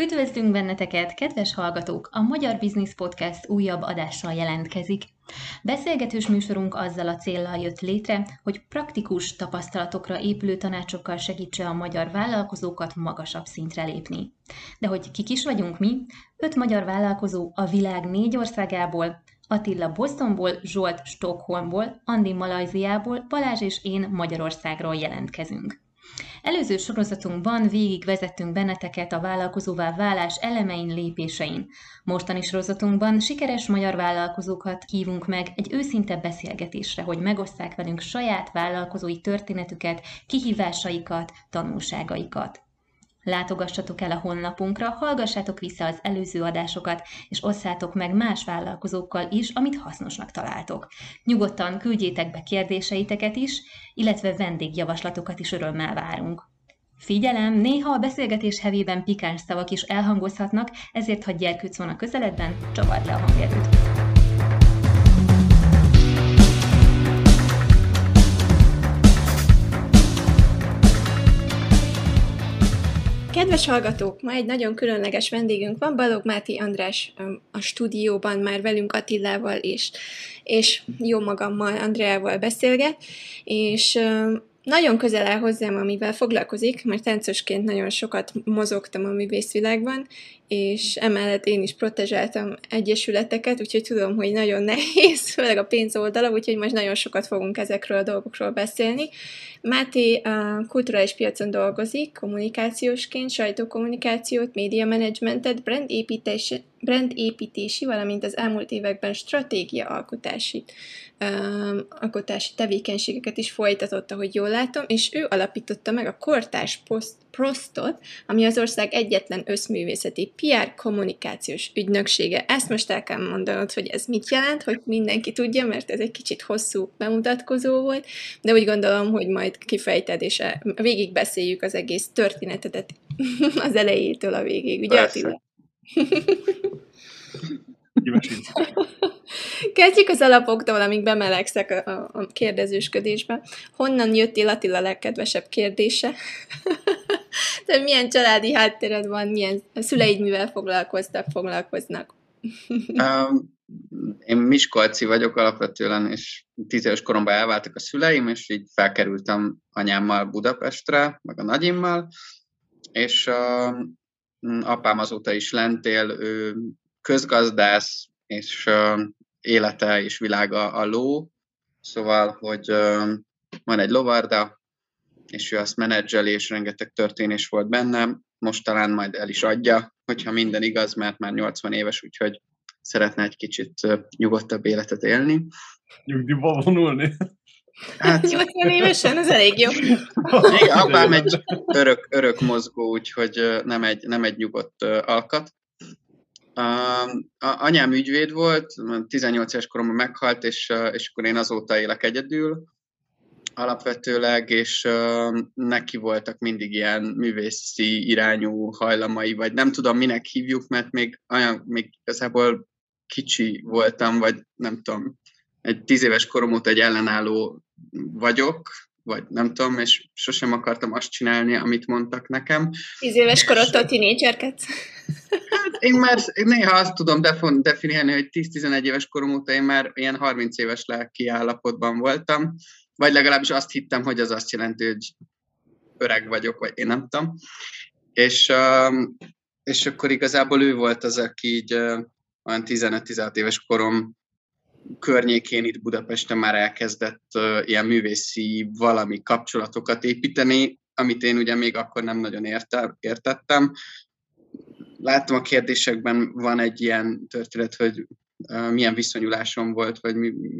Üdvözlünk benneteket, kedves hallgatók! A Magyar Business Podcast újabb adással jelentkezik. Beszélgetős műsorunk azzal a céllal jött létre, hogy praktikus tapasztalatokra épülő tanácsokkal segítse a magyar vállalkozókat magasabb szintre lépni. De hogy kik is vagyunk mi? Öt magyar vállalkozó a világ négy országából, Attila Bostonból, Zsolt Stockholmból, Andi Malajziából, Balázs és én Magyarországról jelentkezünk. Előző sorozatunkban végigvezettünk benneteket a vállalkozóvá válás elemein lépésein. Mostani sorozatunkban sikeres magyar vállalkozókat hívunk meg egy őszinte beszélgetésre, hogy megosszák velünk saját vállalkozói történetüket, kihívásaikat, tanulságaikat. Látogassatok el a honlapunkra, hallgassátok vissza az előző adásokat, és osszátok meg más vállalkozókkal is, amit hasznosnak találtok. Nyugodtan küldjétek be kérdéseiteket is, illetve vendégjavaslatokat is örömmel várunk. Figyelem, néha a beszélgetés hevében pikáns szavak is elhangozhatnak, ezért ha gyerkőc van a közeledben, csavard le a hangerőt. Kedves hallgatók, ma egy nagyon különleges vendégünk van, Balog Máté András a stúdióban már velünk Attilával és, és jó magammal Andreával beszélget, és nagyon közel áll hozzám, amivel foglalkozik, mert táncosként nagyon sokat mozogtam a művészvilágban, és emellett én is protezsáltam egyesületeket, úgyhogy tudom, hogy nagyon nehéz, főleg a pénz oldala, úgyhogy most nagyon sokat fogunk ezekről a dolgokról beszélni. Máté a kulturális piacon dolgozik, kommunikációsként, sajtókommunikációt, média managementet, brand építési, brand építési, valamint az elmúlt években stratégia alkotási, um, alkotási tevékenységeket is folytatott, ahogy jól látom, és ő alapította meg a Kortás Post, Prostot, ami az ország egyetlen összművészeti PR kommunikációs ügynöksége. Ezt most el kell mondanod, hogy ez mit jelent, hogy mindenki tudja, mert ez egy kicsit hosszú bemutatkozó volt, de úgy gondolom, hogy majd kifejted, és végig beszéljük az egész történetedet az elejétől a végig. Ugye Attila? Kezdjük az alapoktól, amíg bemelegszek a, a, a kérdezősködésbe. Honnan jöttél Attila legkedvesebb kérdése? Te milyen családi háttered van, milyen szüleid mivel foglalkoztak, foglalkoznak? um, én Miskolci vagyok alapvetően, és tíz éves koromban elváltak a szüleim, és így felkerültem anyámmal Budapestre, meg a nagyimmal, és uh, apám azóta is lent él, ő közgazdász, és élete és világa a ló, szóval, hogy van egy lovarda, és ő azt menedzseli, és rengeteg történés volt bennem, most talán majd el is adja, hogyha minden igaz, mert már 80 éves, úgyhogy szeretne egy kicsit nyugodtabb életet élni. Nyugdíjba vonulni? Hát, 80 évesen, ez elég jó. Igen, apám egy örök, örök mozgó, úgyhogy nem egy, nem egy nyugodt alkat. A, anyám ügyvéd volt, 18 éves koromban meghalt, és, és akkor én azóta élek egyedül alapvetőleg, és neki voltak mindig ilyen művészi irányú hajlamai, vagy nem tudom, minek hívjuk, mert még, olyan, még igazából kicsi voltam, vagy nem tudom, egy tíz éves korom óta egy ellenálló vagyok, vagy nem tudom, és sosem akartam azt csinálni, amit mondtak nekem. Tíz éves korodtól tínédzserkedsz? Hát én már néha azt tudom definiálni, hogy 10-11 éves korom óta én már ilyen 30 éves lelki állapotban voltam, vagy legalábbis azt hittem, hogy az azt jelenti, hogy öreg vagyok, vagy én nem tudom. És, és akkor igazából ő volt az, aki így olyan 15-16 éves korom környékén itt Budapesten már elkezdett ilyen művészi valami kapcsolatokat építeni, amit én ugye még akkor nem nagyon érte, értettem. Láttam a kérdésekben van egy ilyen történet, hogy milyen viszonyulásom volt, vagy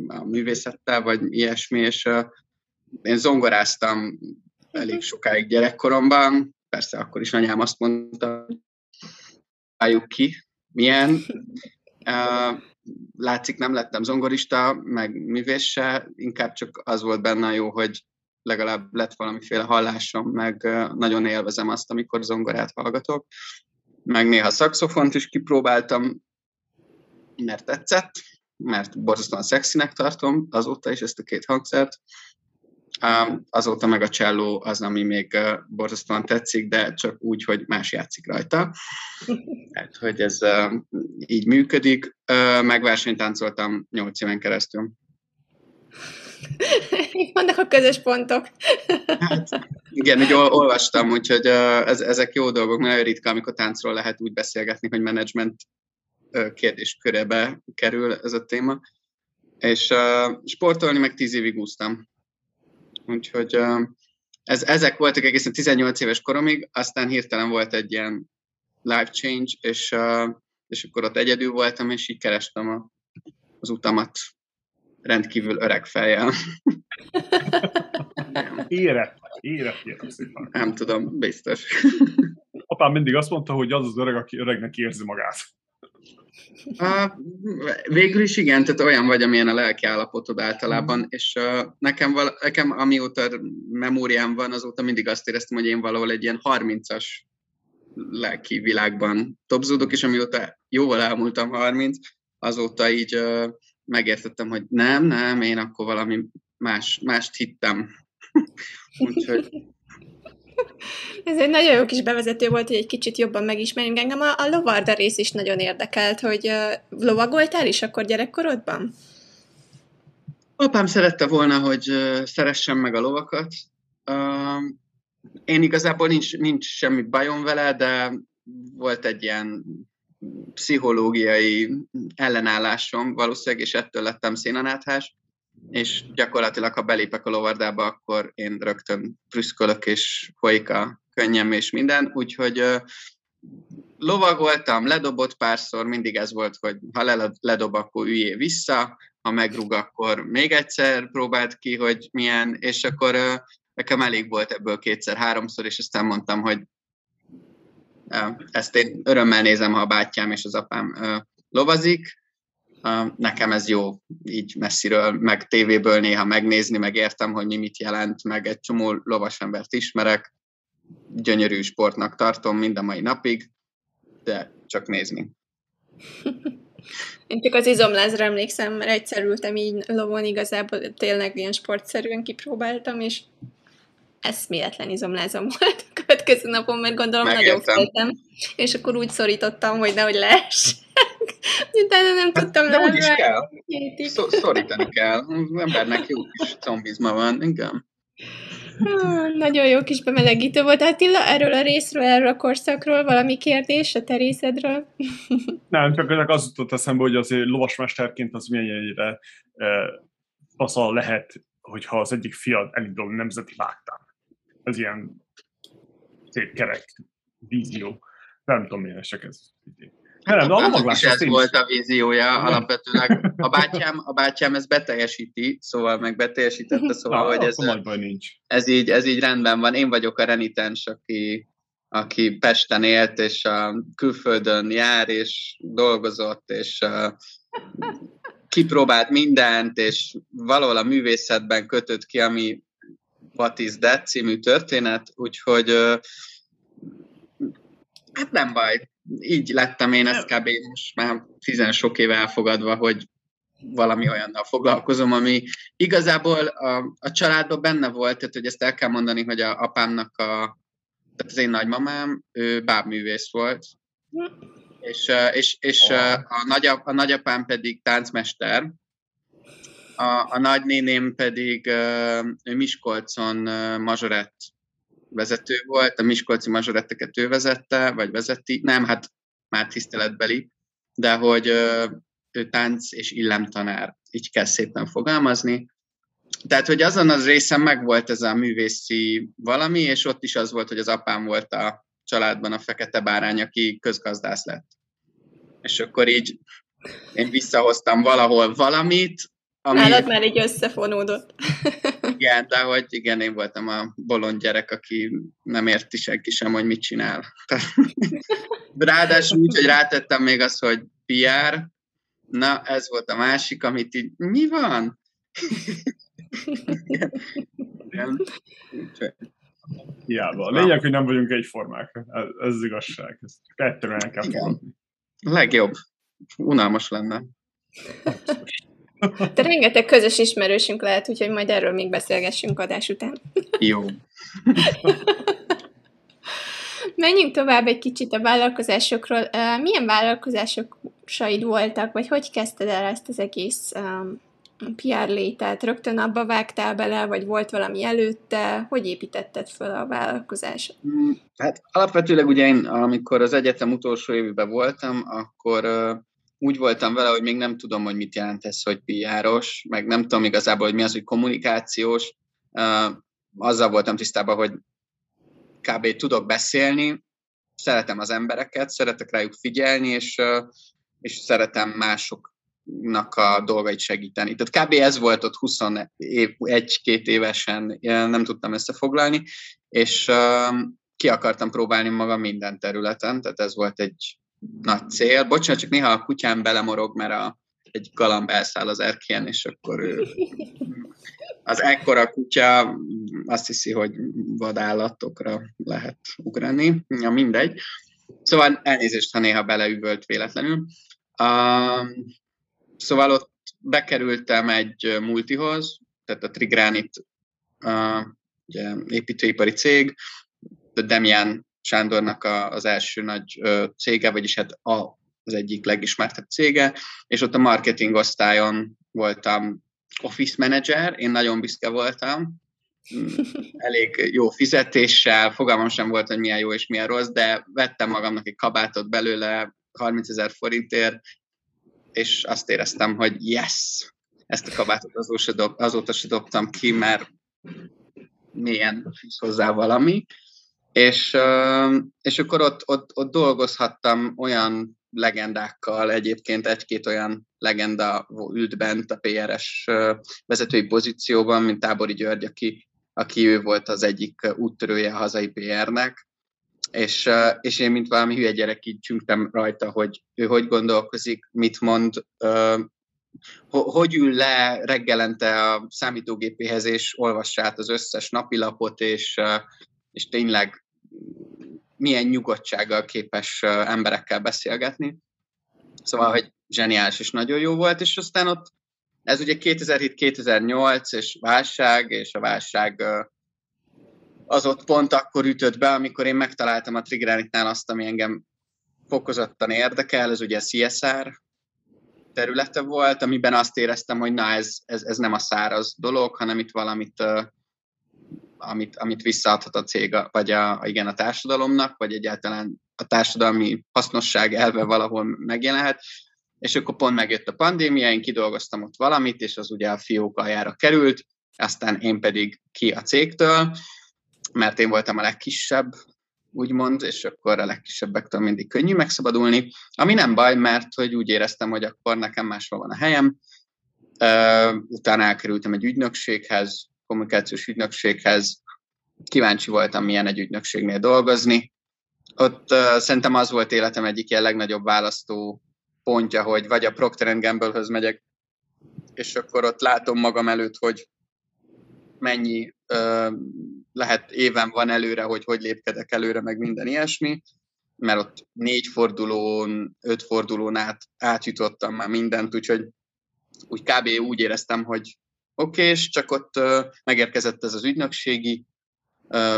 a művészettel, vagy ilyesmi, és én zongoráztam elég sokáig gyerekkoromban, persze akkor is anyám azt mondta, álljuk ki, milyen. Látszik, nem lettem zongorista, meg művész se, inkább csak az volt benne jó, hogy legalább lett valamiféle hallásom, meg nagyon élvezem azt, amikor zongorát hallgatok. Meg néha szakszofont is kipróbáltam, mert tetszett, mert borzasztóan szexinek tartom azóta is ezt a két hangszert. Azóta meg a cselló az, ami még borzasztóan tetszik, de csak úgy, hogy más játszik rajta. Tehát, hogy ez így működik. Megversenytáncoltam 8 éven keresztül. Vannak a közös pontok. Hát, igen, úgy olvastam, úgyhogy ez, ezek jó dolgok, mert nagyon ritka, amikor táncról lehet úgy beszélgetni, hogy menedzsment kérdéskörébe kerül ez a téma. És uh, sportolni meg tíz évig úsztam. Úgyhogy ez, ezek voltak egészen 18 éves koromig, aztán hirtelen volt egy ilyen life change, és, és akkor ott egyedül voltam, és így kerestem a, az utamat rendkívül öreg fejjel. Érett, érett, érett szépen. Nem tudom, biztos. Apám mindig azt mondta, hogy az az öreg, aki öregnek érzi magát. Uh, végül is igen, tehát olyan vagy, amilyen a lelki állapotod általában, és uh, nekem, val- nekem amióta memóriám van, azóta mindig azt éreztem, hogy én valahol egy ilyen 30-as lelki világban topzódok, és amióta jóval elmúltam 30, azóta így uh, megértettem, hogy nem, nem, én akkor valami más, mást hittem. Úgyhogy ez egy nagyon jó kis bevezető volt, hogy egy kicsit jobban megismerjünk. Engem a, a lovarda rész is nagyon érdekelt, hogy uh, lovagoltál is akkor gyerekkorodban? Apám szerette volna, hogy uh, szeressem meg a lovakat. Uh, én igazából nincs, nincs semmi bajom vele, de volt egy ilyen pszichológiai ellenállásom valószínűleg, és ettől lettem szénanáthás és gyakorlatilag, ha belépek a lovardába, akkor én rögtön prüszkölök, és folyik a könnyem és minden, úgyhogy lovagoltam, ledobott párszor, mindig ez volt, hogy ha ledob, akkor üljé vissza, ha megrúg, akkor még egyszer próbált ki, hogy milyen, és akkor nekem elég volt ebből kétszer-háromszor, és aztán mondtam, hogy ezt én örömmel nézem, ha a bátyám és az apám lovazik, nekem ez jó így messziről, meg tévéből néha megnézni, meg értem, hogy mi mit jelent, meg egy csomó lovasembert ismerek, gyönyörű sportnak tartom mind a mai napig, de csak nézni. Én csak az izomlázra emlékszem, mert egyszer ültem így lovon, igazából tényleg ilyen sportszerűen kipróbáltam, és ez eszméletlen izomlázom volt a következő napon, mert gondolom Megértem. nagyon féltem, és akkor úgy szorítottam, hogy nehogy leess. Utána nem hát, tudtam De úgy is kell. Szor- szorítani kell. Az embernek jó kis zombizma van, igen. Ah, nagyon jó kis bemelegítő volt. Attila, erről a részről, erről a korszakról valami kérdés a terészedről? Nem, csak az jutott eszembe, hogy azért lovasmesterként az milyennyire eh, faszal lehet, hogyha az egyik fiad elindul nemzeti vágtán. Ez ilyen szép kerek vízió. Nem tudom, milyen esek ez. Nem, a is ez volt a víziója alapvetőleg. A bátyám, a bátyám ezt beteljesíti, szóval meg beteljesítette, szóval, Na, hogy ez, nincs. ez, így, ez így rendben van. Én vagyok a renitens, aki, aki Pesten élt, és a külföldön jár, és dolgozott, és uh, kipróbált mindent, és valahol a művészetben kötött ki, ami What is That című történet, úgyhogy hát nem baj, így lettem én ezt kb. most már tizen sok éve elfogadva, hogy valami olyannal foglalkozom, ami igazából a, a családban benne volt, tehát hogy ezt el kell mondani, hogy a apámnak a, tehát az én nagymamám, ő bábművész volt, és, és, és a, nagyap, a nagyapám pedig táncmester, a, a nagynéném pedig ő Miskolcon mazsorett vezető volt, a Miskolci mazsoretteket ő vezette, vagy vezeti, nem, hát már tiszteletbeli, de hogy ő tánc és illemtanár, így kell szépen fogalmazni. Tehát, hogy azon az részen megvolt ez a művészi valami, és ott is az volt, hogy az apám volt a családban a fekete bárány, aki közgazdász lett. És akkor így én visszahoztam valahol valamit, ami... Nálad már így összefonódott. igen, de hogy igen, én voltam a bolond gyerek, aki nem érti senki sem, hogy mit csinál. Ráadásul úgy, hogy rátettem még azt, hogy PR, na ez volt a másik, amit így, mi van? igen. Hiába. A lényeg, hogy nem vagyunk egyformák. Ez, ez az igazság. Ezt kettőre el kell. Legjobb. Unalmas lenne. De rengeteg közös ismerősünk lehet, úgyhogy majd erről még beszélgessünk adás után. Jó. Menjünk tovább egy kicsit a vállalkozásokról. Milyen vállalkozásosaid voltak, vagy hogy kezdted el ezt az egész um, PR létet? Rögtön abba vágtál bele, vagy volt valami előtte? Hogy építetted fel a vállalkozásot? Mm, hát alapvetőleg ugye én, amikor az egyetem utolsó évben voltam, akkor úgy voltam vele, hogy még nem tudom, hogy mit jelent ez, hogy PR-os, meg nem tudom igazából, hogy mi az, hogy kommunikációs. Azzal voltam tisztában, hogy kb. tudok beszélni, szeretem az embereket, szeretek rájuk figyelni, és, és szeretem másoknak a dolgait segíteni. Tehát kb. ez volt ott 21-2 évesen, nem tudtam összefoglalni, és ki akartam próbálni magam minden területen, tehát ez volt egy nagy cél. Bocsánat, csak néha a kutyám belemorog, mert a, egy galamb elszáll az erkélyen, és akkor ő az ekkora kutya azt hiszi, hogy vadállatokra lehet ugrani. Ja, mindegy. Szóval elnézést, ha néha beleüvölt véletlenül. Uh, szóval ott bekerültem egy multihoz, tehát a Trigranit uh, ugye, építőipari cég, de Demian Sándornak a, az első nagy cége, vagyis hát a, az egyik legismertebb cége, és ott a marketing osztályon voltam office manager, én nagyon büszke voltam, mm, elég jó fizetéssel, fogalmam sem volt, hogy milyen jó és milyen rossz, de vettem magamnak egy kabátot belőle 30 ezer forintért, és azt éreztem, hogy yes, ezt a kabátot azóta, dob, azóta se dobtam ki, mert milyen hozzá valami. És, és akkor ott, ott, ott dolgozhattam olyan legendákkal, egyébként egy-két olyan legenda ült bent a PRS vezetői pozícióban, mint Tábori György, aki, aki ő volt az egyik úttörője a hazai PR-nek, és, és én, mint valami hülye gyerek, így csüngtem rajta, hogy ő hogy gondolkozik, mit mond, hogy ül le reggelente a számítógépéhez, és olvassa át az összes napilapot, és, és tényleg milyen nyugodtsággal képes emberekkel beszélgetni. Szóval, hogy zseniális és nagyon jó volt, és aztán ott ez ugye 2007-2008, és válság, és a válság az ott pont akkor ütött be, amikor én megtaláltam a Triggeranitnál azt, ami engem fokozottan érdekel, ez ugye a CSR területe volt, amiben azt éreztem, hogy na ez, ez, ez nem a száraz dolog, hanem itt valamit amit, amit visszaadhat a cég, vagy a, igen, a társadalomnak, vagy egyáltalán a társadalmi hasznosság elve valahol megjelenhet. És akkor pont megjött a pandémia, én kidolgoztam ott valamit, és az ugye a fiók aljára került, aztán én pedig ki a cégtől, mert én voltam a legkisebb, úgymond, és akkor a legkisebbektől mindig könnyű megszabadulni, ami nem baj, mert hogy úgy éreztem, hogy akkor nekem máshol van a helyem. utána elkerültem egy ügynökséghez, kommunikációs ügynökséghez. Kíváncsi voltam, milyen egy ügynökségnél dolgozni. Ott uh, szerintem az volt életem egyik ilyen legnagyobb választó pontja, hogy vagy a Procter Gamble-höz megyek, és akkor ott látom magam előtt, hogy mennyi uh, lehet éven van előre, hogy hogy lépkedek előre, meg minden ilyesmi, mert ott négy fordulón, öt fordulón át átjutottam már mindent, úgyhogy úgy kb. úgy éreztem, hogy oké, és csak ott megérkezett ez az ügynökségi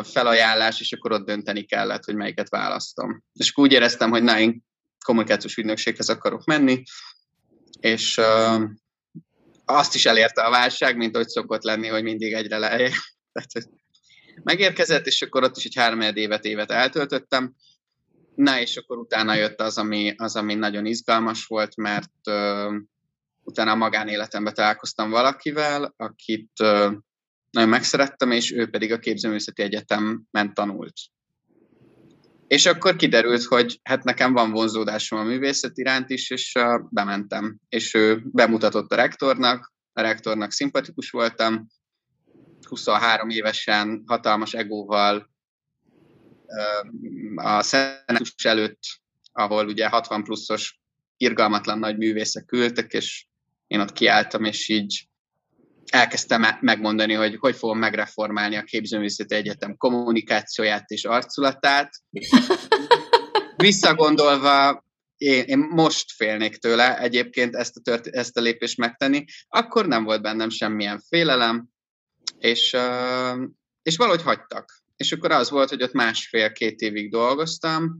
felajánlás, és akkor ott dönteni kellett, hogy melyiket választom. És akkor úgy éreztem, hogy na, én kommunikációs ügynökséghez akarok menni, és azt is elérte a válság, mint hogy szokott lenni, hogy mindig egyre lejjebb. megérkezett, és akkor ott is egy három évet, évet eltöltöttem. Na, és akkor utána jött az, ami, az, ami nagyon izgalmas volt, mert utána a magánéletemben találkoztam valakivel, akit nagyon megszerettem, és ő pedig a Képzőművészeti Egyetemen tanult. És akkor kiderült, hogy hát nekem van vonzódásom a művészet iránt is, és uh, bementem. És ő bemutatott a rektornak, a rektornak szimpatikus voltam, 23 évesen, hatalmas egóval uh, a szenátus előtt, ahol ugye 60 pluszos irgalmatlan nagy művészek ültek, és én ott kiálltam, és így elkezdtem megmondani, hogy hogy fogom megreformálni a Képzőművészeti Egyetem kommunikációját és arculatát. Visszagondolva, én, én most félnék tőle egyébként ezt a, tört, ezt a lépést megtenni, akkor nem volt bennem semmilyen félelem, és, és valahogy hagytak. És akkor az volt, hogy ott másfél-két évig dolgoztam,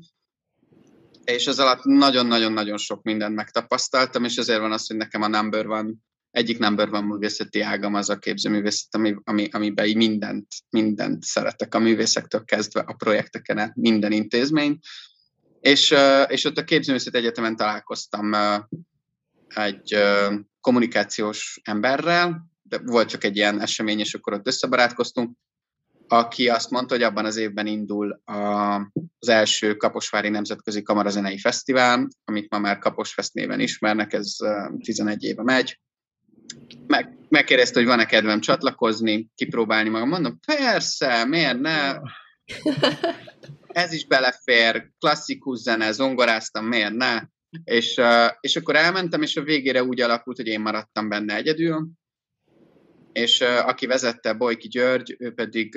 és az alatt nagyon-nagyon-nagyon sok mindent megtapasztaltam, és ezért van az, hogy nekem a number van, egyik number van művészeti ágam az a képzőművészet, ami, ami, amiben mindent, mindent szeretek a művészektől kezdve a projekteken, minden intézményt, és, és ott a képzőművészet egyetemen találkoztam egy kommunikációs emberrel, de volt csak egy ilyen esemény, és akkor ott összebarátkoztunk, aki azt mondta, hogy abban az évben indul a, az első Kaposvári Nemzetközi Kamarazenei Fesztivál, amit ma már Kaposfest néven ismernek, ez 11 éve megy. Meg, megkérdezte, hogy van-e kedvem csatlakozni, kipróbálni magam. Mondom, persze, miért ne? Ez is belefér, klasszikus zene, zongoráztam, miért ne? És, és akkor elmentem, és a végére úgy alakult, hogy én maradtam benne egyedül, és aki vezette Bojki György, ő pedig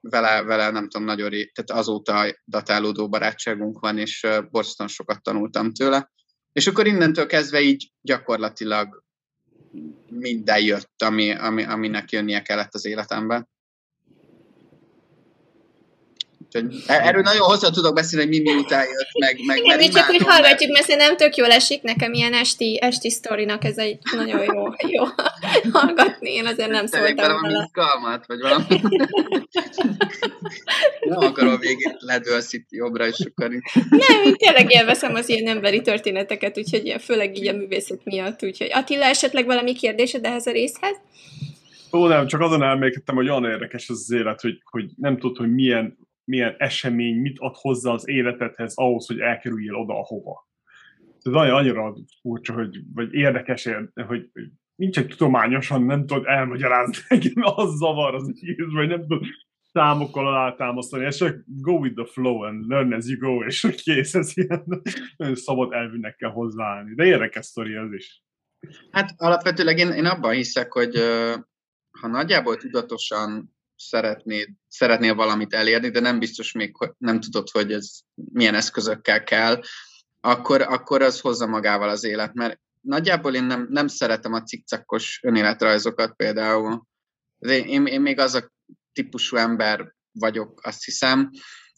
vele, vele nem tudom, nagyon ré, tehát azóta datálódó barátságunk van, és borzasztóan sokat tanultam tőle. És akkor innentől kezdve így gyakorlatilag minden jött, ami, ami, aminek jönnie kellett az életemben. Úgyhogy e- erről nagyon hosszú tudok beszélni, hogy mi miután jött, meg, meg Igen, mi csak úgy hallgatjuk, mert szerintem tök jól esik nekem ilyen esti, esti sztorinak, ez egy nagyon jó, jó hallgatni, én azért nem szóltam vele. valami izgalmat, vagy valami. nem akarom végén ledőlsz itt jobbra, és akkor Nem, én tényleg élvezem az ilyen emberi történeteket, úgyhogy főleg így a művészet miatt, úgyhogy Attila, esetleg valami kérdésed ehhez a részhez? Ó, nem, csak azon elmékedtem, hogy olyan érdekes az, az élet, hogy, hogy nem tudod, hogy milyen milyen esemény mit ad hozzá az életedhez ahhoz, hogy elkerüljél oda, ahova. Ez annyira, annyira furcsa, hogy, vagy érdekes, hogy nincsen tudományosan, nem tudod elmagyarázni nekem, az zavar az egész, vagy nem tudod számokkal alátámasztani, és csak go with the flow and learn as you go, és kész, ez ilyen nagyon szabad elvűnek kell hozzáállni. De érdekes sztori ez is. Hát alapvetőleg én, én abban hiszek, hogy ha nagyjából tudatosan szeretnéd, szeretnél valamit elérni, de nem biztos még, hogy nem tudod, hogy ez milyen eszközökkel kell, akkor, akkor az hozza magával az élet. Mert nagyjából én nem, nem szeretem a cikcakos önéletrajzokat például. Én, én, még az a típusú ember vagyok, azt hiszem,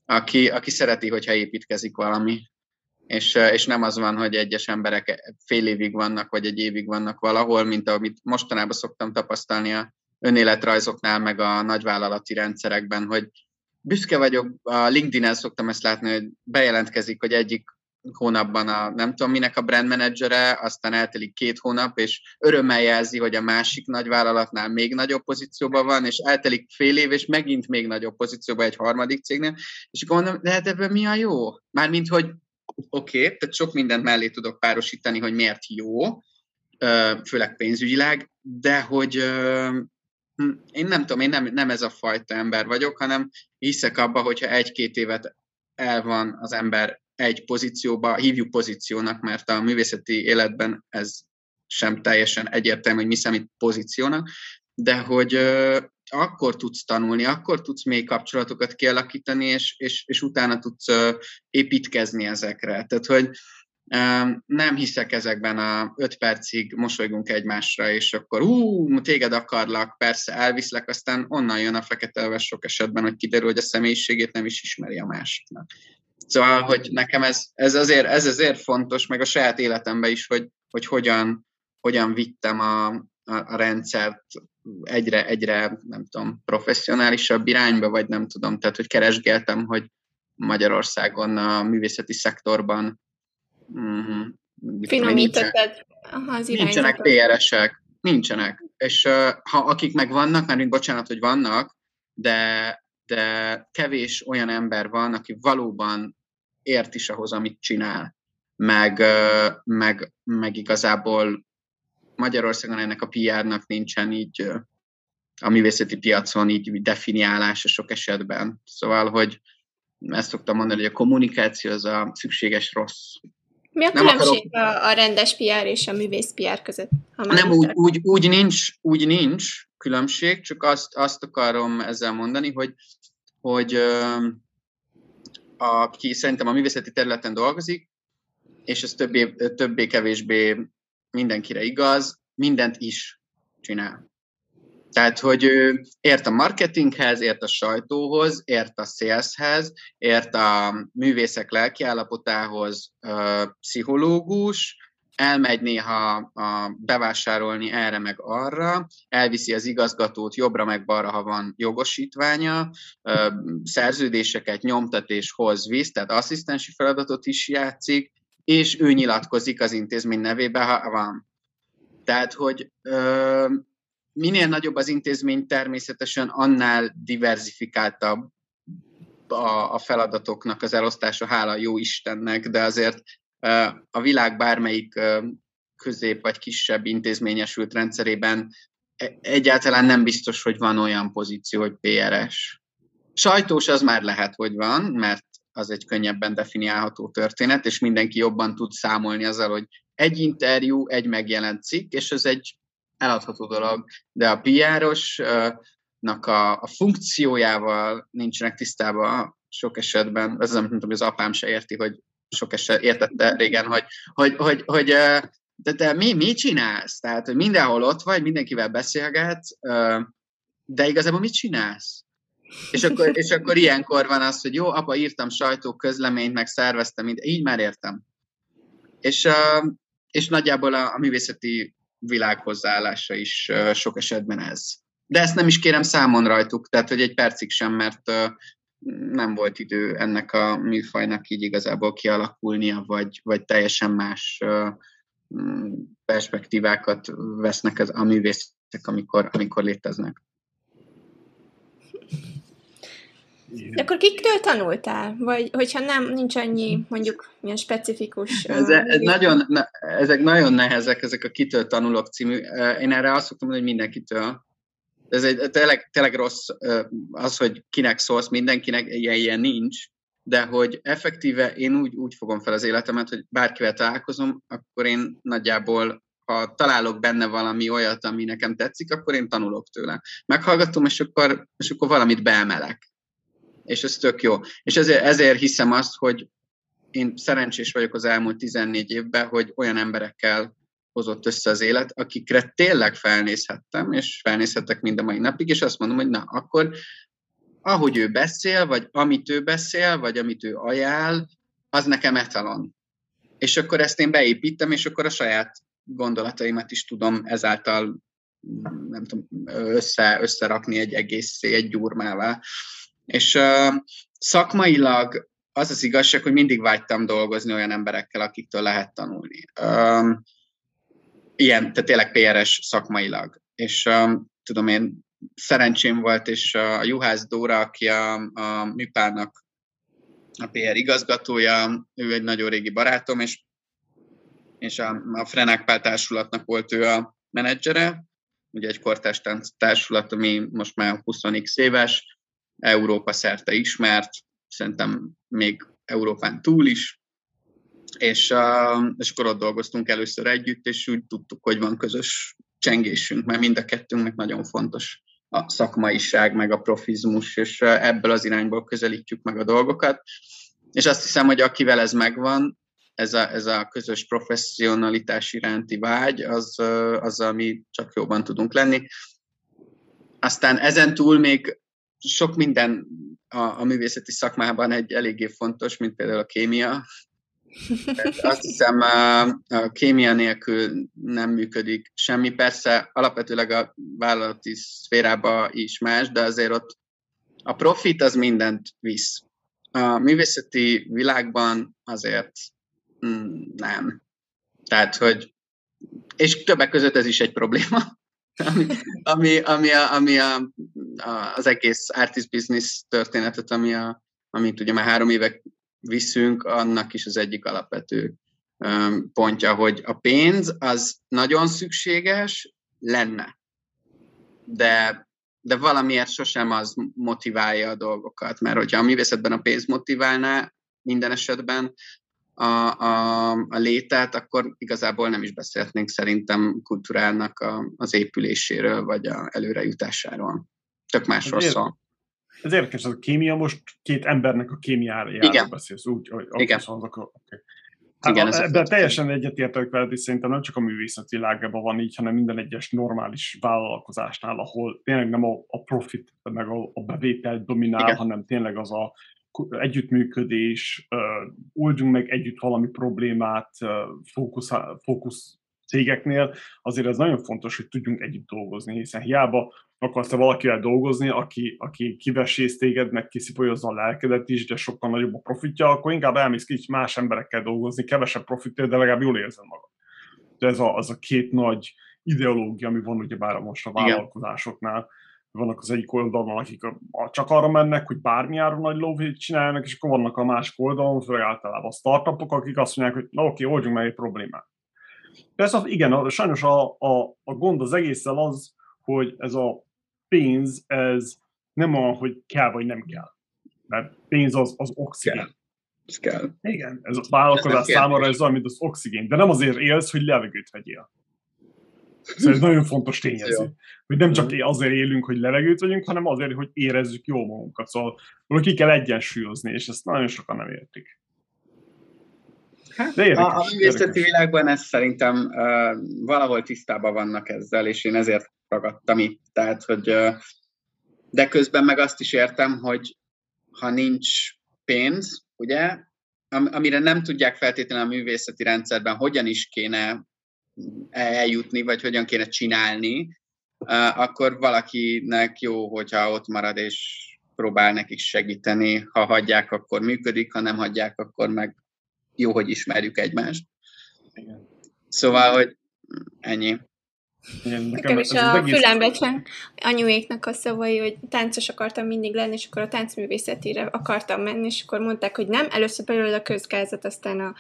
aki, aki szereti, hogyha építkezik valami. És, és nem az van, hogy egyes emberek fél évig vannak, vagy egy évig vannak valahol, mint amit mostanában szoktam tapasztalni a önéletrajzoknál, meg a nagyvállalati rendszerekben, hogy büszke vagyok, a LinkedIn-en szoktam ezt látni, hogy bejelentkezik, hogy egyik hónapban a nem tudom minek a brand menedzsere, aztán eltelik két hónap, és örömmel jelzi, hogy a másik nagyvállalatnál még nagyobb pozícióban van, és eltelik fél év, és megint még nagyobb pozícióban egy harmadik cégnél, és akkor mondom, de hát ebben mi a jó? Mármint, hogy oké, okay, tehát sok mindent mellé tudok párosítani, hogy miért jó, főleg pénzügyileg, de hogy én nem tudom, én nem, nem ez a fajta ember vagyok, hanem hiszek abba, hogyha egy-két évet el van az ember egy pozícióba, hívjuk pozíciónak, mert a művészeti életben ez sem teljesen egyértelmű, hogy mi számít pozíciónak, de hogy ö, akkor tudsz tanulni, akkor tudsz mély kapcsolatokat kialakítani, és, és, és utána tudsz ö, építkezni ezekre. Tehát, hogy nem hiszek ezekben a öt percig mosolygunk egymásra, és akkor ú, téged akarlak, persze elviszlek, aztán onnan jön a fekete sok esetben, hogy kiderül, hogy a személyiségét nem is ismeri a másiknak. Szóval, hogy nekem ez, ez, azért, ez azért fontos, meg a saját életemben is, hogy, hogy hogyan, hogyan vittem a, a, a rendszert egyre, egyre, nem tudom, professzionálisabb irányba, vagy nem tudom, tehát, hogy keresgéltem, hogy Magyarországon a művészeti szektorban Mm-hmm. Finomítottad az Nincsenek PRS-ek, nincsenek. És uh, ha akik meg vannak, mert bocsánat, hogy vannak, de, de kevés olyan ember van, aki valóban ért is ahhoz, amit csinál. Meg, uh, meg, meg igazából Magyarországon ennek a PR-nak nincsen így uh, a művészeti piacon így definiálása sok esetben. Szóval, hogy ezt szoktam mondani, hogy a kommunikáció az a szükséges rossz mi a nem különbség akarok... a, a rendes PR és a művész PR között? Ha nem, úgy, úgy, úgy, nincs, úgy nincs különbség, csak azt, azt akarom ezzel mondani, hogy, hogy aki szerintem a művészeti területen dolgozik, és ez többé, többé-kevésbé mindenkire igaz, mindent is csinál. Tehát, hogy ő ért a marketinghez, ért a sajtóhoz, ért a saleshez, ért a művészek lelkiállapotához, pszichológus, elmegy néha a bevásárolni erre meg arra, elviszi az igazgatót jobbra meg balra, ha van jogosítványa, szerződéseket nyomtat és hoz visz, tehát asszisztensi feladatot is játszik, és ő nyilatkozik az intézmény nevébe, ha van. Tehát, hogy ö, minél nagyobb az intézmény, természetesen annál diversifikáltabb a, a feladatoknak az elosztása, hála jó Istennek, de azért a világ bármelyik közép vagy kisebb intézményesült rendszerében e, egyáltalán nem biztos, hogy van olyan pozíció, hogy PRS. Sajtós az már lehet, hogy van, mert az egy könnyebben definiálható történet, és mindenki jobban tud számolni azzal, hogy egy interjú, egy megjelent cikk, és ez egy eladható dolog, de a PR-osnak a, a funkciójával nincsenek tisztában sok esetben, ez nem tudom, hogy az apám se érti, hogy sok eset értette régen, hogy, hogy, hogy, hogy de te mi, mit csinálsz? Tehát, hogy mindenhol ott vagy, mindenkivel beszélgetsz, de igazából mit csinálsz? És akkor, és akkor ilyenkor van az, hogy jó, apa, írtam sajtó közleményt, meg szerveztem, mind, így már értem. És, és nagyjából a, a művészeti világ hozzáállása is sok esetben ez. De ezt nem is kérem számon rajtuk, tehát hogy egy percig sem, mert nem volt idő ennek a műfajnak így igazából kialakulnia, vagy, vagy teljesen más perspektívákat vesznek az, a művészek, amikor, amikor léteznek. De akkor kiktől tanultál? Vagy hogyha nem, nincs annyi mondjuk ilyen specifikus... Ez, ez nagyon, ezek nagyon nehezek, ezek a kitől tanulok című. Én erre azt szoktam mondani, hogy mindenkitől. Ez egy tényleg, tényleg rossz az, hogy kinek szólsz, mindenkinek ilyen, ilyen nincs, de hogy effektíve én úgy, úgy fogom fel az életemet, hogy bárkivel találkozom, akkor én nagyjából ha találok benne valami olyat, ami nekem tetszik, akkor én tanulok tőle. Meghallgatom, és akkor, és akkor valamit beemelek és ez tök jó. És ezért, ezért hiszem azt, hogy én szerencsés vagyok az elmúlt 14 évben, hogy olyan emberekkel hozott össze az élet, akikre tényleg felnézhettem, és felnézhettek mind a mai napig, és azt mondom, hogy na, akkor ahogy ő beszél, vagy amit ő beszél, vagy amit ő ajánl, az nekem etalon. És akkor ezt én beépítem, és akkor a saját gondolataimat is tudom ezáltal nem tudom, össze, összerakni egy egész egy gyurmává. És uh, szakmailag az az igazság, hogy mindig vágytam dolgozni olyan emberekkel, akiktől lehet tanulni. Um, ilyen, tehát tényleg PRS szakmailag. És um, tudom én, szerencsém volt, és a Juhász Dóra, aki a, a Műpának a PR igazgatója, ő egy nagyon régi barátom, és, és a, a Frenák Pál társulatnak volt ő a menedzsere, ugye egy kortárs társulat, ami most már 20 éves, Európa szerte ismert, szerintem még Európán túl is, és, uh, és akkor ott dolgoztunk először együtt, és úgy tudtuk, hogy van közös csengésünk, mert mind a kettőnknek nagyon fontos a szakmaiság, meg a profizmus, és ebből az irányból közelítjük meg a dolgokat. És azt hiszem, hogy akivel ez megvan, ez a, ez a közös professzionalitás iránti vágy, az, az, ami csak jobban tudunk lenni. Aztán ezen túl még sok minden a, a művészeti szakmában egy eléggé fontos, mint például a kémia. Azt hiszem, a, a kémia nélkül nem működik semmi. Persze alapvetőleg a vállalati szférába is más, de azért ott a profit az mindent visz. A művészeti világban azért mm, nem. Tehát, hogy és többek között ez is egy probléma, ami, ami, ami, a, ami a, a, az egész artist business történetet, ami a, amit ugye már három évek viszünk, annak is az egyik alapvető pontja, hogy a pénz az nagyon szükséges lenne, de, de valamiért sosem az motiválja a dolgokat, mert hogyha a művészetben a pénz motiválná minden esetben, a, a, a létet, akkor igazából nem is beszélhetnénk szerintem kultúrának a, az épüléséről, vagy a előrejutásáról. Tök másról szól. Ez érdekes, ez a kémia most két embernek a kémiájáról beszélsz, úgy, hogy Igen. Mondok, okay. Hát Igen, a, ebben teljesen egyetértek veled, és szerintem nem csak a művészet világában van így, hanem minden egyes normális vállalkozásnál, ahol tényleg nem a, a profit, meg a, a bevétel dominál, Igen. hanem tényleg az a együttműködés, oldjunk meg együtt valami problémát, fókusz, fókusz cégeknél, azért ez nagyon fontos, hogy tudjunk együtt dolgozni, hiszen hiába akarsz te valakivel dolgozni, aki, aki kivesész téged, meg kiszipolyozza a lelkedet is, de sokkal nagyobb a profitja, akkor inkább elmész ki más emberekkel dolgozni, kevesebb profitja, de legalább jól érzed magad. De ez a, az a két nagy ideológia, ami van ugye bár most a vállalkozásoknál, Igen vannak az egyik oldalon, akik csak arra mennek, hogy bármi áron nagy lóvét csinálnak, és akkor vannak a másik oldalon, főleg általában a startupok, akik azt mondják, hogy na oké, oldjunk meg egy problémát. Persze, igen, sajnos a, a, a gond az egészen az, hogy ez a pénz, ez nem olyan, hogy kell vagy nem kell. Mert pénz az, az oxigén. Kell. Ez kell. Igen, ez a vállalkozás ez számára ez olyan, mint az oxigén. De nem azért élsz, hogy levegőt vegyél. Szóval ez nagyon fontos tényező. Hogy nem csak azért élünk, hogy levegőt vegyünk, hanem azért, hogy érezzük jó magunkat. Szóval ki kell egyensúlyozni, és ezt nagyon sokan nem értik. Hát, De érdekes, a, a művészeti világban ez szerintem uh, valahol tisztában vannak ezzel, és én ezért ragadtam itt. Tehát, hogy uh, de közben meg azt is értem, hogy ha nincs pénz, ugye, am, amire nem tudják feltétlenül a művészeti rendszerben, hogyan is kéne eljutni, vagy hogyan kéne csinálni, akkor valakinek jó, hogyha ott marad és próbál nekik segíteni. Ha hagyják, akkor működik, ha nem hagyják, akkor meg jó, hogy ismerjük egymást. Igen. Szóval, hogy ennyi. Igen, nekem, nekem is a egész... fülembe csak anyuéknak a szavai, hogy táncos akartam mindig lenni, és akkor a táncművészetére akartam menni, és akkor mondták, hogy nem, először belőle a közgázat, aztán a,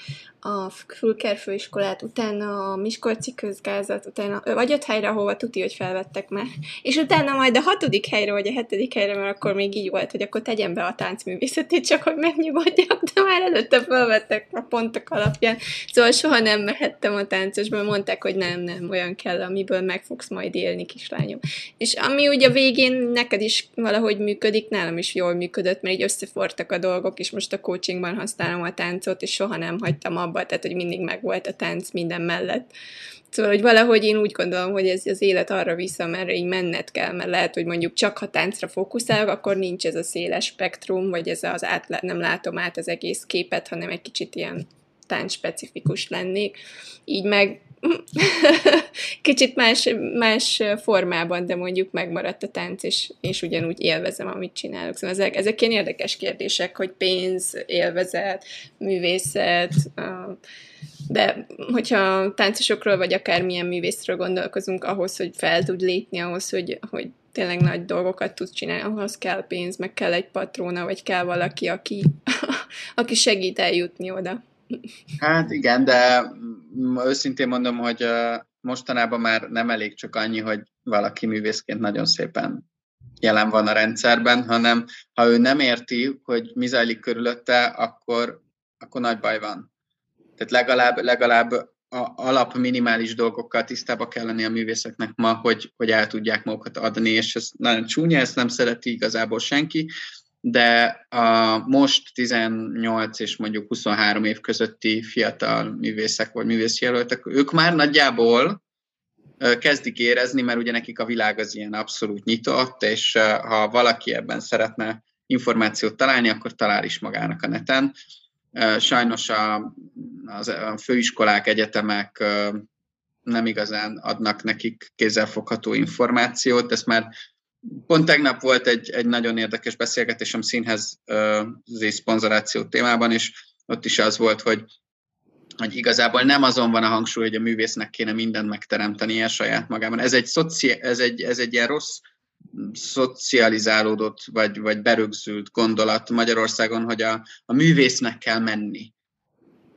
a Fulker főiskolát, utána a Miskolci közgázat, utána vagy öt helyre, ahova tuti, hogy felvettek már. És utána majd a hatodik helyre, vagy a hetedik helyre, mert akkor még így volt, hogy akkor tegyen be a táncművészetét, csak hogy megnyugodjak, de már előtte felvettek a pontok alapján. Szóval soha nem mehettem a táncosba, mondták, hogy nem, nem, olyan kell, amiből meg fogsz majd élni, kislányom. És ami ugye a végén neked is valahogy működik, nálam is jól működött, mert így összefortak a dolgok, és most a coachingban használom a táncot, és soha nem hagytam abba tehát hogy mindig megvolt a tánc minden mellett. Szóval, hogy valahogy én úgy gondolom, hogy ez az élet arra vissza, mert így menned kell, mert lehet, hogy mondjuk csak ha táncra fókuszálok, akkor nincs ez a széles spektrum, vagy ez az át, nem látom át az egész képet, hanem egy kicsit ilyen tánc specifikus lennék. Így meg kicsit más, más formában, de mondjuk megmaradt a tánc, és, és ugyanúgy élvezem, amit csinálok. Szóval ezek, ezek ilyen érdekes kérdések, hogy pénz, élvezet, művészet, de hogyha táncosokról, vagy akármilyen művészről gondolkozunk, ahhoz, hogy fel tud lépni, ahhoz, hogy, hogy tényleg nagy dolgokat tud csinálni, ahhoz kell pénz, meg kell egy patrona, vagy kell valaki, aki, aki segít eljutni oda. Hát igen, de őszintén mondom, hogy mostanában már nem elég csak annyi, hogy valaki művészként nagyon szépen jelen van a rendszerben, hanem ha ő nem érti, hogy mi zajlik körülötte, akkor, akkor nagy baj van. Tehát legalább, legalább a alap minimális dolgokkal tisztába kell lenni a művészeknek ma, hogy, hogy el tudják magukat adni, és ez nagyon csúnya, ezt nem szereti igazából senki, de a most 18 és mondjuk 23 év közötti fiatal művészek vagy művészjelöltek, ők már nagyjából kezdik érezni, mert ugye nekik a világ az ilyen abszolút nyitott, és ha valaki ebben szeretne információt találni, akkor talál is magának a neten. Sajnos a, az, a főiskolák, egyetemek nem igazán adnak nekik kézzelfogható információt, ezt már Pont tegnap volt egy, egy nagyon érdekes beszélgetésem színhez uh, szponzoráció témában, és ott is az volt, hogy, hogy igazából nem azon van a hangsúly, hogy a művésznek kéne mindent megteremtenie saját magában. Ez egy, szoci, ez egy, ez egy ilyen rossz szocializálódott, vagy, vagy berögzült gondolat Magyarországon, hogy a, a művésznek kell menni.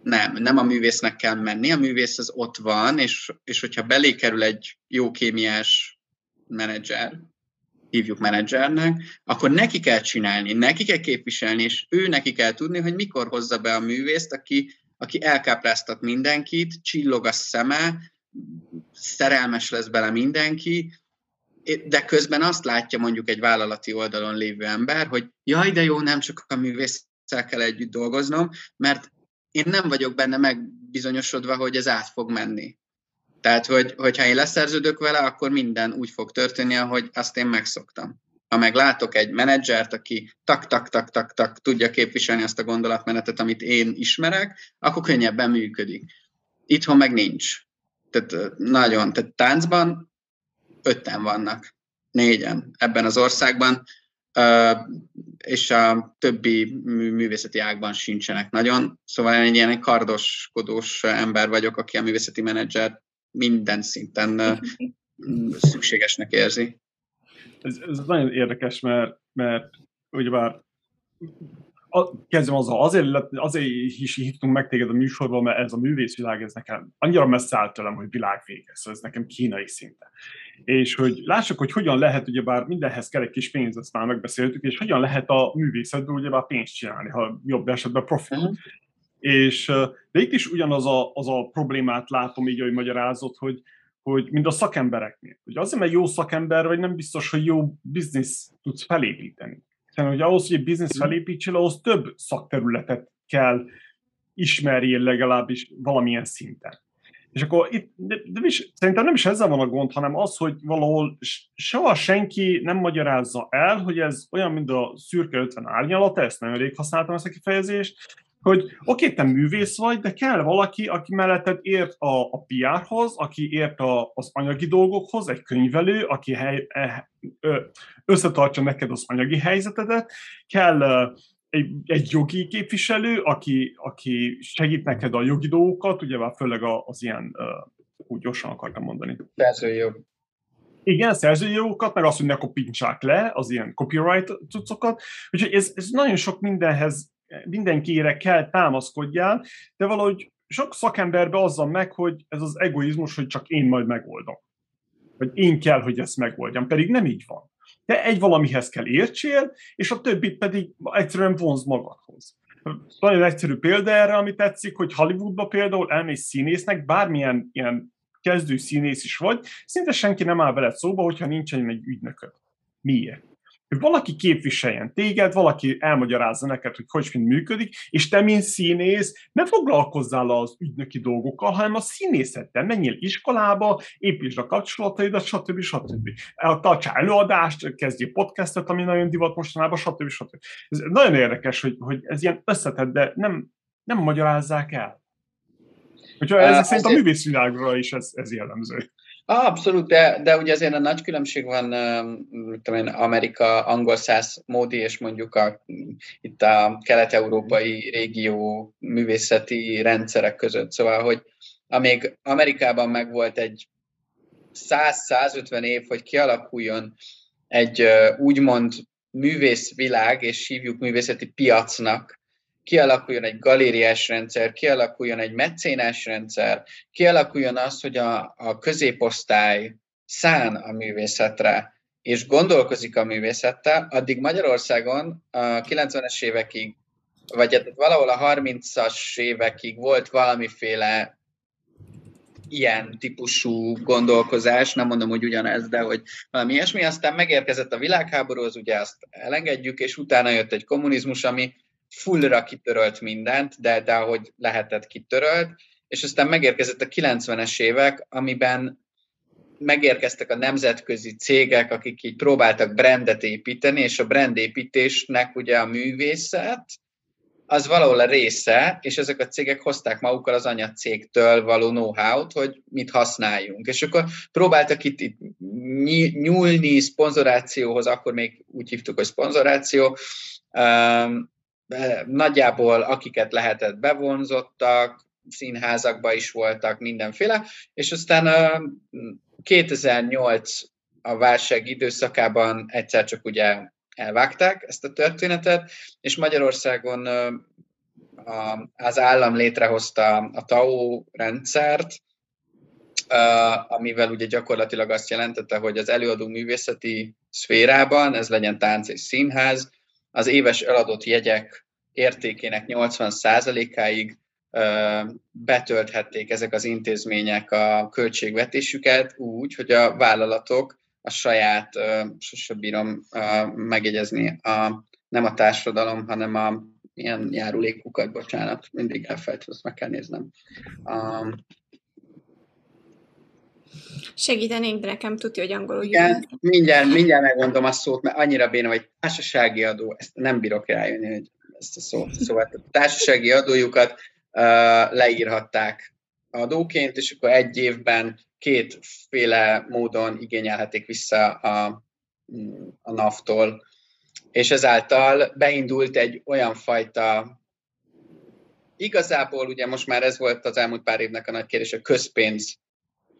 Nem, nem a művésznek kell menni, a művész az ott van, és, és hogyha belé kerül egy jó kémiás menedzser, hívjuk menedzsernek, akkor neki kell csinálni, neki kell képviselni, és ő neki kell tudni, hogy mikor hozza be a művészt, aki, aki elkápráztat mindenkit, csillog a szeme, szerelmes lesz bele mindenki, de közben azt látja mondjuk egy vállalati oldalon lévő ember, hogy jaj, de jó, nem csak a művésszel kell együtt dolgoznom, mert én nem vagyok benne megbizonyosodva, hogy ez át fog menni. Tehát, hogy, hogyha én leszerződök vele, akkor minden úgy fog történni, ahogy azt én megszoktam. Ha meg látok egy menedzsert, aki tak-tak-tak-tak-tak tudja képviselni azt a gondolatmenetet, amit én ismerek, akkor könnyebben működik. Itthon meg nincs. Tehát nagyon, tehát táncban ötten vannak, négyen ebben az országban, és a többi művészeti ágban sincsenek nagyon. Szóval én egy ilyen kardoskodós ember vagyok, aki a művészeti menedzser minden szinten szükségesnek érzi. Ez, ez nagyon érdekes, mert, mert ugyebár kezdem azzal, azért, azért is hívtunk meg téged a műsorban, mert ez a művészvilág, ez nekem annyira messze állt tőlem, hogy világvége, szóval ez nekem kínai szinte. És hogy lássuk, hogy hogyan lehet, ugyebár mindenhez kell egy kis pénz, ezt már megbeszéltük, és hogyan lehet a művészetből ugyebár pénzt csinálni, ha jobb esetben profit. Uh-huh. És de itt is ugyanaz a, az a problémát látom így, hogy magyarázott, hogy, hogy mind a szakembereknél. Hogy azért, mert jó szakember vagy, nem biztos, hogy jó biznisz tudsz felépíteni. Hiszen, hogy ahhoz, hogy egy biznisz felépítsél, ahhoz több szakterületet kell ismerjél legalábbis valamilyen szinten. És akkor itt, de, de is, szerintem nem is ezzel van a gond, hanem az, hogy valahol soha senki nem magyarázza el, hogy ez olyan, mint a szürke 50 árnyalata, ezt nagyon rég használtam ezt a kifejezést, hogy oké, okay, te művész vagy, de kell valaki, aki melletted ért a, a PR-hoz, aki ért a, az anyagi dolgokhoz, egy könyvelő, aki hely, e, ö, összetartja neked az anyagi helyzetedet, kell egy, egy jogi képviselő, aki, aki segít neked a jogi dolgokat, ugye már főleg az ilyen, úgy gyorsan akartam mondani. Szerzői jog. Igen, szerzői jogokat, meg azt, hogy ne kopintsák le az ilyen copyright cuccokat. Úgyhogy ez, ez nagyon sok mindenhez mindenkire kell támaszkodjál, de valahogy sok szakemberbe azzal meg, hogy ez az egoizmus, hogy csak én majd megoldom. Vagy én kell, hogy ezt megoldjam, pedig nem így van. Te egy valamihez kell értsél, és a többit pedig egyszerűen vonz magadhoz. Nagyon egyszerű példa erre, ami tetszik, hogy Hollywoodba például elmész színésznek, bármilyen ilyen kezdő színész is vagy, szinte senki nem áll veled szóba, hogyha nincsen egy ügynököd. Miért? Hogy valaki képviseljen téged, valaki elmagyarázza neked, hogy hogy mind működik, és te, mint színész, ne foglalkozzál az ügynöki dolgokkal, hanem a színészettel. Menjél iskolába, építsd a kapcsolataidat, stb. stb. Tartsál előadást, kezdjél podcastet, ami nagyon divat mostanában, stb. stb. Ez nagyon érdekes, hogy, hogy ez ilyen összetett, de nem, nem magyarázzák el. Hogyha ez uh, szerint a művészvilágra is ez, ez jellemző. Abszolút, de, de ugye azért a nagy különbség van tudom én, Amerika angol száz módi, és mondjuk a, itt a kelet-európai régió művészeti rendszerek között. Szóval, hogy amíg Amerikában megvolt egy 100-150 év, hogy kialakuljon egy úgymond művészvilág, és hívjuk művészeti piacnak, kialakuljon egy galériás rendszer, kialakuljon egy mecénás rendszer, kialakuljon az, hogy a, a középosztály szán a művészetre, és gondolkozik a művészettel, addig Magyarországon a 90-es évekig, vagy hát valahol a 30-as évekig volt valamiféle ilyen típusú gondolkozás, nem mondom, hogy ugyanez, de hogy valami ilyesmi, aztán megérkezett a világháború, az ugye azt elengedjük, és utána jött egy kommunizmus, ami fullra kitörölt mindent, de, de ahogy lehetett kitörölt, és aztán megérkezett a 90-es évek, amiben megérkeztek a nemzetközi cégek, akik így próbáltak brandet építeni, és a brandépítésnek ugye a művészet, az valahol a része, és ezek a cégek hozták magukkal az anyacégtől való know-how-t, hogy mit használjunk. És akkor próbáltak itt, itt nyúlni szponzorációhoz, akkor még úgy hívtuk, hogy szponzoráció, nagyjából akiket lehetett bevonzottak, színházakba is voltak mindenféle, és aztán 2008 a válság időszakában egyszer csak ugye elvágták ezt a történetet, és Magyarországon az állam létrehozta a TAO rendszert, amivel ugye gyakorlatilag azt jelentette, hogy az előadó művészeti szférában, ez legyen tánc és színház, az éves eladott jegyek értékének 80%-áig betölthették ezek az intézmények a költségvetésüket úgy, hogy a vállalatok a saját, sose bírom megjegyezni, a, nem a társadalom, hanem a ilyen járulékukat, bocsánat, mindig elfelejtem, azt meg kell néznem. Um, Segítenénk, de nekem tudja, hogy angolul Igen, mindjárt, mindjárt megmondom a szót, mert annyira béna, hogy társasági adó, ezt nem bírok rájönni, hogy ezt a szót. Szóval a társasági adójukat leírhatták adóként, és akkor egy évben kétféle módon igényelhetik vissza a, a NAV-tól, és ezáltal beindult egy olyan fajta Igazából ugye most már ez volt az elmúlt pár évnek a nagy kérdés, a közpénz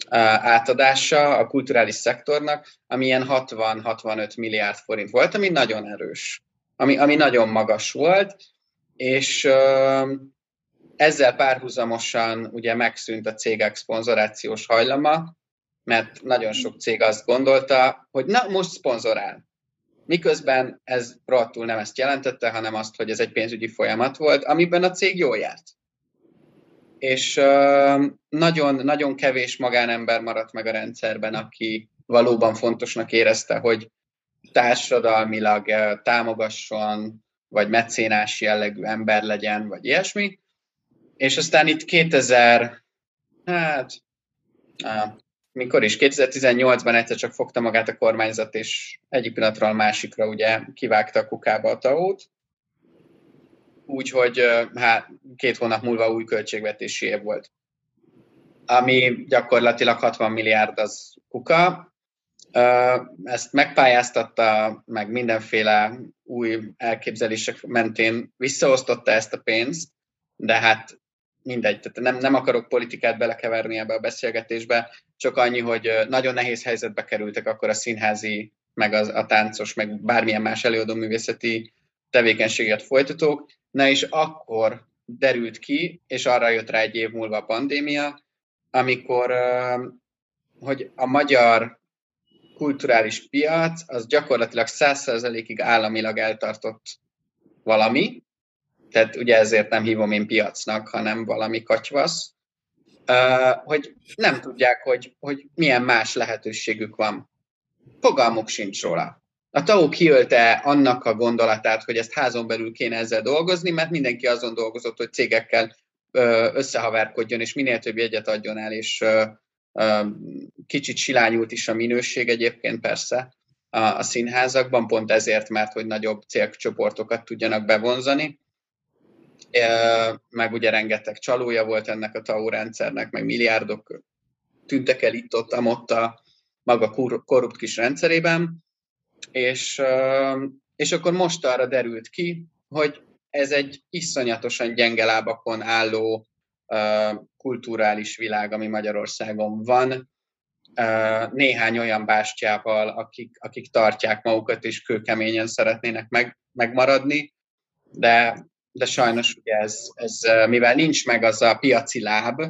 átadása a kulturális szektornak, ami ilyen 60-65 milliárd forint volt, ami nagyon erős, ami, ami nagyon magas volt, és ezzel párhuzamosan ugye megszűnt a cégek szponzorációs hajlama, mert nagyon sok cég azt gondolta, hogy na, most szponzorál. Miközben ez proaktul nem ezt jelentette, hanem azt, hogy ez egy pénzügyi folyamat volt, amiben a cég jól járt. És nagyon, nagyon kevés magánember maradt meg a rendszerben, aki valóban fontosnak érezte, hogy társadalmilag támogasson, vagy mecénás jellegű ember legyen, vagy ilyesmi. És aztán itt 2000, hát, mikor is, 2018-ban egyszer csak fogta magát a kormányzat, és egyik pillanatról a másikra ugye kivágta a kukába a taót. Úgyhogy hát két hónap múlva új költségvetési év volt. Ami gyakorlatilag 60 milliárd az kuka. Ezt megpályáztatta, meg mindenféle új elképzelések mentén visszaosztotta ezt a pénzt, de hát mindegy, tehát nem, nem akarok politikát belekeverni ebbe a beszélgetésbe, csak annyi, hogy nagyon nehéz helyzetbe kerültek akkor a színházi, meg az, a táncos, meg bármilyen más előadó művészeti tevékenységet folytatók, na és akkor derült ki, és arra jött rá egy év múlva a pandémia, amikor hogy a magyar kulturális piac az gyakorlatilag 100%-ig államilag eltartott valami, tehát ugye ezért nem hívom én piacnak, hanem valami kacsvasz, hogy nem tudják, hogy, hogy milyen más lehetőségük van. Fogalmuk sincs róla. A TAO kiölte annak a gondolatát, hogy ezt házon belül kéne ezzel dolgozni, mert mindenki azon dolgozott, hogy cégekkel összehaverkodjon, és minél több jegyet adjon el, és kicsit silányult is a minőség egyébként persze a, színházakban, pont ezért, mert hogy nagyobb célcsoportokat tudjanak bevonzani. Meg ugye rengeteg csalója volt ennek a TAO rendszernek, meg milliárdok tűntek el itt ott, ott a maga korrupt kis rendszerében, és, és akkor most arra derült ki, hogy ez egy iszonyatosan gyenge lábakon álló kulturális világ, ami Magyarországon van, néhány olyan bástyával, akik, akik tartják magukat és kőkeményen szeretnének meg, megmaradni, de de sajnos ugye ez, ez, mivel nincs meg az a piaci láb,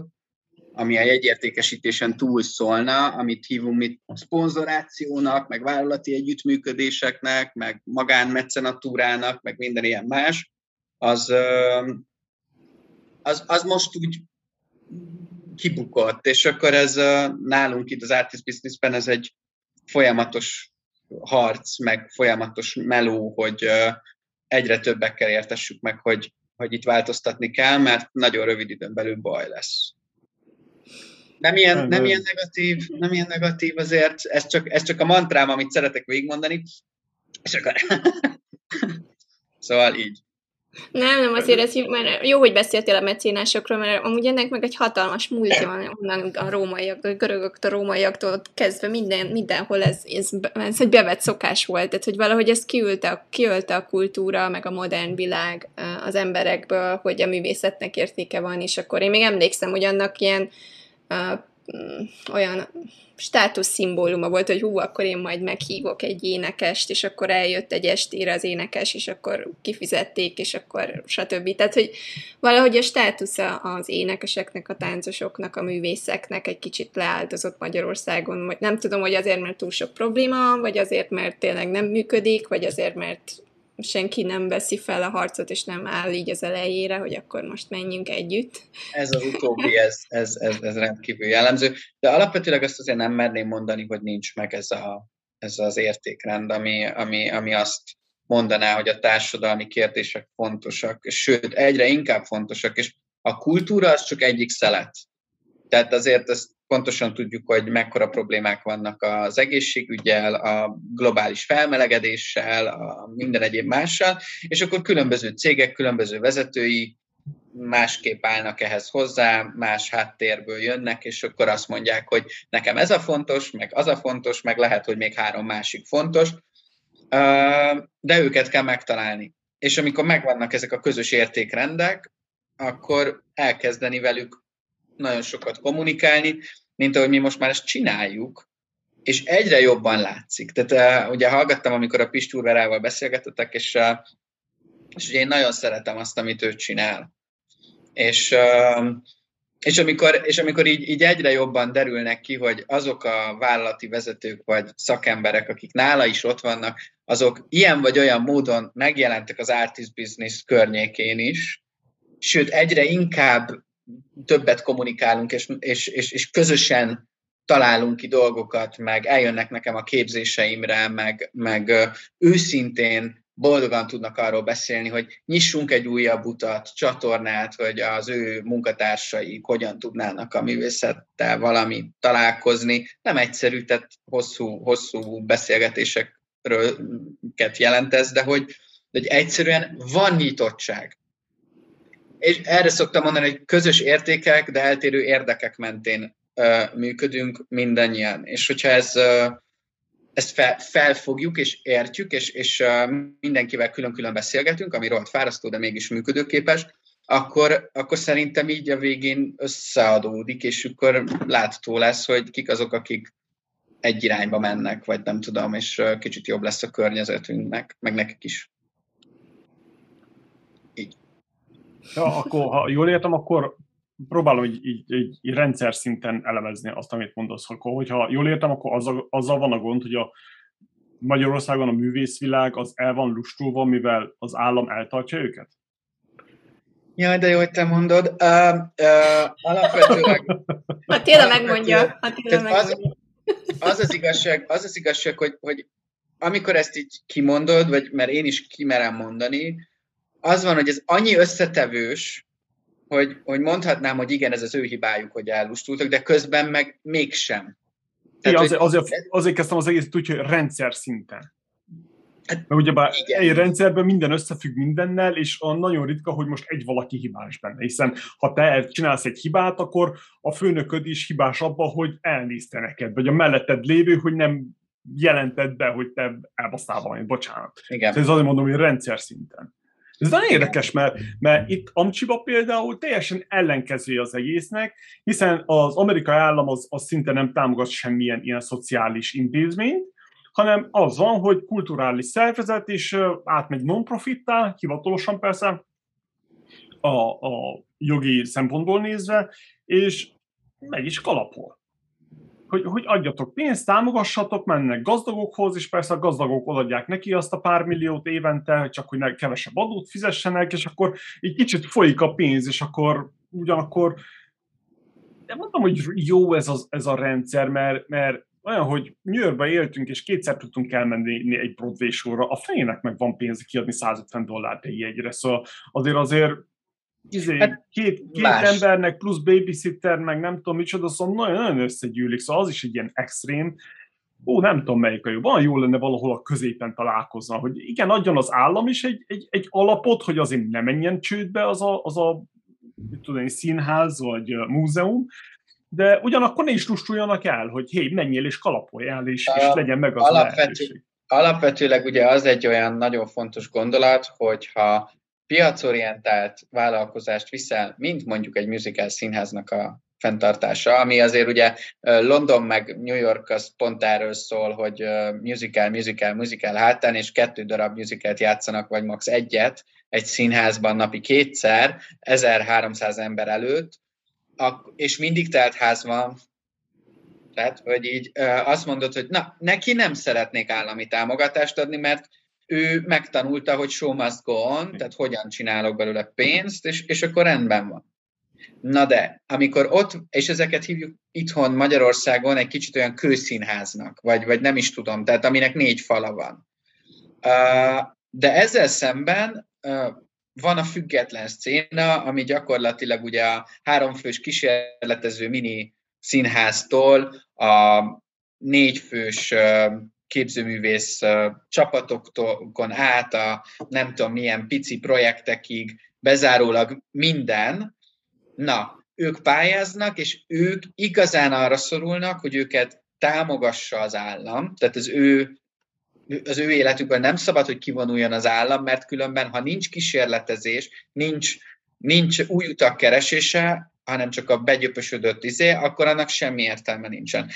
ami a jegyértékesítésen túl szólna, amit hívunk mi szponzorációnak, meg vállalati együttműködéseknek, meg magánmecenatúrának, meg minden ilyen más, az, az, az most úgy kibukott, és akkor ez nálunk itt az Artist Businessben ez egy folyamatos harc, meg folyamatos meló, hogy egyre többekkel értessük meg, hogy, hogy itt változtatni kell, mert nagyon rövid időn belül baj lesz. Nem ilyen, nem ilyen negatív, nem ilyen negatív azért, ez csak, ez csak a mantrám, amit szeretek végigmondani, és akkor... szóval így. Nem, nem, azért ez mert jó, hogy beszéltél a mecénásokról, mert amúgy ennek meg egy hatalmas múltja van onnan a rómaiak, a görögöktől, a rómaiaktól kezdve minden, mindenhol ez, ez, ez egy bevett szokás volt, tehát hogy valahogy ez kiülte, kiülte a kultúra, meg a modern világ az emberekből, hogy a művészetnek értéke van, és akkor én még emlékszem, hogy annak ilyen uh, olyan státuszszimbóluma volt, hogy hú, akkor én majd meghívok egy énekest, és akkor eljött egy estére az énekes, és akkor kifizették, és akkor stb. Tehát, hogy valahogy a státusza az énekeseknek, a táncosoknak, a művészeknek egy kicsit leáldozott Magyarországon. Nem tudom, hogy azért, mert túl sok probléma, vagy azért, mert tényleg nem működik, vagy azért, mert senki nem veszi fel a harcot, és nem áll így az elejére, hogy akkor most menjünk együtt. Ez az utóbbi, ez, ez, ez, ez rendkívül jellemző, de alapvetőleg azt azért nem merném mondani, hogy nincs meg ez a, ez az értékrend, ami, ami, ami azt mondaná, hogy a társadalmi kérdések fontosak, sőt, egyre inkább fontosak, és a kultúra az csak egyik szelet. Tehát azért ezt pontosan tudjuk, hogy mekkora problémák vannak az egészségügyel, a globális felmelegedéssel, a minden egyéb mással, és akkor különböző cégek, különböző vezetői másképp állnak ehhez hozzá, más háttérből jönnek, és akkor azt mondják, hogy nekem ez a fontos, meg az a fontos, meg lehet, hogy még három másik fontos, de őket kell megtalálni. És amikor megvannak ezek a közös értékrendek, akkor elkezdeni velük nagyon sokat kommunikálni, mint ahogy mi most már ezt csináljuk, és egyre jobban látszik. Tehát uh, ugye hallgattam, amikor a Pistúrverával beszélgetettek, és, uh, és ugye én nagyon szeretem azt, amit ő csinál. És, uh, és amikor, és amikor így, így egyre jobban derülnek ki, hogy azok a vállalati vezetők vagy szakemberek, akik nála is ott vannak, azok ilyen vagy olyan módon megjelentek az artist business környékén is, sőt egyre inkább többet kommunikálunk, és, és, és, és közösen találunk ki dolgokat, meg eljönnek nekem a képzéseimre, meg, meg őszintén boldogan tudnak arról beszélni, hogy nyissunk egy újabb utat, csatornát, hogy az ő munkatársai hogyan tudnának a művészettel valami találkozni. Nem egyszerű, tehát hosszú, hosszú beszélgetésekről jelent ez, de hogy, hogy egyszerűen van nyitottság és erre szoktam mondani, hogy közös értékek, de eltérő érdekek mentén uh, működünk mindannyian. És hogyha ez, uh, ezt fel, felfogjuk és értjük, és, és uh, mindenkivel külön-külön beszélgetünk, ami rohadt fárasztó, de mégis működőképes, akkor, akkor szerintem így a végén összeadódik, és akkor látható lesz, hogy kik azok, akik egy irányba mennek, vagy nem tudom, és kicsit jobb lesz a környezetünknek, meg nekik is. Ja, akkor, ha jól értem, akkor próbálom így, így, így, így rendszer szinten elemezni azt, amit mondasz. Akkor, hogyha jól értem, akkor azzal, azzal van a gond, hogy a Magyarországon a művészvilág az el van lustulva, mivel az állam eltartja őket? Jaj, de jó, hogy te mondod. Uh, uh, alapvetőleg... Attila megmondja. Attila megmondja. Az, az, az igazság, az az igazság, hogy, hogy amikor ezt így kimondod, vagy mert én is kimerem mondani, az van, hogy ez annyi összetevős, hogy, hogy mondhatnám, hogy igen, ez az ő hibájuk, hogy ellustultak, de közben meg mégsem. Tehát, igen, azért, azért, azért kezdtem az egészet úgy, hogy rendszer szinten. Hát, Mert ugyebár igen. egy rendszerben minden összefügg mindennel, és a nagyon ritka, hogy most egy valaki hibás benne. Hiszen ha te csinálsz egy hibát, akkor a főnököd is hibás abban, hogy elnézte neked, vagy a melletted lévő, hogy nem jelented be, hogy te elbasztál valamit, bocsánat. Igen. Ez azért mondom, hogy rendszer szinten. Ez nagyon érdekes, mert, mert itt Amcsiba például teljesen ellenkező az egésznek, hiszen az amerikai állam az, az szinte nem támogat semmilyen ilyen szociális intézményt, hanem az van, hogy kulturális szervezet, és átmegy non-profittá, hivatalosan persze, a, a jogi szempontból nézve, és meg is kalapol hogy, hogy adjatok pénzt, támogassatok, mennek gazdagokhoz, és persze a gazdagok odaadják neki azt a pár milliót évente, csak hogy ne kevesebb adót fizessenek, és akkor így kicsit folyik a pénz, és akkor ugyanakkor de mondom, hogy jó ez, az, ez a rendszer, mert, mert olyan, hogy New éltünk, és kétszer tudtunk elmenni egy Broadway sorra, a fejének meg van pénz kiadni 150 dollárt egy jegyre, szóval azért azért izé, hát, két, két embernek plusz babysitter, meg nem tudom micsoda, szóval nagyon, nagyon összegyűlik, szóval az is egy ilyen extrém. Ó, nem tudom melyik a jó. Van jó lenne valahol a középen találkozna, hogy igen, adjon az állam is egy, egy, egy alapot, hogy azért ne menjen csődbe az a, az a mit tudom én, színház vagy múzeum, de ugyanakkor ne is lustuljanak el, hogy hé, menjél és kalapolj el, és, és legyen meg az Alapvető, lehetőség. Alapvetőleg ugye az egy olyan nagyon fontos gondolat, hogyha piacorientált vállalkozást viszel, mint mondjuk egy musical színháznak a fenntartása, ami azért ugye London meg New York az pont erről szól, hogy musical, musical, musical hátán, és kettő darab musicalt játszanak, vagy max. egyet egy színházban napi kétszer, 1300 ember előtt, és mindig telt ház van, tehát, hogy így azt mondod, hogy na, neki nem szeretnék állami támogatást adni, mert ő megtanulta, hogy show must go on, tehát hogyan csinálok belőle pénzt, és, és akkor rendben van. Na de, amikor ott, és ezeket hívjuk itthon Magyarországon egy kicsit olyan kőszínháznak, vagy, vagy nem is tudom, tehát aminek négy fala van. De ezzel szemben van a független széna, ami gyakorlatilag ugye a háromfős kísérletező mini színháztól a négyfős képzőművész csapatokon át a nem tudom milyen pici projektekig, bezárólag minden, na, ők pályáznak, és ők igazán arra szorulnak, hogy őket támogassa az állam, tehát az ő, az ő életükben nem szabad, hogy kivonuljon az állam, mert különben, ha nincs kísérletezés, nincs, nincs új utak keresése, hanem csak a begyöpösödött izé, akkor annak semmi értelme nincsen.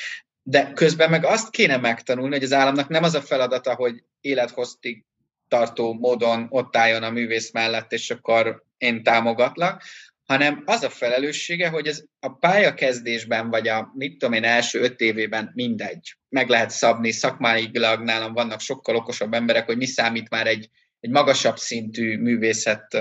De közben meg azt kéne megtanulni, hogy az államnak nem az a feladata, hogy élethoztig tartó módon ott álljon a művész mellett, és akkor én támogatlak, hanem az a felelőssége, hogy ez a pályakezdésben, vagy a mit tudom én első öt évében mindegy. Meg lehet szabni, szakmáilag nálam vannak sokkal okosabb emberek, hogy mi számít már egy, egy magasabb szintű művészet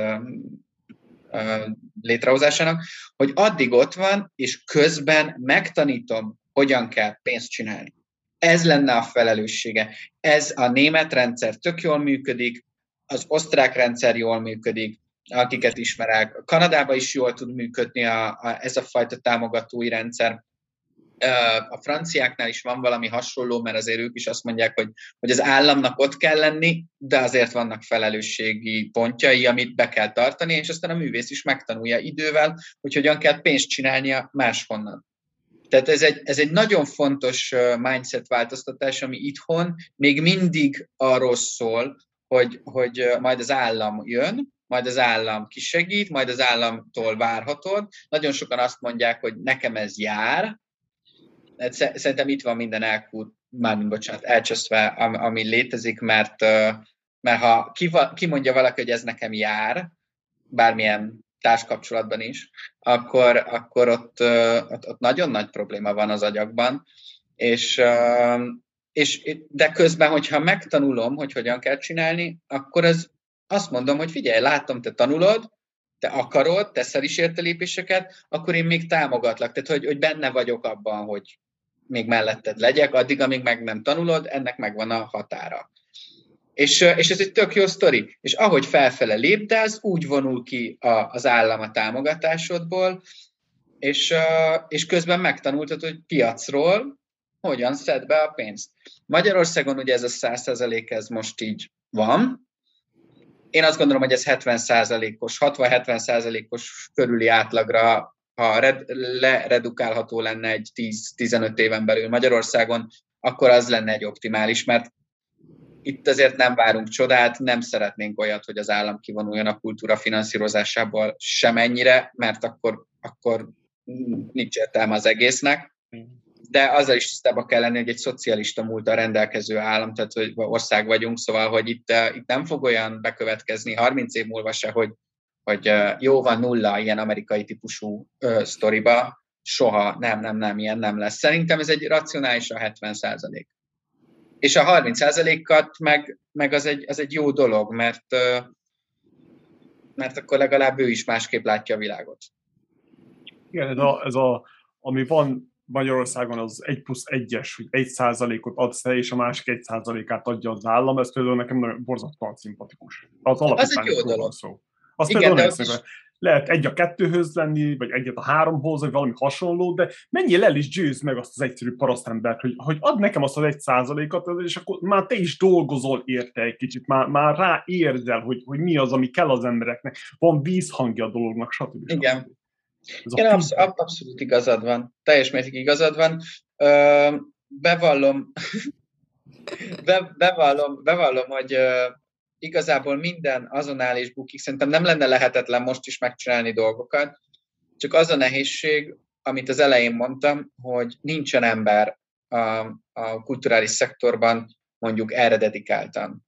létrehozásának, hogy addig ott van, és közben megtanítom, hogyan kell pénzt csinálni. Ez lenne a felelőssége. Ez a német rendszer tök jól működik, az osztrák rendszer jól működik, akiket ismerek. Kanadában is jól tud működni a, a, ez a fajta támogatói rendszer. A franciáknál is van valami hasonló, mert azért ők is azt mondják, hogy, hogy az államnak ott kell lenni, de azért vannak felelősségi pontjai, amit be kell tartani, és aztán a művész is megtanulja idővel, hogy hogyan kell pénzt csinálnia máshonnan. Tehát ez egy, ez egy nagyon fontos mindset változtatás, ami itthon még mindig arról szól, hogy, hogy majd az állam jön, majd az állam kisegít, majd az államtól várhatod. Nagyon sokan azt mondják, hogy nekem ez jár. Hát szerintem itt van minden elkút, mármint bocsánat, elcseszve, ami létezik, mert, mert ha kimondja valaki, hogy ez nekem jár, bármilyen társkapcsolatban is, akkor, akkor ott, ott, ott nagyon nagy probléma van az agyakban, és, és de közben, hogyha megtanulom, hogy hogyan kell csinálni, akkor ez azt mondom, hogy figyelj, látom, te tanulod, te akarod, teszel is érte lépéseket, akkor én még támogatlak. Tehát, hogy, hogy benne vagyok abban, hogy még melletted legyek, addig, amíg meg nem tanulod, ennek megvan a határa. És, és ez egy tök jó sztori. És ahogy felfele lépdelsz, úgy vonul ki a, az állam a támogatásodból, és, és közben megtanultad, hogy piacról hogyan szed be a pénzt. Magyarországon ugye ez a 100% ez most így van, én azt gondolom, hogy ez 70%-os, 60-70%-os körüli átlagra, ha red, leredukálható lenne egy 10-15 éven belül Magyarországon, akkor az lenne egy optimális, mert itt azért nem várunk csodát, nem szeretnénk olyat, hogy az állam kivonuljon a kultúra finanszírozásából semennyire, mert akkor, akkor nincs értelme az egésznek de azzal is tisztában kell lenni, hogy egy szocialista múltal rendelkező állam, tehát hogy ország vagyunk, szóval, hogy itt, uh, itt nem fog olyan bekövetkezni 30 év múlva se, hogy, hogy uh, jó van nulla ilyen amerikai típusú uh, sztoriba, soha nem, nem, nem, ilyen nem lesz. Szerintem ez egy racionális a 70 százalék. És a 30 százalékat meg, meg az, egy, az egy jó dolog, mert, mert akkor legalább ő is másképp látja a világot. Igen, ez a, ez a ami van Magyarországon az 1 plusz 1-es, hogy 1 százalékot adsz te, és a másik 1 százalékát adja az állam, ez például nekem nagyon borzasztóan szimpatikus. Az, jó dolog. Szó. Azt Igen, például nem is... lehet egy a kettőhöz lenni, vagy egyet a háromhoz, vagy valami hasonló, de menjél el is győz meg azt az egyszerű parasztembert, hogy, hogy ad nekem azt az egy százalékat, és akkor már te is dolgozol érte egy kicsit, már, már rá érzel, hogy, hogy mi az, ami kell az embereknek, van vízhangja a dolognak, stb. Igen. Igen, absz- abszolút igazad van. Teljes mértékig igazad van. Ö, bevallom, be, bevallom, bevallom, hogy igazából minden azon áll és bukik. Szerintem nem lenne lehetetlen most is megcsinálni dolgokat, csak az a nehézség, amit az elején mondtam, hogy nincsen ember a, a kulturális szektorban mondjuk erre dedikáltan.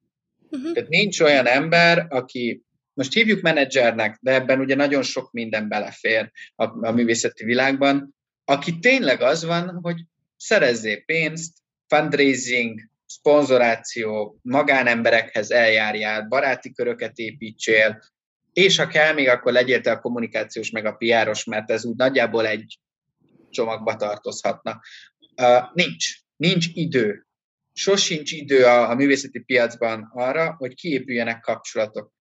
Uh-huh. Tehát nincs olyan ember, aki most hívjuk menedzsernek, de ebben ugye nagyon sok minden belefér a, a művészeti világban, aki tényleg az van, hogy szerezzél pénzt, fundraising, szponzoráció, magánemberekhez eljárjál, baráti köröket építsél, és ha kell, még akkor legyél te a kommunikációs meg a piáros, mert ez úgy nagyjából egy csomagba tartozhatna. Uh, nincs. Nincs idő. Sosincs idő a, a művészeti piacban arra, hogy kiépüljenek kapcsolatok.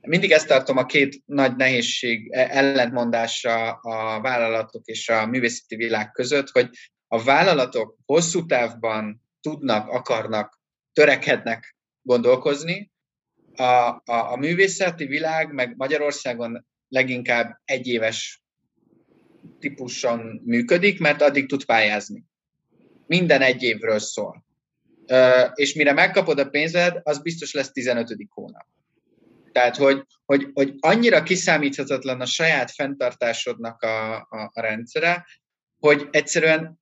Mindig ezt tartom a két nagy nehézség e, ellentmondásra a vállalatok és a művészeti világ között, hogy a vállalatok hosszú távban tudnak, akarnak, törekednek gondolkozni, a, a, a művészeti világ, meg Magyarországon leginkább egyéves típuson működik, mert addig tud pályázni. Minden egy évről szól. És mire megkapod a pénzed, az biztos lesz 15. hónap. Tehát, hogy, hogy, hogy annyira kiszámíthatatlan a saját fenntartásodnak a, a, a rendszere, hogy egyszerűen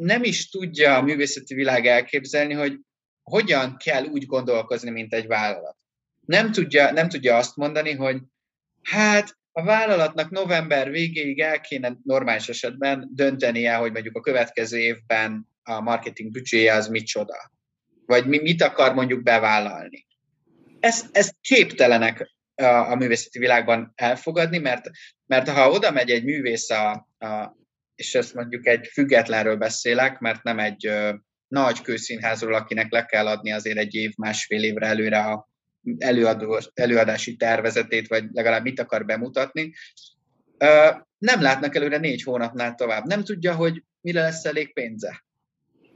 nem is tudja a művészeti világ elképzelni, hogy hogyan kell úgy gondolkozni, mint egy vállalat. Nem tudja, nem tudja azt mondani, hogy hát a vállalatnak november végéig el kéne normális esetben döntenie, hogy mondjuk a következő évben a marketing büdzséje az micsoda. Vagy mi, mit akar mondjuk bevállalni. Ezt, ezt képtelenek a, a művészeti világban elfogadni, mert, mert ha oda megy egy művész, a, a, és ezt mondjuk egy függetlenről beszélek, mert nem egy nagy kőszínházról, akinek le kell adni azért egy év, másfél évre előre a, előadó, előadási tervezetét, vagy legalább mit akar bemutatni, nem látnak előre négy hónapnál tovább. Nem tudja, hogy mire lesz elég pénze.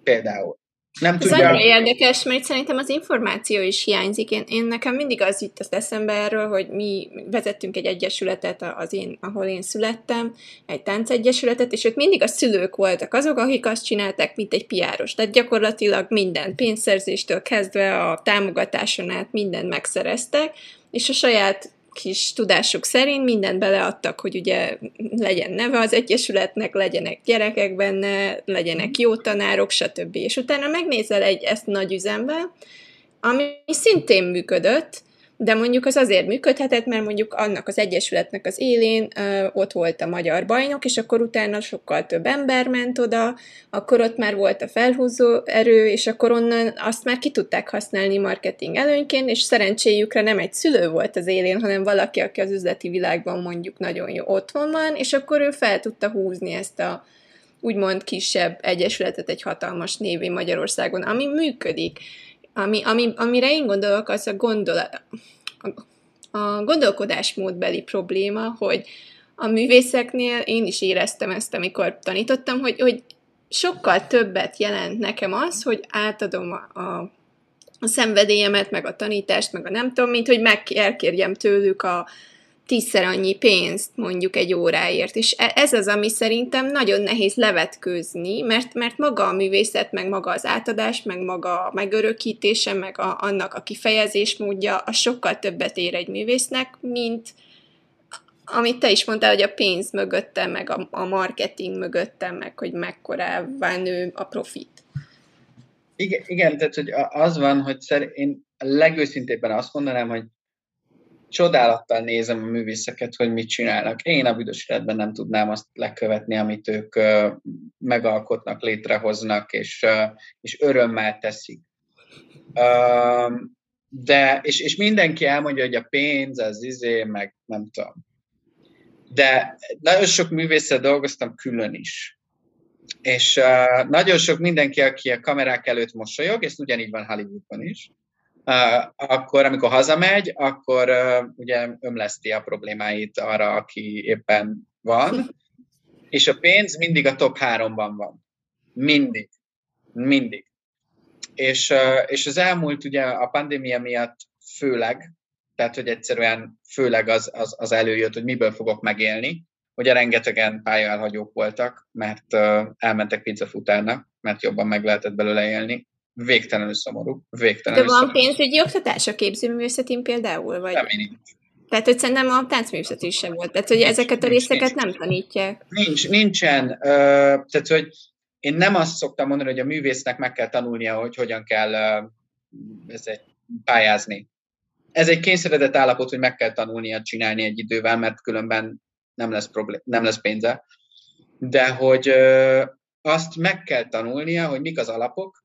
Például. Nem Ez tudja... annyira érdekes, mert szerintem az információ is hiányzik. Én, én nekem mindig az jut az eszembe erről, hogy mi vezettünk egy egyesületet, az én, ahol én születtem, egy táncegyesületet, és ott mindig a szülők voltak azok, akik azt csinálták, mint egy piáros. Tehát gyakorlatilag minden pénzszerzéstől kezdve a támogatáson át mindent megszereztek, és a saját kis tudásuk szerint mindent beleadtak, hogy ugye legyen neve az egyesületnek, legyenek gyerekek benne, legyenek jó tanárok, stb. És utána megnézel egy ezt nagy üzembe, ami szintén működött, de mondjuk az azért működhetett, mert mondjuk annak az egyesületnek az élén ö, ott volt a magyar bajnok, és akkor utána sokkal több ember ment oda, akkor ott már volt a felhúzó erő, és akkor onnan azt már ki tudták használni marketing előnyként, és szerencséjükre nem egy szülő volt az élén, hanem valaki, aki az üzleti világban mondjuk nagyon jó otthon van, és akkor ő fel tudta húzni ezt a úgymond kisebb egyesületet egy hatalmas névé Magyarországon, ami működik. Ami, ami, amire én gondolok, az a, gondolat, a, a gondolkodásmódbeli probléma, hogy a művészeknél én is éreztem ezt, amikor tanítottam, hogy, hogy sokkal többet jelent nekem az, hogy átadom a, a, a szenvedélyemet, meg a tanítást, meg a nem tudom, mint hogy meg elkérjem tőlük a, tízszer annyi pénzt mondjuk egy óráért. És e, ez az, ami szerintem nagyon nehéz levetkőzni, mert, mert maga a művészet, meg maga az átadás, meg maga a megörökítése, meg a, annak a kifejezés módja, a sokkal többet ér egy művésznek, mint amit te is mondtál, hogy a pénz mögötte, meg a, a marketing mögötte, meg hogy mekkorává nő a profit. Igen, igen, tehát hogy az van, hogy szer, én legőszintébben azt mondanám, hogy csodálattal nézem a művészeket, hogy mit csinálnak. Én a büdös életben nem tudnám azt lekövetni, amit ők megalkotnak, létrehoznak, és, és örömmel teszik. De, és, és mindenki elmondja, hogy a pénz, az izé, meg nem tudom. De nagyon sok művésszel dolgoztam külön is. És uh, nagyon sok mindenki, aki a kamerák előtt mosolyog, és ugyanígy van Hollywoodban is, akkor amikor hazamegy, akkor ugye ömleszti a problémáit arra, aki éppen van, és a pénz mindig a top háromban van. Mindig. Mindig. És, és az elmúlt ugye a pandémia miatt főleg, tehát hogy egyszerűen főleg az, az, az előjött, hogy miből fogok megélni. Ugye rengetegen pályaelhagyók voltak, mert elmentek pizzafutárnak, mert jobban meg lehetett belőle élni végtelenül szomorú. Végtelenül De van szomorú. pénzügyi oktatás a képzőművészetén például? Vagy? Nem, nincs. Tehát, hogy szerintem a táncművészet is sem volt. Tehát, hogy nincs, ezeket a részeket nincs, nem tanítják. Nincs, nincsen. Uh, tehát, hogy én nem azt szoktam mondani, hogy a művésznek meg kell tanulnia, hogy hogyan kell uh, ez egy, pályázni. Ez egy kényszeredett állapot, hogy meg kell tanulnia csinálni egy idővel, mert különben nem lesz, problém, nem lesz pénze. De hogy uh, azt meg kell tanulnia, hogy mik az alapok,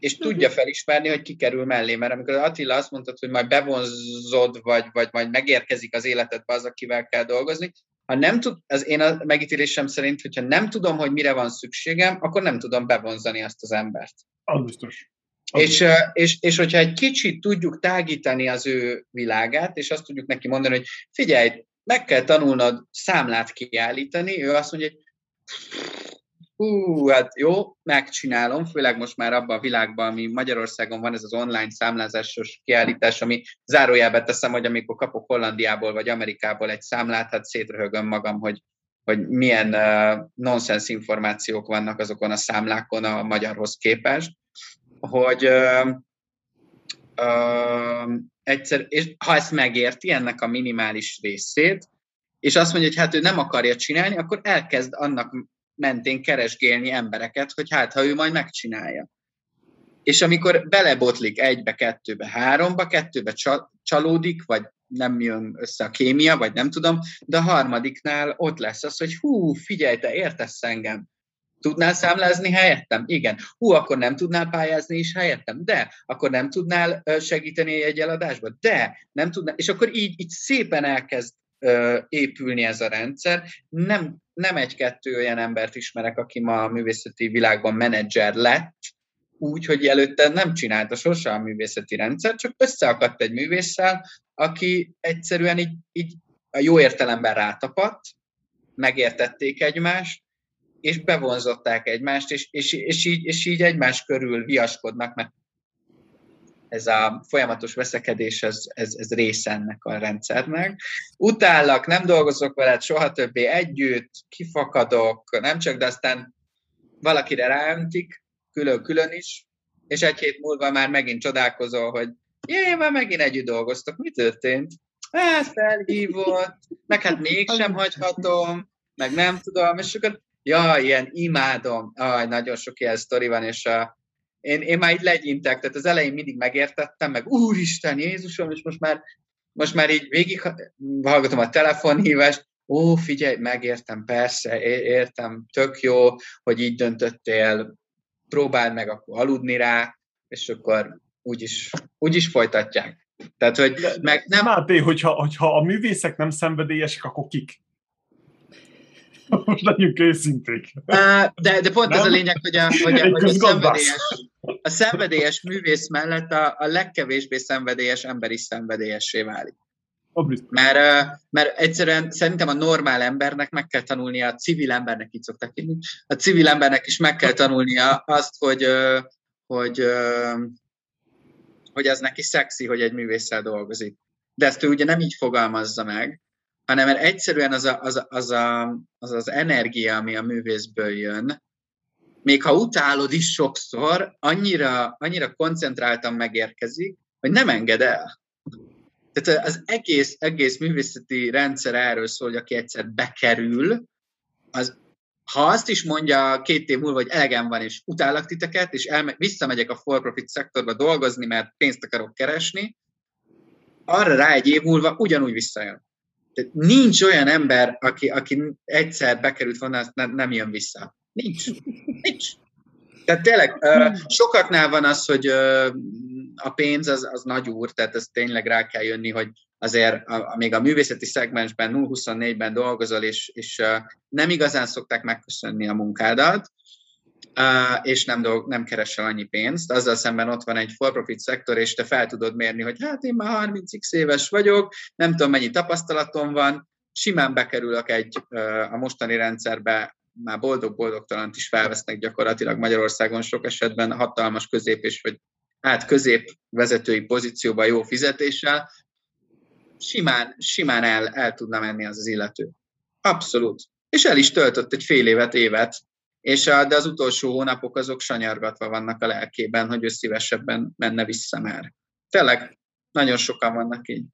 és tudja felismerni, hogy ki kerül mellé. Mert amikor Attila azt mondtad, hogy majd bevonzod, vagy, vagy majd megérkezik az életedbe az, akivel kell dolgozni, ha nem tud, az én a megítélésem szerint, hogyha nem tudom, hogy mire van szükségem, akkor nem tudom bevonzani azt az embert. Az biztos. Az és, és, és hogyha egy kicsit tudjuk tágítani az ő világát, és azt tudjuk neki mondani, hogy figyelj, meg kell tanulnod számlát kiállítani, ő azt mondja, hogy hú, hát jó, megcsinálom, főleg most már abban a világban, ami Magyarországon van, ez az online számlázásos kiállítás, ami zárójelbe teszem, hogy amikor kapok Hollandiából vagy Amerikából egy számlát, hát szétröhögöm magam, hogy, hogy milyen uh, nonsens információk vannak azokon a számlákon a magyarhoz képest, hogy uh, uh, egyszer, és ha ezt megérti, ennek a minimális részét, és azt mondja, hogy hát ő nem akarja csinálni, akkor elkezd annak mentén keresgélni embereket, hogy hát, ha ő majd megcsinálja. És amikor belebotlik egybe, kettőbe, háromba, kettőbe csalódik, vagy nem jön össze a kémia, vagy nem tudom, de a harmadiknál ott lesz az, hogy hú, figyelj, te értesz engem. Tudnál számlázni helyettem? Igen. Hú, akkor nem tudnál pályázni is helyettem? De. Akkor nem tudnál segíteni egy eladásba? De. Nem tudnál. És akkor így, így szépen elkezd épülni ez a rendszer. Nem, nem egy-kettő olyan embert ismerek, aki ma a művészeti világban menedzser lett, úgy, hogy előtte nem csinálta sose a művészeti rendszer, csak összeakadt egy művésszel, aki egyszerűen így, így a jó értelemben rátapadt, megértették egymást, és bevonzották egymást, és, és, és, így, és így egymás körül viaskodnak, mert ez a folyamatos veszekedés, ez, ez, ez része ennek a rendszernek. Utállak, nem dolgozok veled soha többé együtt, kifakadok, nem csak, de aztán valakire ráöntik, külön-külön is, és egy hét múlva már megint csodálkozol, hogy jé, már megint együtt dolgoztok, mi történt? Hát felhívott, meg hát mégsem hagyhatom, meg nem tudom, és akkor, ja, ilyen imádom, aj, nagyon sok ilyen sztori van, és a, én, én már így legyintek, tehát az elején mindig megértettem, meg úristen, Jézusom, és most már, most már így végig hallgatom a telefonhívást, ó, figyelj, megértem, persze, értem, tök jó, hogy így döntöttél, próbáld meg akkor aludni rá, és akkor úgyis, úgyis folytatják. Tehát, hogy meg nem... Máté, hogyha, hogyha a művészek nem szenvedélyesek, akkor kik? Most legyünk őszinték. De, de pont nem? ez a lényeg, hogy a, hogy a, hogy a, szenvedélyes, a szenvedélyes művész mellett a, a legkevésbé szenvedélyes ember is szenvedélyessé válik. Mert, mert egyszerűen szerintem a normál embernek meg kell tanulnia, a civil embernek így szokták hívni, a civil embernek is meg kell tanulnia azt, hogy, hogy, hogy az neki szexi, hogy egy művésszel dolgozik. De ezt ő ugye nem így fogalmazza meg, hanem mert egyszerűen az, a, az, a, az, a, az az energia, ami a művészből jön, még ha utálod is sokszor, annyira, annyira koncentráltan megérkezik, hogy nem enged el. Tehát az egész, egész művészeti rendszer erről szól, hogy aki egyszer bekerül, az, ha azt is mondja két év múlva, hogy elegem van, és utállak titeket, és elme- visszamegyek a for-profit szektorba dolgozni, mert pénzt akarok keresni, arra rá egy év múlva ugyanúgy visszajön. Tehát nincs olyan ember, aki, aki egyszer bekerült volna, azt nem, nem jön vissza. Nincs. Nincs. Tehát tényleg sokaknál van az, hogy a pénz az, az nagy úr, tehát ez tényleg rá kell jönni, hogy azért a, a, még a művészeti szegmensben 0-24-ben dolgozol, és, és nem igazán szokták megköszönni a munkádat, és nem, dolg, nem keresel annyi pénzt. Azzal szemben ott van egy for-profit szektor, és te fel tudod mérni, hogy hát én már 30x éves vagyok, nem tudom mennyi tapasztalatom van, simán bekerülök egy a mostani rendszerbe, már boldog-boldogtalant is felvesznek gyakorlatilag Magyarországon sok esetben hatalmas közép és vagy hát közép vezetői pozícióban jó fizetéssel, simán, simán el, el tudna menni az az illető. Abszolút. És el is töltött egy fél évet, évet és a, de az utolsó hónapok azok sanyargatva vannak a lelkében, hogy ő szívesebben menne vissza már. Tényleg, nagyon sokan vannak így.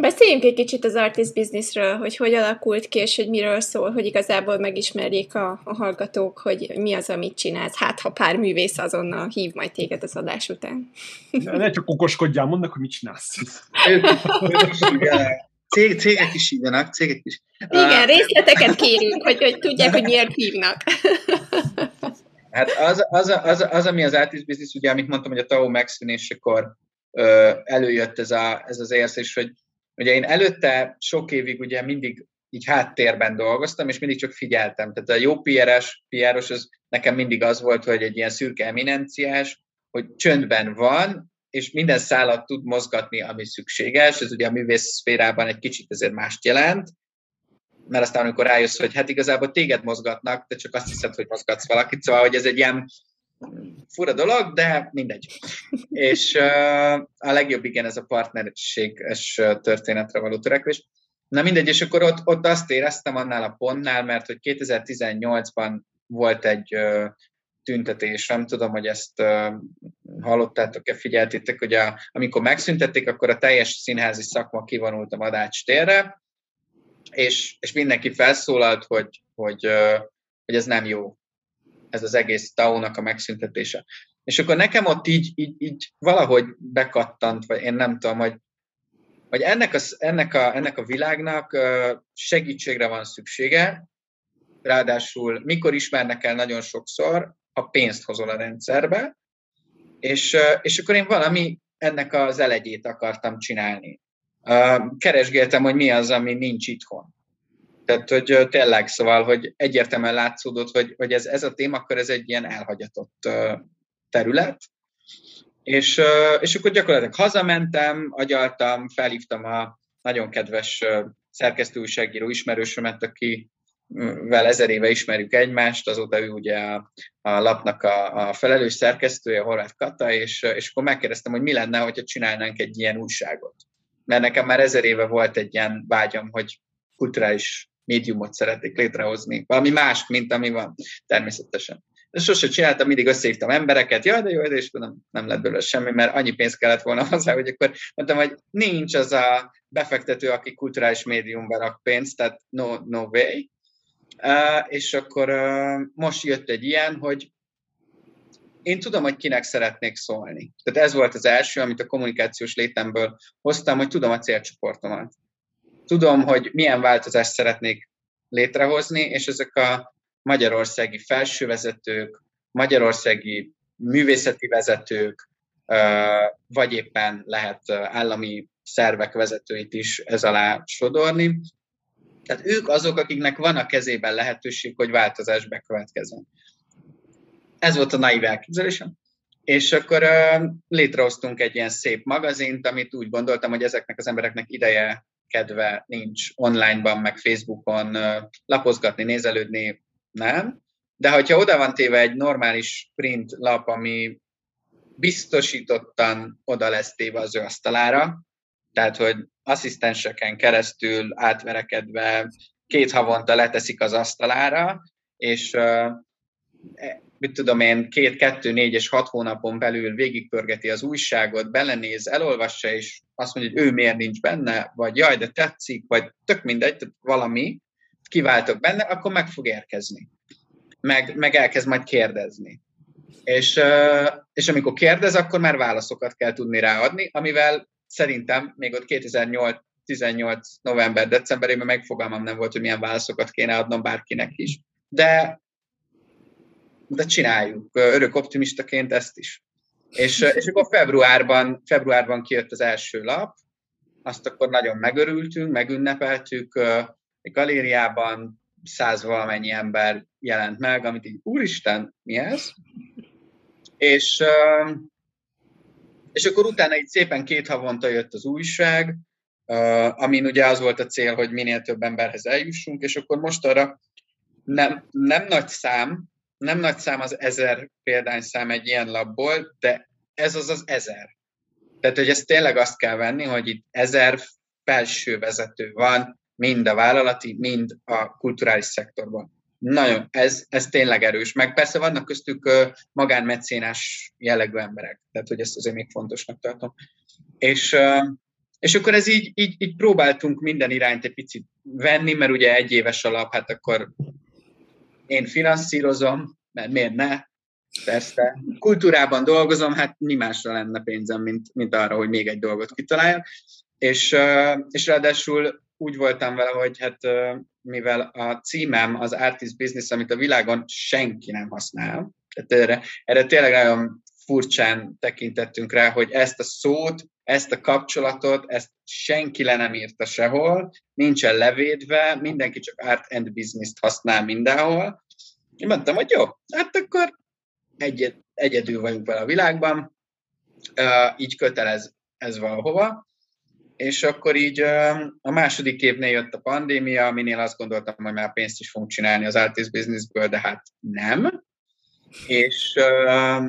Beszéljünk egy kicsit az artist businessről, hogy hogy alakult ki, és hogy miről szól, hogy igazából megismerjék a, a hallgatók, hogy mi az, amit csinálsz. Hát, ha pár művész azonnal hív majd téged az adás után. Ne, ne csak okoskodjál, mondnak, hogy mit csinálsz. Cég, cégek is hívjanak, cégek is. Igen, részleteket kérünk, hogy, hogy tudják, hogy miért hívnak. Hát az, az, az, az, ami az artist business, ugye, amit mondtam, hogy a TAO megszűnésekor előjött ez, a, ez az érzés, hogy ugye én előtte sok évig ugye mindig így háttérben dolgoztam, és mindig csak figyeltem. Tehát a jó PR-es, PR-os az nekem mindig az volt, hogy egy ilyen szürke eminenciás, hogy csöndben van, és minden szállat tud mozgatni, ami szükséges. Ez ugye a művész szférában egy kicsit ezért mást jelent, mert aztán amikor rájössz, hogy hát igazából téged mozgatnak, te csak azt hiszed, hogy mozgatsz valakit, szóval hogy ez egy ilyen fura dolog, de mindegy. és a legjobb igen ez a partnerséges történetre való törekvés. Na mindegy, és akkor ott, ott azt éreztem annál a pontnál, mert hogy 2018-ban volt egy tüntetés, nem tudom, hogy ezt hallottátok-e, figyeltétek, hogy a, amikor megszüntették, akkor a teljes színházi szakma kivonult a Madács térre, és, és mindenki felszólalt, hogy, hogy, hogy ez nem jó, ez az egész TAO-nak a megszüntetése. És akkor nekem ott így, így, így valahogy bekattant, vagy én nem tudom, hogy, hogy ennek, a, ennek, a, ennek a világnak segítségre van szüksége, ráadásul mikor ismernek el nagyon sokszor, ha pénzt hozol a rendszerbe, és, és akkor én valami ennek az elegyét akartam csinálni. Keresgéltem, hogy mi az, ami nincs itthon. Tehát, hogy tényleg, szóval, hogy egyértelműen látszódott, hogy, hogy ez, ez a témakör, ez egy ilyen elhagyatott terület, és, és akkor gyakorlatilag hazamentem, agyaltam, felhívtam a nagyon kedves szerkesztőújságíró ismerősömet, aki vel ezer éve ismerjük egymást, azóta ő ugye a, a lapnak a, a felelős szerkesztője, Horváth Kata, és, és akkor megkérdeztem, hogy mi lenne, hogyha csinálnánk egy ilyen újságot. Mert nekem már ezer éve volt egy ilyen vágyam, hogy kulturális médiumot szeretnék létrehozni, valami más, mint ami van, természetesen. De sose csináltam, mindig összehívtam embereket, jaj, de jó, és nem, nem lett belőle semmi, mert annyi pénz kellett volna hozzá, hogy akkor mondtam, hogy nincs az a befektető, aki kulturális médiumban rak pénzt, tehát no, no way. Uh, és akkor uh, most jött egy ilyen, hogy én tudom, hogy kinek szeretnék szólni. Tehát ez volt az első, amit a kommunikációs létemből hoztam, hogy tudom a célcsoportomat tudom, hogy milyen változást szeretnék létrehozni, és ezek a magyarországi felsővezetők, magyarországi művészeti vezetők, vagy éppen lehet állami szervek vezetőit is ez alá sodorni. Tehát ők azok, akiknek van a kezében lehetőség, hogy változás bekövetkezzen. Ez volt a naiv elképzelésem. És akkor létrehoztunk egy ilyen szép magazint, amit úgy gondoltam, hogy ezeknek az embereknek ideje kedve nincs onlineban, meg Facebookon lapozgatni, nézelődni, nem. De hogyha oda van téve egy normális print lap, ami biztosítottan oda lesz téve az ő asztalára, tehát, hogy asszisztenseken keresztül átverekedve két havonta leteszik az asztalára, és mit tudom én, két, kettő, négy és hat hónapon belül végigpörgeti az újságot, belenéz, elolvassa, és azt mondja, hogy ő miért nincs benne, vagy jaj, de tetszik, vagy tök mindegy, tehát valami, kiváltok benne, akkor meg fog érkezni. Meg, meg elkezd majd kérdezni. És, és amikor kérdez, akkor már válaszokat kell tudni ráadni, amivel szerintem még ott 2008 18 november-decemberében megfogalmam nem volt, hogy milyen válaszokat kéne adnom bárkinek is. De de csináljuk. Örök optimistaként ezt is. És, és akkor februárban, februárban kijött az első lap, azt akkor nagyon megörültünk, megünnepeltük, egy galériában száz valamennyi ember jelent meg, amit így, úristen, mi ez? És, és akkor utána így szépen két havonta jött az újság, amin ugye az volt a cél, hogy minél több emberhez eljussunk, és akkor most arra nem, nem nagy szám, nem nagy szám az ezer példányszám egy ilyen labból, de ez az az ezer. Tehát, hogy ezt tényleg azt kell venni, hogy itt ezer felső vezető van, mind a vállalati, mind a kulturális szektorban. Nagyon, ez, ez tényleg erős. Meg persze vannak köztük magánmecénás jellegű emberek, tehát hogy ezt azért még fontosnak tartom. És, és akkor ez így, így, így próbáltunk minden irányt egy picit venni, mert ugye egy éves alap, hát akkor én finanszírozom, mert miért ne? Persze. Kultúrában dolgozom, hát mi másra lenne pénzem, mint, mint arra, hogy még egy dolgot kitaláljak. És, és ráadásul úgy voltam vele, hogy hát mivel a címem az artist business, amit a világon senki nem használ, Tehát erre, erre tényleg nagyon furcsán tekintettünk rá, hogy ezt a szót, ezt a kapcsolatot, ezt senki le nem írta sehol, nincsen levédve, mindenki csak art and business-t használ mindenhol. Én mondtam, hogy jó, hát akkor egyed, egyedül vagyunk vele a világban, uh, így kötelez ez valahova. És akkor így uh, a második évnél jött a pandémia, aminél azt gondoltam, hogy már pénzt is fogunk csinálni az artist businessből, de hát nem. És uh,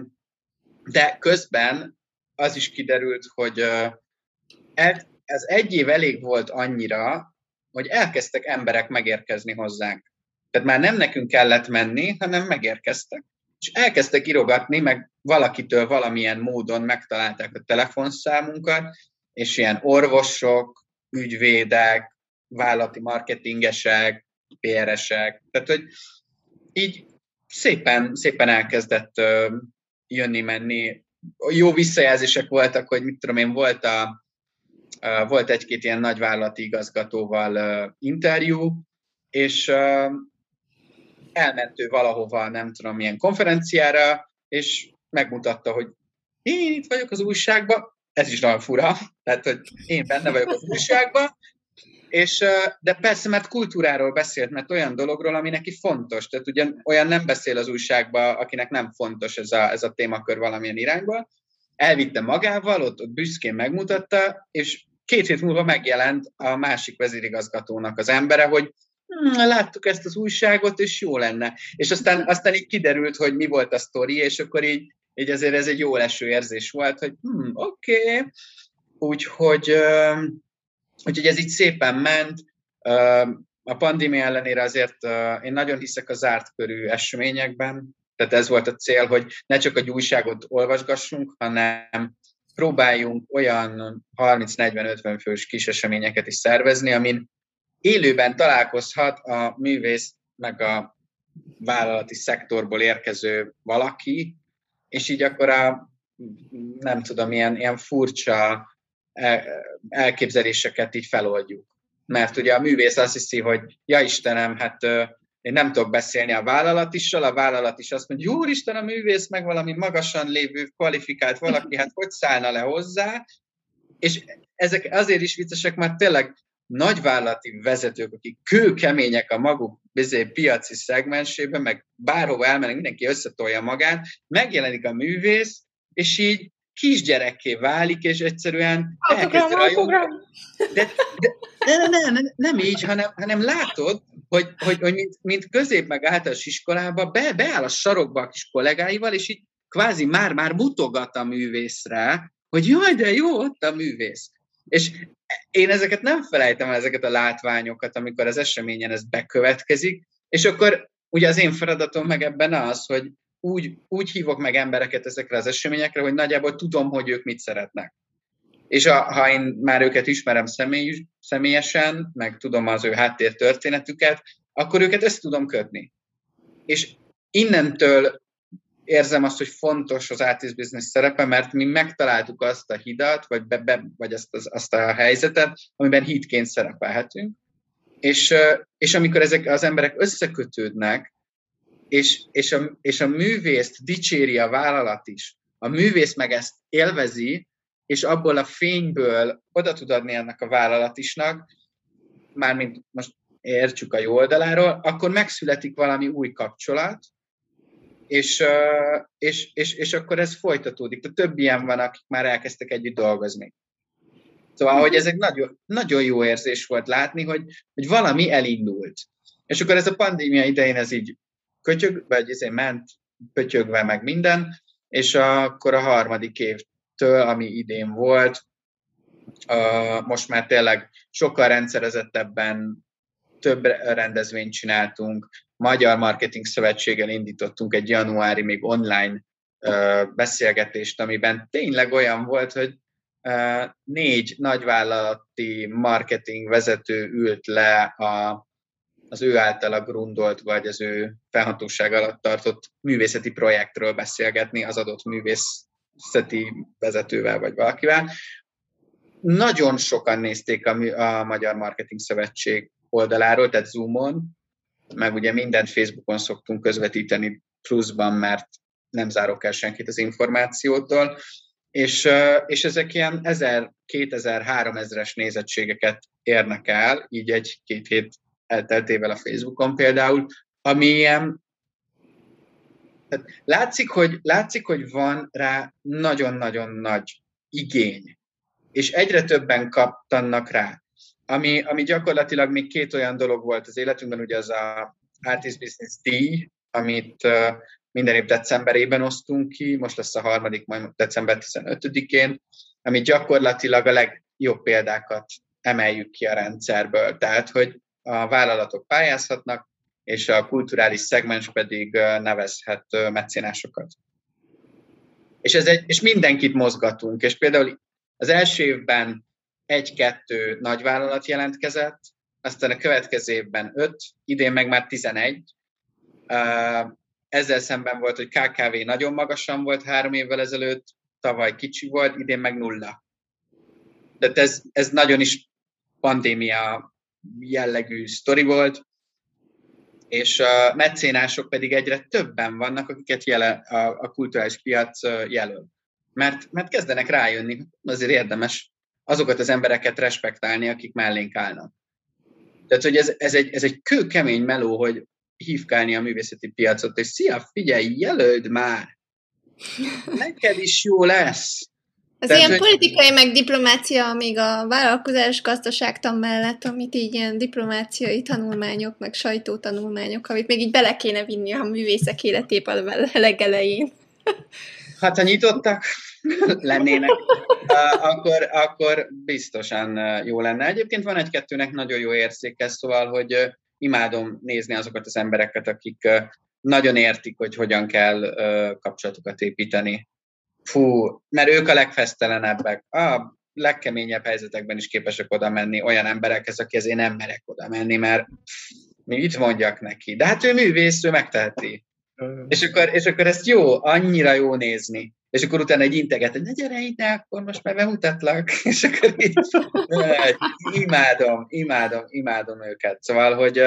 de közben az is kiderült, hogy ez egy év elég volt annyira, hogy elkezdtek emberek megérkezni hozzánk. Tehát már nem nekünk kellett menni, hanem megérkeztek. És elkezdtek irogatni, meg valakitől valamilyen módon megtalálták a telefonszámunkat, és ilyen orvosok, ügyvédek, vállalati marketingesek, PR-esek, tehát hogy így szépen, szépen elkezdett jönni-menni. Jó visszajelzések voltak, hogy mit tudom én, volt, a, volt egy-két ilyen nagyvállalati igazgatóval interjú, és elment ő valahova, nem tudom, milyen konferenciára, és megmutatta, hogy én itt vagyok az újságban, ez is nagyon fura, tehát, hogy én benne vagyok az újságban, és, de persze, mert kultúráról beszélt, mert olyan dologról, ami neki fontos. Tehát ugye olyan nem beszél az újságban, akinek nem fontos ez a, ez a témakör valamilyen irányba. Elvitte magával, ott, ott büszkén megmutatta, és két hét múlva megjelent a másik vezérigazgatónak az embere, hogy hm, láttuk ezt az újságot, és jó lenne. És aztán, aztán így kiderült, hogy mi volt a sztori, és akkor így, így azért ez egy jó leső érzés volt, hogy hm, oké, okay. úgyhogy Úgyhogy ez így szépen ment. A pandémia ellenére azért én nagyon hiszek a zárt körű eseményekben, tehát ez volt a cél, hogy ne csak a újságot olvasgassunk, hanem próbáljunk olyan 30-40-50 fős kis eseményeket is szervezni, amin élőben találkozhat a művész meg a vállalati szektorból érkező valaki, és így akkor a nem tudom, ilyen, ilyen furcsa elképzeléseket így feloldjuk. Mert ugye a művész azt hiszi, hogy ja Istenem, hát én nem tudok beszélni a vállalatissal, a vállalat is azt mondja, Úristen, a művész meg valami magasan lévő, kvalifikált valaki, hát hogy szállna le hozzá? És ezek azért is viccesek, mert tényleg nagyvállalati vezetők, akik kőkemények a maguk bizé, piaci szegmensében, meg bárhova elmennek, mindenki összetolja magát, megjelenik a művész, és így kisgyerekké válik, és egyszerűen elkezd rajongani. De, de, de, de, de, nem így, hanem, hanem látod, hogy, hogy, hogy mint, mint közép meg általános iskolába be, beáll a sarokba a kis kollégáival, és így kvázi már-már mutogat a művészre, hogy jaj, de jó, ott a művész. És én ezeket nem felejtem el, ezeket a látványokat, amikor az eseményen ez bekövetkezik, és akkor ugye az én feladatom meg ebben az, hogy, úgy, úgy hívok meg embereket ezekre az eseményekre, hogy nagyjából tudom, hogy ők mit szeretnek. És a, ha én már őket ismerem személy, személyesen, meg tudom az ő háttér történetüket, akkor őket ezt tudom kötni. És innentől érzem azt, hogy fontos az artist business szerepe, mert mi megtaláltuk azt a hidat, vagy, be, be, vagy azt, az, azt a helyzetet, amiben hitként szerepelhetünk. És, és amikor ezek az emberek összekötődnek, és, és, a, és a művészt dicséri a vállalat is. A művész meg ezt élvezi, és abból a fényből oda tud adni ennek a vállalatisnak, mármint most értsük a jó oldaláról, akkor megszületik valami új kapcsolat, és, és, és, és akkor ez folytatódik. A több ilyen van, akik már elkezdtek együtt dolgozni. Szóval, hogy ez egy nagyon, nagyon jó érzés volt látni, hogy, hogy valami elindult. És akkor ez a pandémia idején ez így kötyög, vagy ezért ment pötyögve meg minden, és akkor a harmadik évtől, ami idén volt, most már tényleg sokkal rendszerezettebben több rendezvényt csináltunk, Magyar Marketing Szövetséggel indítottunk egy januári még online beszélgetést, amiben tényleg olyan volt, hogy négy nagyvállalati marketing vezető ült le a az ő általa grundolt, vagy az ő felhatóság alatt tartott művészeti projektről beszélgetni az adott művészeti vezetővel, vagy valakivel. Nagyon sokan nézték a, a Magyar Marketing Szövetség oldaláról, tehát Zoomon, meg ugye mindent Facebookon szoktunk közvetíteni pluszban, mert nem zárok el senkit az információtól, és, és ezek ilyen 1000, 2000, 3000-es nézettségeket érnek el, így egy-két hét elteltével a Facebookon például, ami ilyen tehát látszik, hogy, látszik, hogy van rá nagyon-nagyon nagy igény, és egyre többen kaptanak rá. Ami, ami gyakorlatilag még két olyan dolog volt az életünkben, ugye az a Artist Business díj, amit minden év decemberében osztunk ki, most lesz a harmadik, majd december 15-én, ami gyakorlatilag a legjobb példákat emeljük ki a rendszerből. Tehát, hogy a vállalatok pályázhatnak, és a kulturális szegmens pedig nevezhet mecénásokat. És, ez egy, és mindenkit mozgatunk, és például az első évben egy-kettő nagyvállalat jelentkezett, aztán a következő évben öt, idén meg már 11. Ezzel szemben volt, hogy KKV nagyon magasan volt három évvel ezelőtt, tavaly kicsi volt, idén meg nulla. Tehát ez, ez nagyon is pandémia jellegű sztori volt, és a mecénások pedig egyre többen vannak, akiket jele, a, a kulturális piac jelöl. Mert, mert kezdenek rájönni, azért érdemes azokat az embereket respektálni, akik mellénk állnak. Tehát, hogy ez, ez, egy, ez egy kőkemény meló, hogy hívkálni a művészeti piacot, és szia, figyelj, jelöld már! Neked is jó lesz! Az Tehát, ilyen politikai meg diplomácia még a vállalkozás gazdaságtan mellett, amit így ilyen diplomáciai tanulmányok, meg sajtótanulmányok, amit még így bele kéne vinni a művészek életébe a legelején. Hát, ha nyitottak lennének, akkor, akkor biztosan jó lenne. Egyébként van egy-kettőnek nagyon jó érzéke, szóval, hogy imádom nézni azokat az embereket, akik nagyon értik, hogy hogyan kell kapcsolatokat építeni fú, mert ők a legfesztelenebbek. A legkeményebb helyzetekben is képesek oda menni olyan emberekhez, aki azért nem merek oda menni, mert mit mondjak neki? De hát ő művész, ő megteheti. És akkor, és akkor ezt jó, annyira jó nézni. És akkor utána egy integet, hogy ne gyere ide, akkor most már bemutatlak. És akkor így, imádom, imádom, imádom őket. Szóval, hogy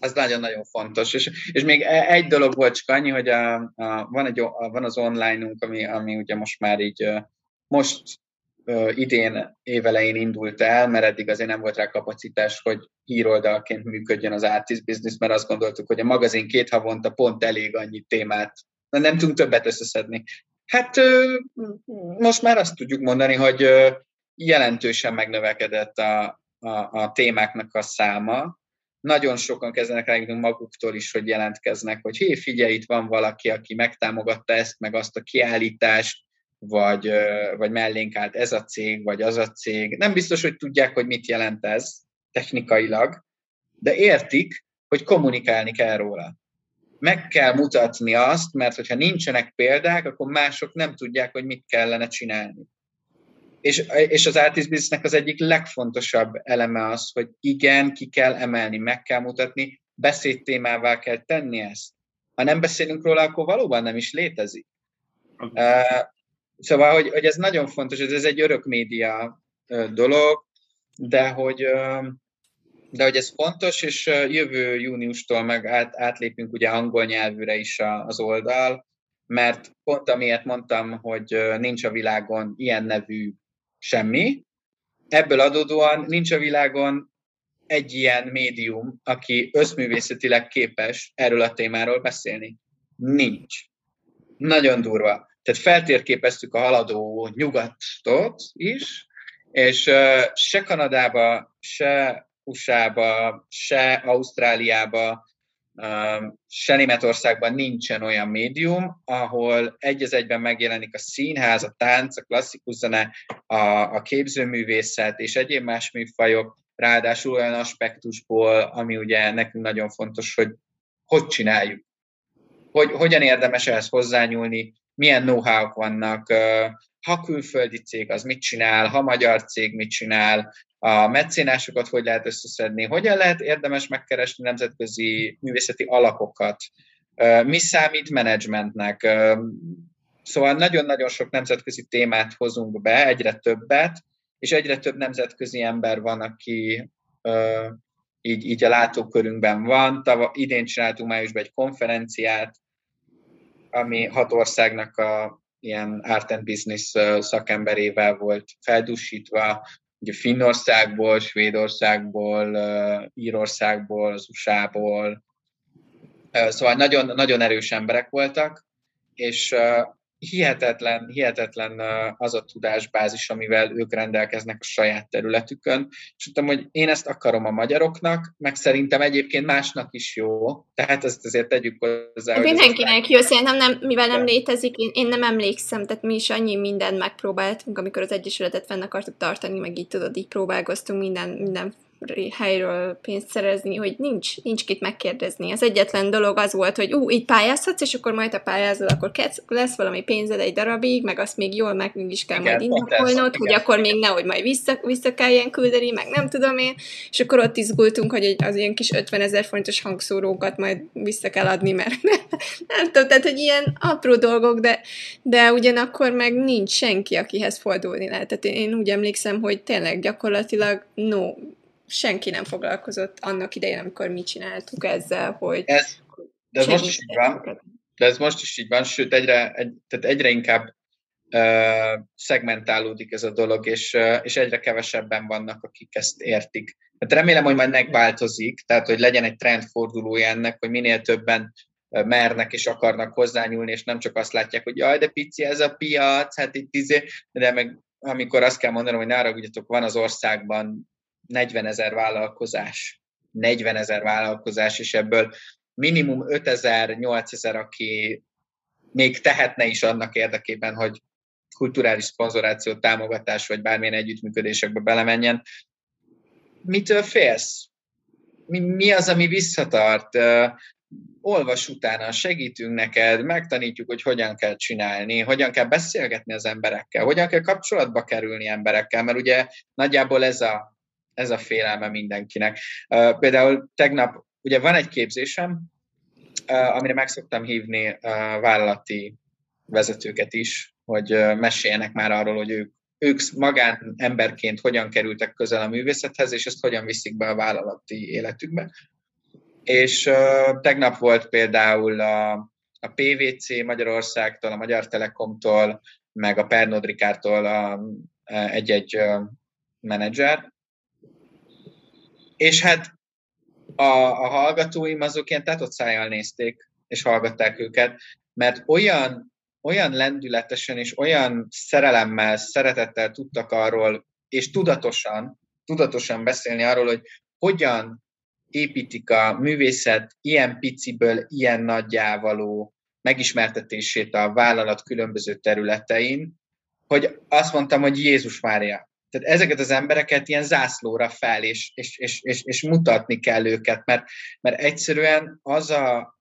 az nagyon-nagyon fontos. És, és még e, egy dolog volt csak annyi, hogy a, a, van, egy, a, van az online-unk, ami, ami ugye most már így most idén évelején indult el, mert eddig azért nem volt rá kapacitás, hogy híroldalként működjön az artist business, mert azt gondoltuk, hogy a magazin két havonta pont elég annyi témát, nem tudunk többet összeszedni. Hát most már azt tudjuk mondani, hogy jelentősen megnövekedett a, a, a témáknak a száma, nagyon sokan kezdenek rájönni maguktól is, hogy jelentkeznek, hogy hé, figyelj, itt van valaki, aki megtámogatta ezt, meg azt a kiállítást, vagy, vagy mellénk állt ez a cég, vagy az a cég. Nem biztos, hogy tudják, hogy mit jelent ez technikailag, de értik, hogy kommunikálni kell róla. Meg kell mutatni azt, mert hogyha nincsenek példák, akkor mások nem tudják, hogy mit kellene csinálni. És, és az artist businessnek az egyik legfontosabb eleme az, hogy igen, ki kell emelni, meg kell mutatni, beszédtémává kell tenni ezt. Ha nem beszélünk róla, akkor valóban nem is létezik. Uh, szóval, hogy, hogy ez nagyon fontos, ez, ez egy örök média dolog, de hogy, de hogy ez fontos, és jövő júniustól meg át, átlépünk ugye angol nyelvűre is a, az oldal, mert pont amiért mondtam, hogy nincs a világon ilyen nevű semmi. Ebből adódóan nincs a világon egy ilyen médium, aki összművészetileg képes erről a témáról beszélni. Nincs. Nagyon durva. Tehát feltérképeztük a haladó nyugatot is, és se Kanadába, se USA-ba, se Ausztráliába se Németországban nincsen olyan médium, ahol egy az egyben megjelenik a színház, a tánc, a klasszikus zene, a, a képzőművészet és egyéb más műfajok, ráadásul olyan aspektusból, ami ugye nekünk nagyon fontos, hogy hogy csináljuk. Hogy, hogyan érdemes ehhez hozzányúlni, milyen know-how vannak, ha külföldi cég, az mit csinál, ha magyar cég mit csinál, a mecénásokat hogy lehet összeszedni, hogyan lehet érdemes megkeresni nemzetközi művészeti alapokat, mi számít menedzsmentnek. Szóval nagyon-nagyon sok nemzetközi témát hozunk be, egyre többet, és egyre több nemzetközi ember van, aki így, így a látókörünkben van. Tava, idén csináltunk májusban egy konferenciát, ami hat országnak a ilyen art and business szakemberével volt feldúsítva, ugye Finnországból, Svédországból, Írországból, az USA-ból, szóval nagyon, nagyon erős emberek voltak, és hihetetlen, hihetetlen az a tudásbázis, amivel ők rendelkeznek a saját területükön, és mondtam, hogy én ezt akarom a magyaroknak, meg szerintem egyébként másnak is jó, tehát ezt azért tegyük hozzá. Mindenkinek jó, szerintem nem, mivel nem létezik, én, én nem emlékszem, tehát mi is annyi mindent megpróbáltunk, amikor az Egyesületet fenn akartuk tartani, meg így tudod, így próbálkoztunk minden, minden helyről pénzt szerezni, hogy nincs, nincs kit megkérdezni. Az egyetlen dolog az volt, hogy ú, így pályázhatsz, és akkor majd a pályázol, akkor lesz valami pénzed egy darabig, meg azt még jól meg is kell igen, majd indokolnod, hogy igen. akkor még nehogy majd vissza, vissza kelljen küldeni, meg nem tudom én, és akkor ott izgultunk, hogy az ilyen kis 50 ezer fontos hangszórókat majd vissza kell adni, mert nem, nem tudom, tehát, hogy ilyen apró dolgok, de, de ugyanakkor meg nincs senki, akihez fordulni lehet. Tehát én úgy emlékszem, hogy tényleg gyakorlatilag no, senki nem foglalkozott annak idején, amikor mi csináltuk ezzel, hogy... Ez, de ez most is így van. De ez most is így van, sőt, egyre, egy, tehát egyre inkább uh, szegmentálódik ez a dolog, és, uh, és egyre kevesebben vannak, akik ezt értik. Hát remélem, hogy majd megváltozik, tehát hogy legyen egy trendfordulója ennek, hogy minél többen mernek és akarnak hozzányúlni, és nem csak azt látják, hogy jaj, de pici ez a piac, hát itt izé, de meg amikor azt kell mondanom, hogy ne van az országban 40 ezer vállalkozás, 40 ezer vállalkozás, és ebből minimum 5 ezer, 8 ezer, aki még tehetne is annak érdekében, hogy kulturális szponzoráció, támogatás, vagy bármilyen együttműködésekbe belemenjen. Mitől félsz? Mi, mi az, ami visszatart? Olvas utána, segítünk neked, megtanítjuk, hogy hogyan kell csinálni, hogyan kell beszélgetni az emberekkel, hogyan kell kapcsolatba kerülni emberekkel, mert ugye nagyjából ez a ez a félelme mindenkinek. Uh, például tegnap, ugye van egy képzésem, uh, amire meg szoktam hívni uh, vállalati vezetőket is, hogy meséljenek már arról, hogy ők, ők magán hogyan kerültek közel a művészethez, és ezt hogyan viszik be a vállalati életükbe. És uh, tegnap volt például a, a PVC Magyarországtól, a Magyar Telekomtól, meg a Pernod Ricardtól egy-egy menedzser, és hát a, a hallgatóim azok ilyen tátott szájjal nézték, és hallgatták őket, mert olyan, olyan lendületesen és olyan szerelemmel, szeretettel tudtak arról, és tudatosan, tudatosan beszélni arról, hogy hogyan építik a művészet ilyen piciből, ilyen nagyjávaló megismertetését a vállalat különböző területein, hogy azt mondtam, hogy Jézus Mária, tehát ezeket az embereket ilyen zászlóra fel, és, és, és, és, és mutatni kell őket, mert, mert egyszerűen az a,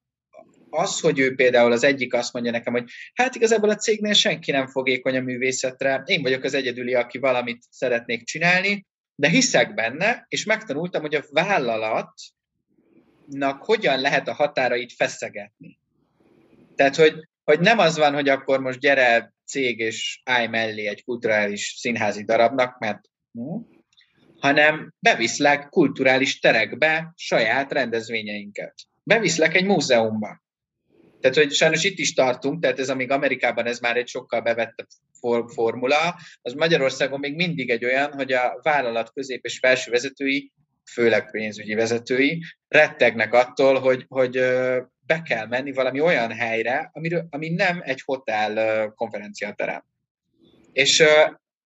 az, hogy ő például az egyik azt mondja nekem, hogy hát igazából a cégnél senki nem fogékony a művészetre, én vagyok az egyedüli, aki valamit szeretnék csinálni, de hiszek benne, és megtanultam, hogy a vállalatnak hogyan lehet a határait feszegetni. Tehát, hogy, hogy nem az van, hogy akkor most gyere cég és állj mellé egy kulturális színházi darabnak, mert hm, hanem beviszlek kulturális terekbe saját rendezvényeinket. Beviszlek egy múzeumba. Tehát, hogy sajnos itt is tartunk, tehát ez amíg Amerikában ez már egy sokkal bevett formula, az Magyarországon még mindig egy olyan, hogy a vállalat közép és felső vezetői, főleg pénzügyi vezetői, rettegnek attól, hogy, hogy be kell menni valami olyan helyre, amiről, ami nem egy hotel konferenciaterem. És,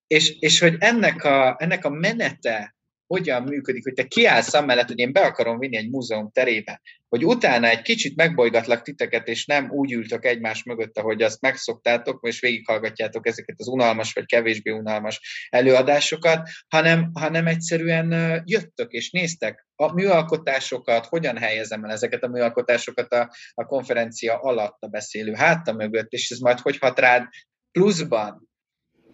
és, és hogy ennek a, ennek a menete hogyan működik, hogy te kiállsz amellett, hogy én be akarom vinni egy múzeum terébe, hogy utána egy kicsit megbolygatlak titeket, és nem úgy ültök egymás mögött, ahogy azt megszoktátok, és végighallgatjátok ezeket az unalmas vagy kevésbé unalmas előadásokat, hanem, hanem egyszerűen jöttök és néztek a műalkotásokat, hogyan helyezem el ezeket a műalkotásokat a, a konferencia alatt a beszélő háta mögött, és ez majd hogy hat rád pluszban,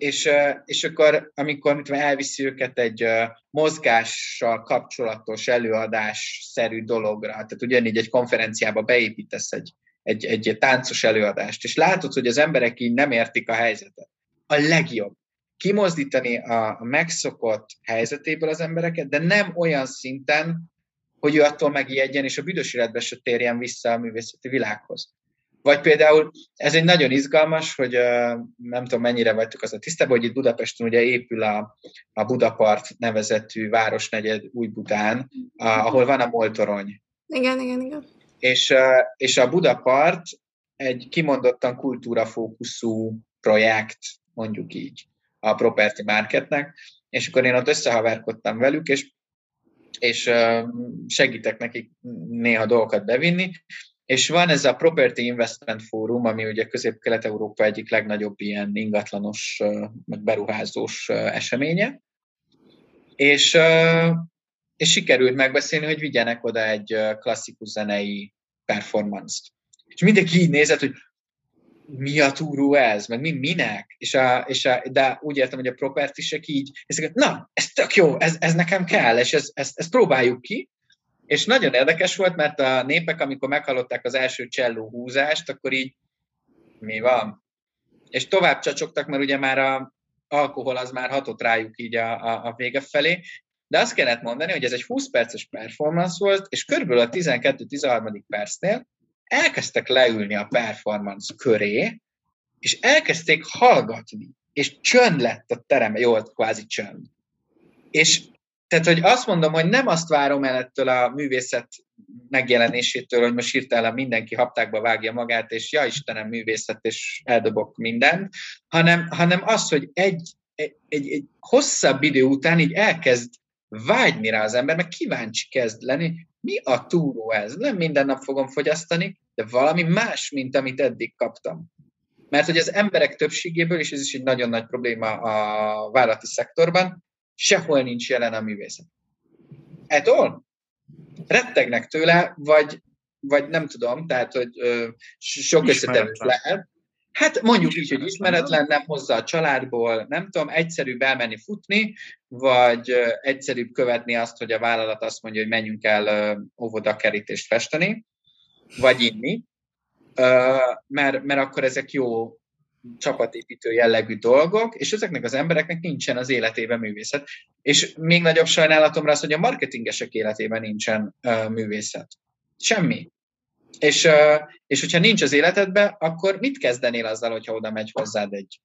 és, és akkor, amikor mit elviszi őket egy mozgással kapcsolatos előadás-szerű dologra, tehát ugyanígy egy konferenciába beépítesz egy, egy, egy táncos előadást, és látod, hogy az emberek így nem értik a helyzetet. A legjobb. Kimozdítani a megszokott helyzetéből az embereket, de nem olyan szinten, hogy ő attól megijedjen, és a büdös életbe se térjen vissza a művészeti világhoz. Vagy például ez egy nagyon izgalmas, hogy nem tudom mennyire vagytok az a tisztában, hogy itt Budapesten ugye épül a, a Budapart nevezetű városnegyed Új-Budán, ahol van a Moltorony. Igen, igen, igen. És, és a Budapart egy kimondottan kultúrafókuszú projekt, mondjuk így, a Property Marketnek, és akkor én ott összehaverkodtam velük, és, és segítek nekik néha dolgokat bevinni, és van ez a Property Investment Forum, ami ugye Közép-Kelet-Európa egyik legnagyobb ilyen ingatlanos, meg beruházós eseménye, és, és sikerült megbeszélni, hogy vigyenek oda egy klasszikus zenei performance-t. És mindenki így nézett, hogy mi a túró ez, meg mi, minek, és a, és a, de úgy értem, hogy a propertisek így, ezek, na, ez tök jó, ez, ez nekem kell, és ezt, ezt, ezt próbáljuk ki, és nagyon érdekes volt, mert a népek, amikor meghallották az első cselló húzást, akkor így mi van? És tovább csacsogtak, mert ugye már a alkohol az már hatott rájuk így a, a, a vége felé, de azt kellett mondani, hogy ez egy 20 perces performance volt, és körülbelül a 12-13. percnél elkezdtek leülni a performance köré, és elkezdték hallgatni, és csönd lett a terem, jó, kvázi csönd. És tehát, hogy azt mondom, hogy nem azt várom el ettől a művészet megjelenésétől, hogy most hirtelen mindenki haptákba vágja magát, és ja Istenem, művészet, és eldobok mindent, hanem, hanem az, hogy egy, egy, egy, hosszabb idő után így elkezd vágyni rá az ember, meg kíváncsi kezd lenni, mi a túró ez? Nem minden nap fogom fogyasztani, de valami más, mint amit eddig kaptam. Mert hogy az emberek többségéből, és ez is egy nagyon nagy probléma a vállalati szektorban, sehol nincs jelen a művészet. Etol? Rettegnek tőle, vagy, vagy nem tudom, tehát, hogy ö, sok összetevős lehet. Hát mondjuk így, hogy ismeretlen, nem hozza a családból, nem tudom, egyszerűbb elmenni futni, vagy egyszerűbb követni azt, hogy a vállalat azt mondja, hogy menjünk el óvodakerítést festeni, vagy inni, mert, mert akkor ezek jó csapatépítő jellegű dolgok, és ezeknek az embereknek nincsen az életében művészet. És még nagyobb sajnálatomra az, hogy a marketingesek életében nincsen uh, művészet. Semmi. És, uh, és hogyha nincs az életedben, akkor mit kezdenél azzal, hogyha oda megy hozzád egy,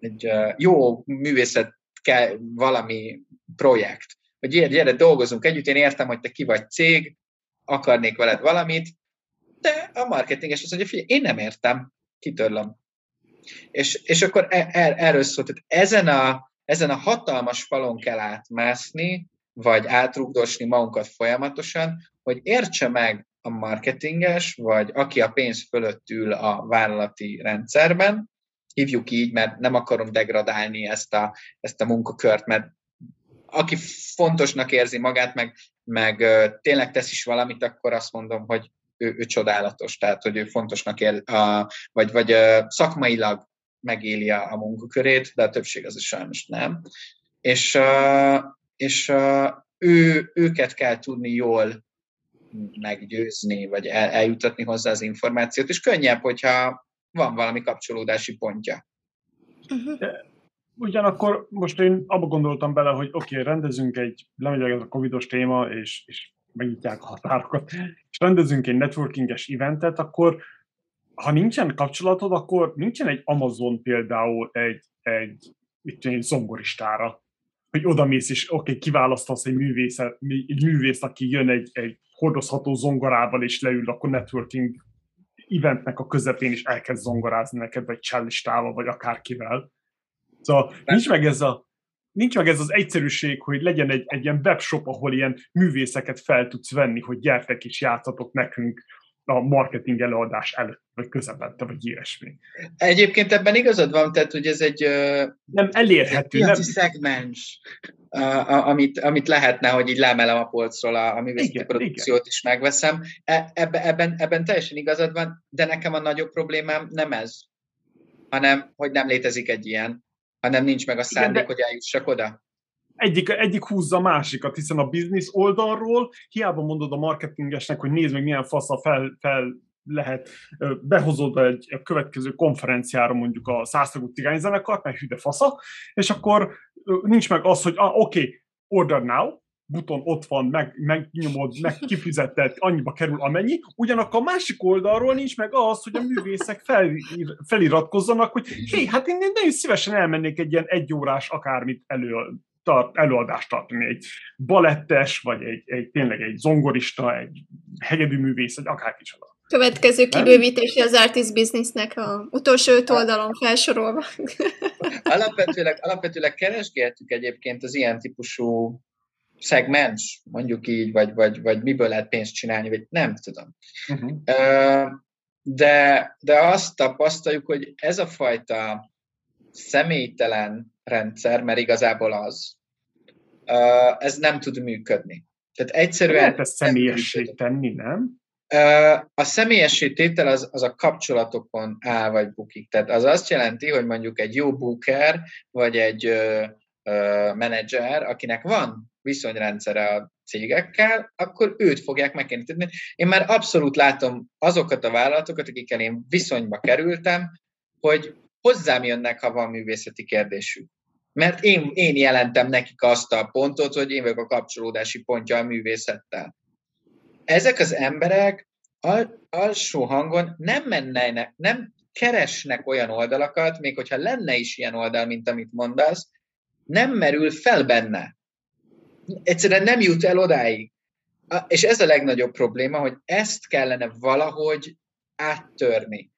egy uh, jó művészet kell, valami projekt? Hogy gyere, gyere, dolgozunk együtt, én értem, hogy te ki vagy cég, akarnék veled valamit, de a marketinges azt mondja, figyelj, én nem értem, kitörlöm. És, és akkor er, er, erről szólt, hogy ezen a, ezen a hatalmas falon kell átmászni, vagy átrugdosni magunkat folyamatosan, hogy értse meg a marketinges, vagy aki a pénz fölött ül a vállalati rendszerben, hívjuk így, mert nem akarom degradálni ezt a, ezt a munkakört, mert aki fontosnak érzi magát, meg, meg tényleg tesz is valamit, akkor azt mondom, hogy ő, ő csodálatos, tehát hogy ő fontosnak ér, a, vagy, vagy a, szakmailag megéli a, a munkakörét, de a többség az is sajnos nem. És, a, és a, ő, őket kell tudni jól meggyőzni, vagy el, eljutatni hozzá az információt, és könnyebb, hogyha van valami kapcsolódási pontja. Uh-huh. Ugyanakkor most én abba gondoltam bele, hogy oké, okay, rendezünk egy, lemegyek ez a covidos téma, és, és megnyitják a határokat, és rendezünk egy networkinges eventet, akkor ha nincsen kapcsolatod, akkor nincsen egy Amazon például egy, egy, mit tudom, egy zongoristára, hogy oda mész, és oké, okay, kiválasztasz egy, művészet, egy művészt, aki jön egy, egy hordozható zongorával, és leül, akkor networking eventnek a közepén is elkezd zongorázni neked, vagy csellistával, vagy akárkivel. Szóval nincs meg ez a nincs meg ez az egyszerűség, hogy legyen egy, egy ilyen webshop, ahol ilyen művészeket fel tudsz venni, hogy gyertek és játszatok nekünk a marketing előadás előtt, vagy közepette, vagy ilyesmi. Egyébként ebben igazad van, tehát hogy ez egy nem elérhető, nem szegmens, amit, amit lehetne, hogy így lemelem a polcról a, a művészeti produkciót igen. is megveszem. E, ebben, ebben, ebben teljesen igazad van, de nekem a nagyobb problémám nem ez, hanem hogy nem létezik egy ilyen hanem nincs meg a szándék, Igen, hogy eljussak oda. Egyik, egyik húzza a másikat, hiszen a biznisz oldalról hiába mondod a marketingesnek, hogy nézd meg milyen fasza fel, fel lehet, behozod egy a következő konferenciára mondjuk a száztagú cigányzenekart, mert hüde fasza, és akkor nincs meg az, hogy ah, oké, okay, order now, buton ott van, meg, megnyomod, meg kifizetett, annyiba kerül amennyi, ugyanakkor a másik oldalról nincs meg az, hogy a művészek fel, feliratkozzanak, hogy hé, hát én nagyon szívesen elmennék egy ilyen egyórás akármit elő, tart, előadást tartani, egy balettes, vagy egy, egy tényleg egy zongorista, egy hegedű művész, egy akárkicsoda. Következő kibővítési az artist businessnek a utolsó öt oldalon felsorolva. Alapvetőleg, alapvetőleg keresgéltük egyébként az ilyen típusú szegmens, mondjuk így, vagy, vagy, vagy miből lehet pénzt csinálni, vagy nem tudom. Uh-huh. De, de azt tapasztaljuk, hogy ez a fajta személytelen rendszer, mert igazából az, ez nem tud működni. Tehát egyszerűen... Lehet ezt személyessé tenni, nem? A személyessé tétel az, az a kapcsolatokon áll vagy bukik. Tehát az azt jelenti, hogy mondjuk egy jó booker, vagy egy menedzser, akinek van viszonyrendszere a cégekkel, akkor őt fogják megkérni. Én már abszolút látom azokat a vállalatokat, akikkel én viszonyba kerültem, hogy hozzám jönnek, ha van művészeti kérdésük. Mert én, én jelentem nekik azt a pontot, hogy én vagyok a kapcsolódási pontja a művészettel ezek az emberek al- alsó hangon nem mennek, nem keresnek olyan oldalakat, még hogyha lenne is ilyen oldal, mint amit mondasz, nem merül fel benne. Egyszerűen nem jut el odáig. És ez a legnagyobb probléma, hogy ezt kellene valahogy áttörni.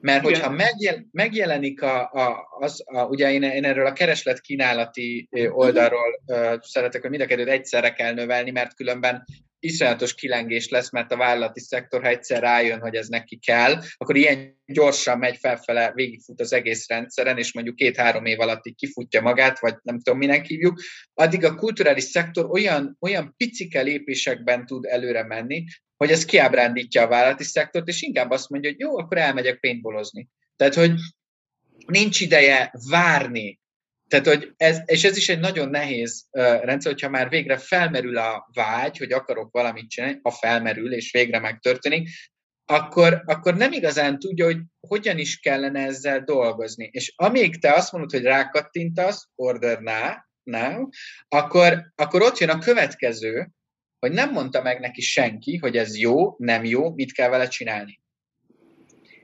Mert Igen. hogyha megjel, megjelenik a, a, az, a, ugye én, én erről a kereslet kínálati oldalról uh, szeretek, hogy mind a kettőt egyszerre kell növelni, mert különben iszonyatos kilengés lesz, mert a vállalati szektor, ha egyszer rájön, hogy ez neki kell, akkor ilyen gyorsan megy felfele, végigfut az egész rendszeren, és mondjuk két-három év alatt így kifutja magát, vagy nem tudom, minek hívjuk, addig a kulturális szektor olyan, olyan picike lépésekben tud előre menni, hogy ez kiábrándítja a vállalati szektort, és inkább azt mondja, hogy jó, akkor elmegyek paintballozni. Tehát, hogy nincs ideje várni, tehát, hogy ez, és ez is egy nagyon nehéz rendszer, hogyha már végre felmerül a vágy, hogy akarok valamit csinálni, ha felmerül, és végre megtörténik, akkor, akkor nem igazán tudja, hogy hogyan is kellene ezzel dolgozni. És amíg te azt mondod, hogy rákattintasz, order now, now akkor, akkor ott jön a következő, hogy nem mondta meg neki senki, hogy ez jó, nem jó, mit kell vele csinálni.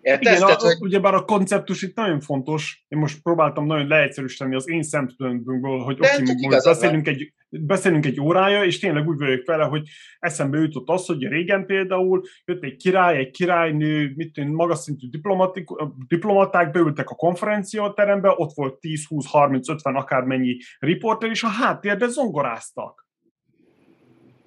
Érted? Igen, Tehát, a, hogy... ugyebár a konceptus itt nagyon fontos, én most próbáltam nagyon leegyszerűsíteni az én szempontból, hogy oké, okay, most beszélünk egy, beszélünk egy órája, és tényleg úgy vagyok vele, hogy eszembe jutott az, hogy régen például jött egy király, egy királynő, mit tudom, magas szintű diplomaták beültek a konferenciaterembe, ott volt 10, 20, 30, 50 akármennyi riporter, és a háttérben zongoráztak.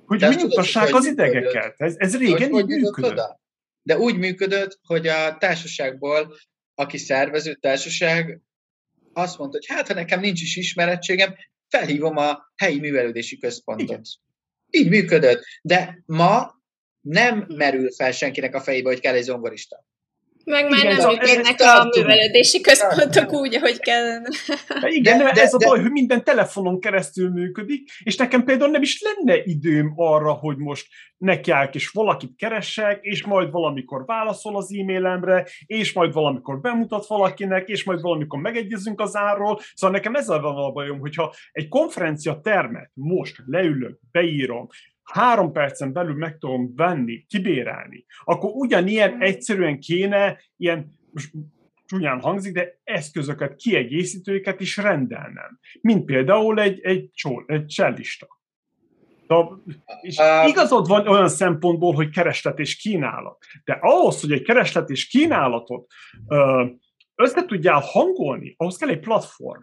Hogy nyugtassák az idegeket. Ez, ez régen így működött. Oda? De úgy működött, hogy a társaságból, aki szervező társaság, azt mondta, hogy hát, ha nekem nincs is ismerettségem, felhívom a helyi művelődési központot. Igen. Így működött. De ma nem merül fel senkinek a fejébe, hogy kell egy zongorista. Meg már igen, nem működnek a művelődési központok úgy, ahogy kellene. Igen, de, de, ez a baj, hogy minden telefonon keresztül működik, és nekem például nem is lenne időm arra, hogy most nekiállok, és valakit keresek, és majd valamikor válaszol az e-mailemre, és majd valamikor bemutat valakinek, és majd valamikor megegyezünk az árról. Szóval nekem ez a bajom, hogyha egy konferencia termet most leülök, beírom, három percen belül meg tudom venni, kibérelni, akkor ugyanilyen mm. egyszerűen kéne ilyen, most csúnyán hangzik, de eszközöket, kiegészítőket is rendelnem. Mint például egy, egy, csol, egy csellista. De, és igazad van olyan szempontból, hogy kereslet és kínálat. De ahhoz, hogy egy kereslet és kínálatot össze tudjál hangolni, ahhoz kell egy platform.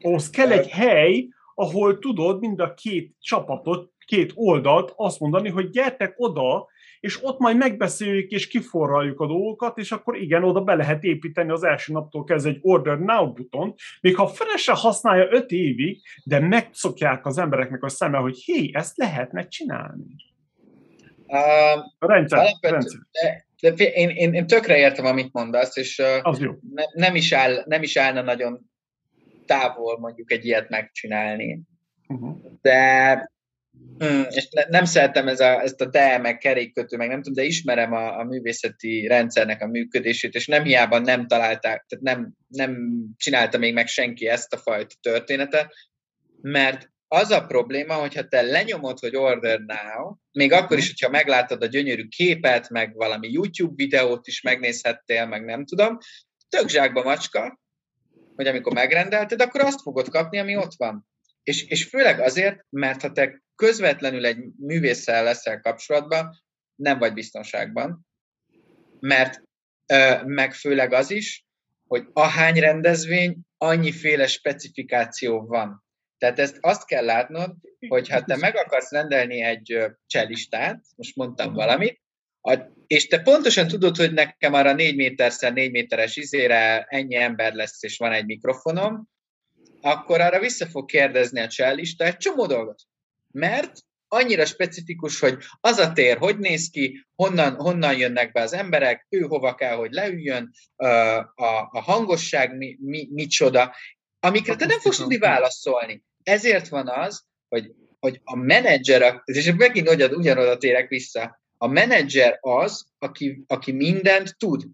Ahhoz kell egy hely, ahol tudod mind a két csapatot két oldalt azt mondani, hogy gyertek oda, és ott majd megbeszéljük és kiforraljuk a dolgokat, és akkor igen, oda be lehet építeni az első naptól kezdve egy Order Now buton, még ha felesen használja öt évig, de megszokják az embereknek a szeme, hogy hé, ezt lehetne csinálni. Uh, a rendszer. rendszer. De, de én, én, én tökre értem, amit mondasz, és uh, az jó. Ne, nem, is áll, nem is állna nagyon távol mondjuk egy ilyet megcsinálni. Uh-huh. De Mm, és ne, nem szeretem ez a, ezt a de, meg kerékkötő, meg nem tudom, de ismerem a, a művészeti rendszernek a működését, és nem hiába nem találták, tehát nem, nem csinálta még meg senki ezt a fajta történetet, mert az a probléma, hogyha te lenyomod, hogy order now, még akkor is, hogyha meglátod a gyönyörű képet, meg valami YouTube videót is megnézhettél, meg nem tudom, tök zsákba macska, hogy amikor megrendelted, akkor azt fogod kapni, ami ott van. És, és főleg azért, mert ha te közvetlenül egy művésszel leszel kapcsolatban, nem vagy biztonságban, mert meg főleg az is, hogy ahány rendezvény, annyiféle specifikáció van. Tehát ezt azt kell látnod, hogy ha te meg akarsz rendelni egy cselistát, most mondtam valamit, és te pontosan tudod, hogy nekem arra 4 méterszer 4 méteres izére ennyi ember lesz, és van egy mikrofonom, akkor arra vissza fog kérdezni a csellista egy csomó dolgot. Mert annyira specifikus, hogy az a tér hogy néz ki, honnan, honnan jönnek be az emberek, ő hova kell, hogy leüljön, a, a hangosság mi, mi, micsoda, amikre te nem fogsz tudni válaszolni. Ezért van az, hogy, hogy a menedzser, és megint ugyan, ugyanoda térek vissza, a menedzser az, aki, aki mindent tud.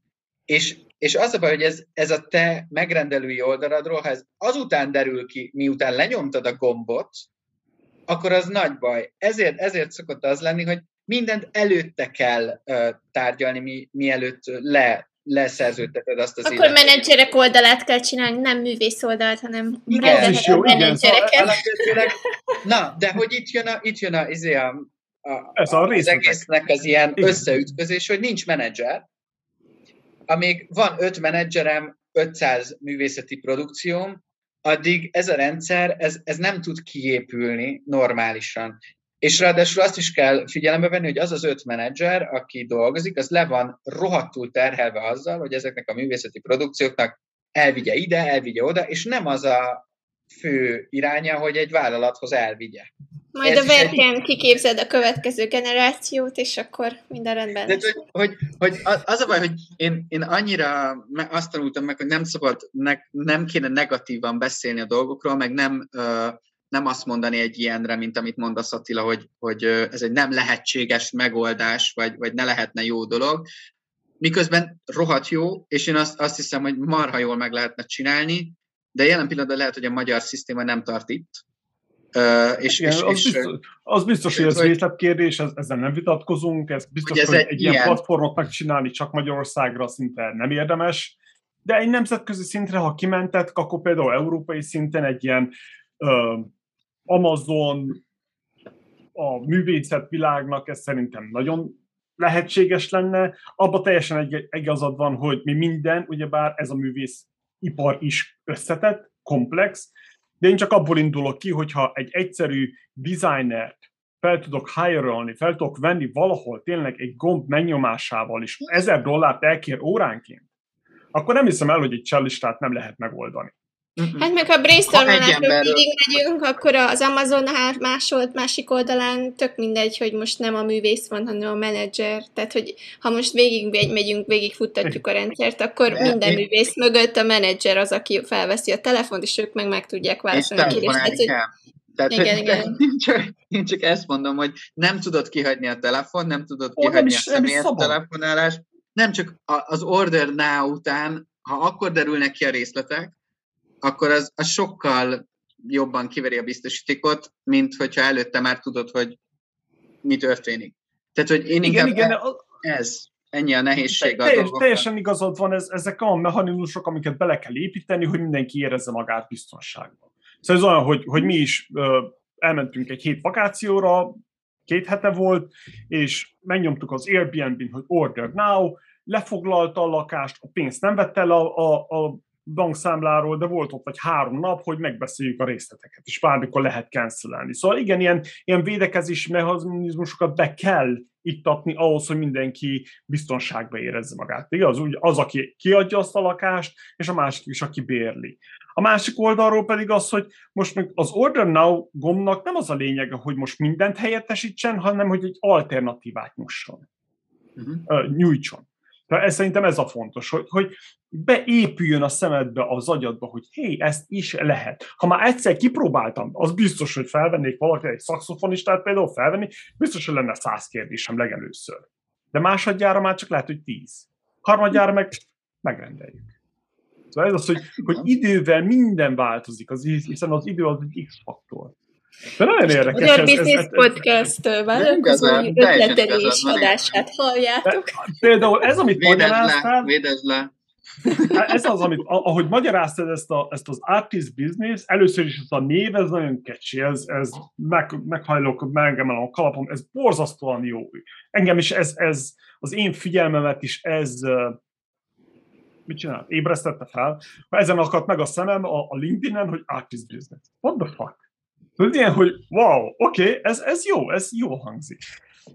És, és az a baj, hogy ez, ez a te megrendelői oldaladról, ha ez azután derül ki, miután lenyomtad a gombot, akkor az nagy baj. Ezért, ezért szokott az lenni, hogy mindent előtte kell uh, tárgyalni, mi, mielőtt le, leszerződteted azt az Akkor életet. menedzserek oldalát kell csinálni, nem művész oldalt, hanem igen, ez is jó, igen. Szóval na, de hogy itt jön a, itt jön a, izé a, a, Ez a az egésznek az ilyen igen. összeütközés, hogy nincs menedzser, amíg van öt menedzserem, 500 művészeti produkcióm, addig ez a rendszer, ez, ez nem tud kiépülni normálisan. És ráadásul azt is kell figyelembe venni, hogy az az öt menedzser, aki dolgozik, az le van rohadtul terhelve azzal, hogy ezeknek a művészeti produkcióknak elvigye ide, elvigye oda, és nem az a fő iránya, hogy egy vállalathoz elvigye. Majd Ez a verken egy... kiképzed a következő generációt, és akkor minden rendben De, hogy, hogy, hogy, az a baj, hogy én, én annyira azt tanultam meg, hogy nem szabad, ne, nem kéne negatívan beszélni a dolgokról, meg nem, nem azt mondani egy ilyenre, mint amit mondasz Attila, hogy, hogy ez egy nem lehetséges megoldás, vagy, vagy ne lehetne jó dolog, miközben rohadt jó, és én azt, azt hiszem, hogy marha jól meg lehetne csinálni, de jelen pillanatban lehet, hogy a magyar szisztéma nem tart itt, Uh, és, Igen, és, az, és, biztos, az biztos, hogy ez részletkérdés, ez, ezzel nem vitatkozunk, ez biztos, hogy, ez hogy egy, egy ilyen platformot megcsinálni csak Magyarországra szinte nem érdemes, de egy nemzetközi szintre, ha kimentek, akkor például európai szinten egy ilyen uh, Amazon, a művészet világnak ez szerintem nagyon lehetséges lenne. Abba teljesen egy, igazad van, hogy mi minden, ugyebár ez a művész ipar is összetett, komplex, de én csak abból indulok ki, hogyha egy egyszerű designert fel tudok hire fel tudok venni valahol tényleg egy gomb megnyomásával is ezer dollárt elkér óránként, akkor nem hiszem el, hogy egy csellistát nem lehet megoldani. Hát meg ha brainstormolásról végig megyünk, akkor az Amazon másolt másik oldalán tök mindegy, hogy most nem a művész van, hanem a menedzser. Tehát, hogy ha most végig megyünk, végig futtatjuk a rendszert, akkor De minden én... művész mögött a menedzser az, aki felveszi a telefont, és ők meg meg tudják válaszolni a kérdést. Tehát, hogy... Tehát, igen, hogy, igen. Én, csak, én csak ezt mondom, hogy nem tudod kihagyni a telefon, nem tudod kihagyni a személyes telefonálást, nem csak az order now után, ha akkor derülnek ki a részletek, akkor az, az sokkal jobban kiveri a biztosítékot, mint hogyha előtte már tudod, hogy mi történik. Tehát, hogy én igen, igen, e- ez, ennyi a nehézség. Teljes, a teljesen igazad van, ez, ezek olyan mechanizmusok, amiket bele kell építeni, hogy mindenki érezze magát biztonságban. Szóval ez olyan, hogy, hogy mi is ö, elmentünk egy hét vakációra, két hete volt, és megnyomtuk az Airbnb-n, hogy order now, lefoglalta a lakást, a pénzt nem vette el a, a, a bankszámláról, de volt ott vagy három nap, hogy megbeszéljük a részleteket, és bármikor lehet cancelelni. Szóval igen, ilyen, ilyen védekezési mechanizmusokat be kell ittatni ahhoz, hogy mindenki biztonságba érezze magát. Igaz? Úgy az, aki kiadja azt a lakást, és a másik is, aki bérli. A másik oldalról pedig az, hogy most még az Order Now gombnak nem az a lényege, hogy most mindent helyettesítsen, hanem hogy egy alternatívát nyusson. Uh-huh. nyújtson. Tehát ez, szerintem ez a fontos, hogy, hogy beépüljön a szemedbe, az agyadba, hogy hé, ezt is lehet. Ha már egyszer kipróbáltam, az biztos, hogy felvennék valaki egy szakszofonistát például felvenni, biztos, hogy lenne száz kérdésem legelőször. De másodjára már csak lehet, hogy tíz. Harmadjára meg megrendeljük. Szóval ez az, hogy, hogy idővel minden változik, az, hiszen az idő az egy X-faktor. De nagyon érdekes. Magyar Business Podcast vállalkozói ötletelés adását halljátok. Például ez, amit magyaráztál... Védezd le, Hát ez az, amit, ahogy magyaráztad ezt, a, ezt az artist business, először is ez a név, ez nagyon kecsi, ez, ez meg, meghajlok, megemelem a kalapom, ez borzasztóan jó. Engem is ez, ez az én figyelmemet is ez mit csinál? Ébresztette fel. Ezen akadt meg a szemem a, a LinkedIn-en, hogy artist business. What the fuck? Tudod, ilyen, hogy wow, oké, okay, ez, ez jó, ez jó hangzik.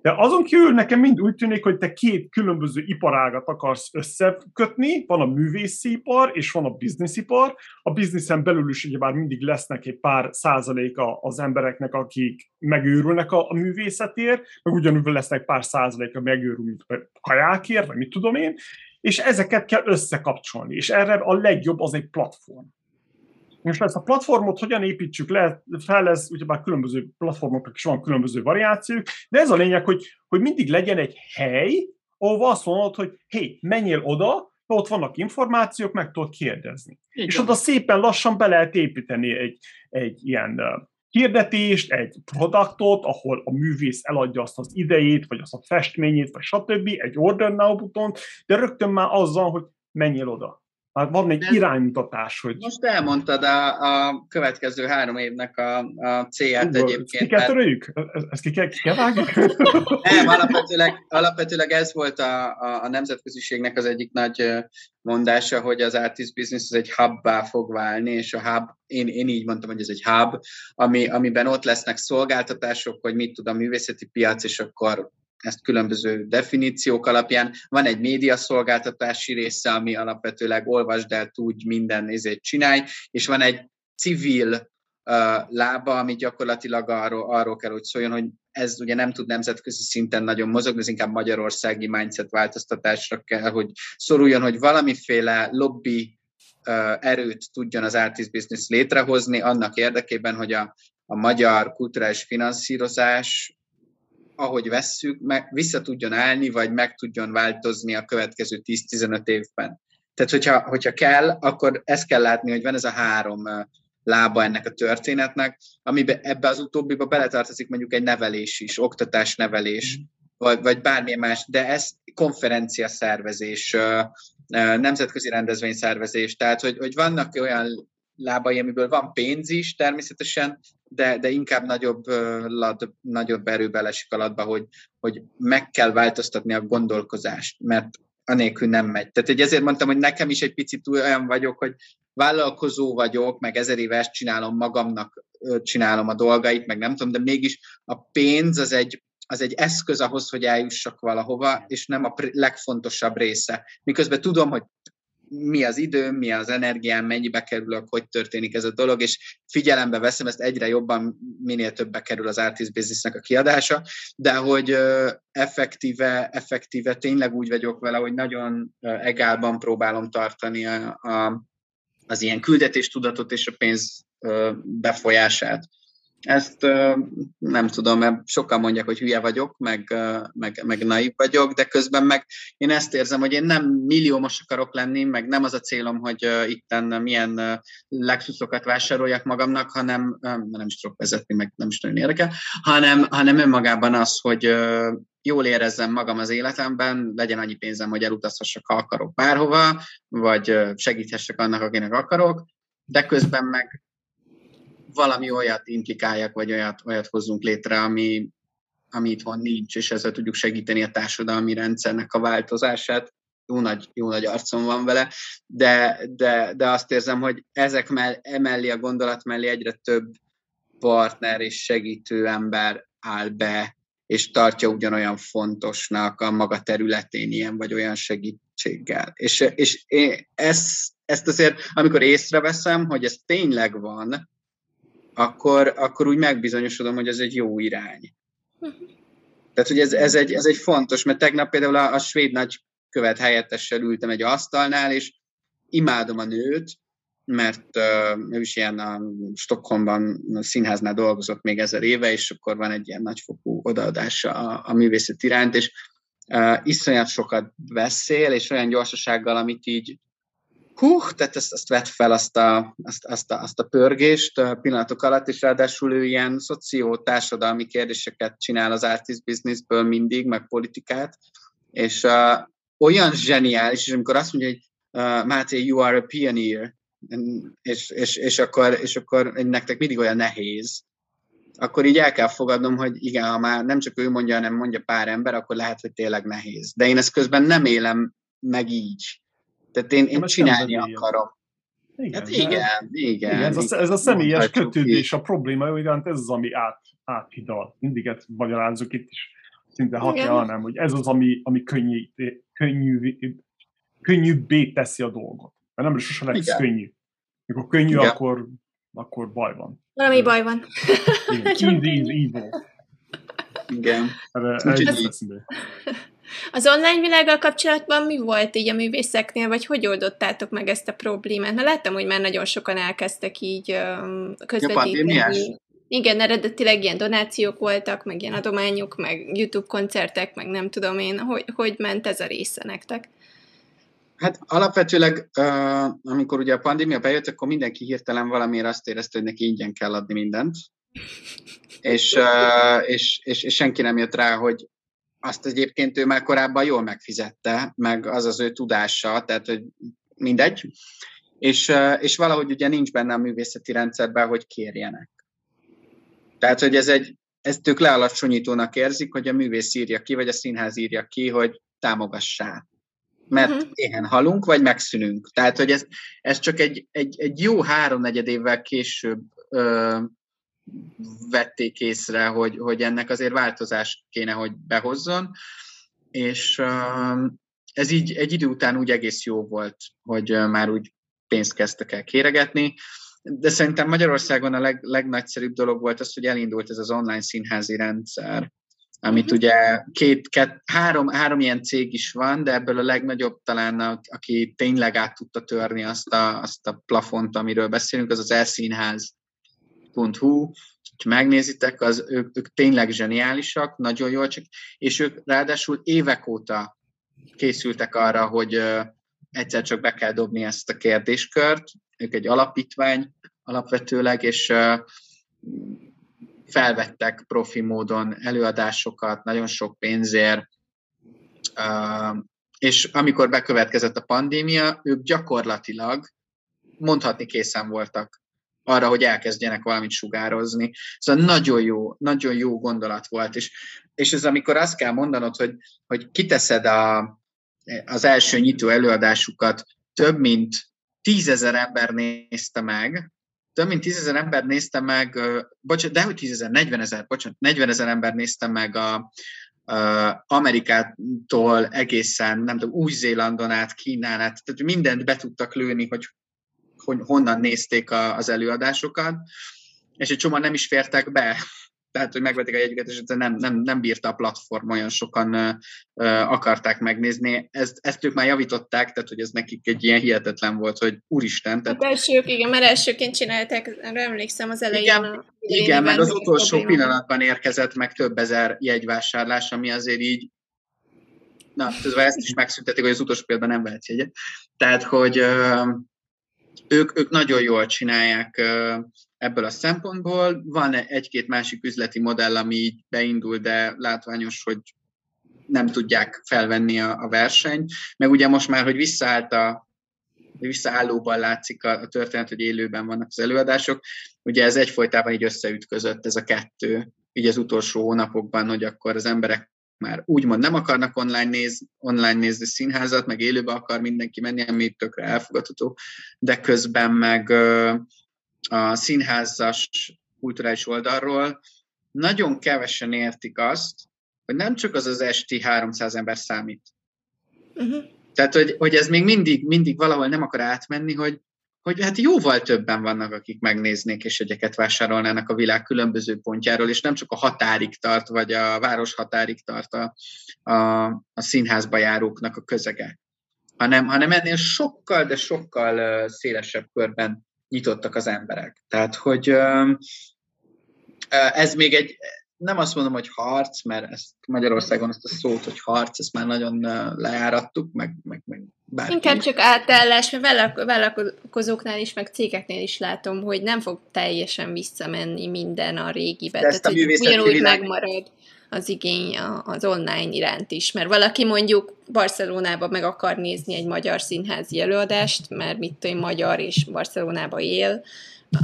De azon kívül nekem mind úgy tűnik, hogy te két különböző iparágat akarsz összekötni, van a művészipar és van a bizniszipar. A bizniszen belül is ugyebár mindig lesznek egy pár százaléka az embereknek, akik megőrülnek a, a művészetért, meg ugyanúgy lesznek pár százaléka megőrül kajákért, vagy mit tudom én, és ezeket kell összekapcsolni, és erre a legjobb az egy platform. Most ezt a platformot hogyan építsük le, fel, ez ugyebár különböző platformoknak is van különböző variációk, de ez a lényeg, hogy, hogy mindig legyen egy hely, ahol azt mondod, hogy hé, menjél oda, ott vannak információk, meg tudod kérdezni. Igen. És oda szépen lassan be lehet építeni egy, egy ilyen hirdetést, egy produktot, ahol a művész eladja azt az idejét, vagy azt a festményét, vagy stb., egy order now butont, de rögtön már azzal, hogy menjél oda. Hát van egy iránymutatás, hogy... Most elmondtad a, a következő három évnek a, a célját Uga, egyébként. Ki kell törőjük? Ezt ki kell, ki kell vágni? Nem, alapvetőleg, alapvetőleg ez volt a, a, a nemzetköziségnek az egyik nagy mondása, hogy az artist business az egy hubbá fog válni, és a hub, én, én így mondtam, hogy ez egy hub, ami, amiben ott lesznek szolgáltatások, hogy mit tud a művészeti piac, és akkor ezt különböző definíciók alapján. Van egy médiaszolgáltatási része, ami alapvetőleg olvasd el, tudj, minden nézét csinálj, és van egy civil lába, ami gyakorlatilag arról, arról kell, hogy szóljon, hogy ez ugye nem tud nemzetközi szinten nagyon mozogni, ez inkább magyarországi mindset változtatásra kell, hogy szoruljon, hogy valamiféle lobby erőt tudjon az artist business létrehozni annak érdekében, hogy a, a magyar kulturális finanszírozás ahogy vesszük, meg vissza tudjon állni, vagy meg tudjon változni a következő 10-15 évben. Tehát, hogyha, hogyha kell, akkor ezt kell látni, hogy van ez a három lába ennek a történetnek, amiben ebbe az utóbbiba beletartozik mondjuk egy nevelés is, oktatás nevelés, mm. vagy, vagy bármilyen más, de ez konferencia szervezés, nemzetközi rendezvényszervezés, tehát hogy, hogy vannak olyan lábai, amiből van pénz is természetesen, de, de inkább nagyobb, lad, nagyobb erő belesik alatba, hogy, hogy meg kell változtatni a gondolkozást, mert anélkül nem megy. Tehát egy ezért mondtam, hogy nekem is egy picit olyan vagyok, hogy vállalkozó vagyok, meg ezer éves csinálom magamnak, csinálom a dolgait, meg nem tudom, de mégis a pénz az egy, az egy eszköz ahhoz, hogy eljussak valahova, és nem a legfontosabb része. Miközben tudom, hogy mi az időm, mi az energiám, mennyibe kerülök, hogy történik ez a dolog, és figyelembe veszem ezt egyre jobban, minél többbe kerül az artist businessnek a kiadása, de hogy effektíve, effektíve tényleg úgy vagyok vele, hogy nagyon egálban próbálom tartani a, a, az ilyen küldetéstudatot és a pénz befolyását. Ezt nem tudom, mert sokan mondják, hogy hülye vagyok, meg, meg, meg naív vagyok, de közben meg én ezt érzem, hogy én nem milliómos akarok lenni, meg nem az a célom, hogy itten milyen Lexusokat vásároljak magamnak, hanem nem is tudok vezetni, meg nem is nagyon érdekel, hanem, hanem önmagában az, hogy jól érezzem magam az életemben, legyen annyi pénzem, hogy elutazhassak, ha akarok bárhova, vagy segíthessek annak, akinek akarok, de közben meg valami olyat implikáljak, vagy olyat, olyat hozzunk létre, ami, ami itthon nincs, és ezzel tudjuk segíteni a társadalmi rendszernek a változását. Jó nagy, jó nagy arcom van vele, de, de, de azt érzem, hogy ezek mell, emellé a gondolat mellé egyre több partner és segítő ember áll be, és tartja ugyanolyan fontosnak a maga területén ilyen vagy olyan segítséggel. És, és én ezt, ezt azért, amikor észreveszem, hogy ez tényleg van, akkor, akkor úgy megbizonyosodom, hogy ez egy jó irány. Tehát, hogy ez, ez, egy, ez egy fontos, mert tegnap például a, a svéd nagykövet helyettessel ültem egy asztalnál, és imádom a nőt, mert uh, ő is ilyen a Stockholmban a színháznál dolgozott még ezer éve, és akkor van egy ilyen nagyfokú odaadása a, a művészet iránt, és uh, iszonyat sokat beszél, és olyan gyorsasággal, amit így hú, tehát ezt, ezt vett fel azt a, azt, azt, a, azt a pörgést a pillanatok alatt, és ráadásul ő ilyen szoció-társadalmi kérdéseket csinál az artist businessből mindig, meg politikát, és uh, olyan zseniális, és amikor azt mondja, hogy uh, Máté, you are a pioneer, és, és, és, akkor, és akkor nektek mindig olyan nehéz, akkor így el kell fogadnom, hogy igen, ha már nem csak ő mondja, hanem mondja pár ember, akkor lehet, hogy tényleg nehéz. De én ezt közben nem élem meg így. Tehát én, én csinálni akarom. Igen, hát igen, igen, igen, ez, a, ez a személyes kötődés, a probléma iránt ez az, ami át, áthidal. Mindig ezt magyarázzuk itt is, szinte hat nem, hogy ez az, ami, ami könnyű, könnyű, könnyűbbé teszi a dolgot. Mert nem sosem lesz igen. könnyű. Mikor könnyű, igen. akkor, akkor baj van. Valami baj van. Igen, easy is evil. Igen. Erre, ez az online világgal kapcsolatban mi volt így a művészeknél, vagy hogy oldottátok meg ezt a problémát? Na láttam, hogy már nagyon sokan elkezdtek így közvetíteni. Igen, eredetileg ilyen donációk voltak, meg ilyen adományok, meg YouTube koncertek, meg nem tudom én, hogy, hogy ment ez a része nektek? Hát alapvetőleg, amikor ugye a pandémia bejött, akkor mindenki hirtelen valamiért azt érezte, hogy neki ingyen kell adni mindent. És, és, és, és senki nem jött rá, hogy azt egyébként ő már korábban jól megfizette, meg az az ő tudása, tehát hogy mindegy. És, és valahogy ugye nincs benne a művészeti rendszerben, hogy kérjenek. Tehát, hogy ez egy, ezt ők lealacsonyítónak érzik, hogy a művész írja ki, vagy a színház írja ki, hogy támogassák. Mert uh-huh. éhen halunk, vagy megszűnünk. Tehát, hogy ez, ez csak egy, egy, egy jó háromnegyed évvel később ö, vették észre, hogy, hogy ennek azért változás kéne, hogy behozzon, és ez így egy idő után úgy egész jó volt, hogy már úgy pénzt kezdtek el kéregetni, de szerintem Magyarországon a leg, legnagyszerűbb dolog volt az, hogy elindult ez az online színházi rendszer, amit uh-huh. ugye két, két, három, három ilyen cég is van, de ebből a legnagyobb talán, aki tényleg át tudta törni azt a, azt a plafont, amiről beszélünk, az az elszínház Hu, ha megnézitek, az, ők, ők tényleg zseniálisak, nagyon jól csak, és ők ráadásul évek óta készültek arra, hogy egyszer csak be kell dobni ezt a kérdéskört. Ők egy alapítvány alapvetőleg, és felvettek profi módon előadásokat, nagyon sok pénzért, és amikor bekövetkezett a pandémia, ők gyakorlatilag mondhatni készen voltak arra, hogy elkezdjenek valamit sugározni. Szóval nagyon jó, nagyon jó gondolat volt, és, és ez amikor azt kell mondanod, hogy, hogy kiteszed a, az első nyitó előadásukat, több mint tízezer ember nézte meg, több mint tízezer ember nézte meg, bocsánat, de hogy tízezer, 40 ezer, bocsánat, 40 ezer ember nézte meg a Amerikától egészen, nem tudom, Új-Zélandon át, Kínán át, tehát mindent be tudtak lőni, hogy hogy honnan nézték a, az előadásokat, és egy csomó nem is fértek be. Tehát, hogy megvették a jegyüket, és nem, nem, nem bírta a platform, olyan sokan uh, akarták megnézni. Ezt, ezt ők már javították, tehát, hogy ez nekik egy ilyen hihetetlen volt, hogy úristen. Tehát... Az elsők, igen, mert elsőként csinálták, emlékszem az elején. Igen, a igen meg az utolsó pillanatban érkezett meg több ezer jegyvásárlás, ami azért így Na, ezt is megszüntetik, hogy az utolsó pillanatban nem vehetsz jegyet. Tehát, hogy ők, ők nagyon jól csinálják ebből a szempontból. Van egy-két másik üzleti modell, ami így beindul, de látványos, hogy nem tudják felvenni a, a versenyt. Meg ugye most már, hogy visszaállt a visszaállóban látszik a, a történet, hogy élőben vannak az előadások. Ugye ez egyfolytában így összeütközött ez a kettő, így az utolsó hónapokban, hogy akkor az emberek már úgymond nem akarnak online, néz, online nézni színházat, meg élőbe akar mindenki menni, ami tökre elfogadható, de közben meg a színházas kulturális oldalról nagyon kevesen értik azt, hogy nem csak az az esti 300 ember számít. Uh-huh. Tehát, hogy, hogy ez még mindig, mindig valahol nem akar átmenni, hogy hogy hát jóval többen vannak, akik megnéznék és egyeket vásárolnának a világ különböző pontjáról, és nem csak a határig tart, vagy a város határig tart a, a, a színházba járóknak a közege, hanem, hanem ennél sokkal, de sokkal szélesebb körben nyitottak az emberek. Tehát, hogy ez még egy, nem azt mondom, hogy harc, mert ezt Magyarországon ezt a szót, hogy harc, ezt már nagyon lejárattuk, meg, meg, meg bárki. Inkább csak átállás, mert vállalkozóknál is, meg cégeknél is látom, hogy nem fog teljesen visszamenni minden a régibe. De Tehát, hogy ugyanúgy világ... megmarad az igény az online iránt is, mert valaki mondjuk Barcelonába meg akar nézni egy magyar színházi előadást, mert mit tudom, magyar és Barcelonába él,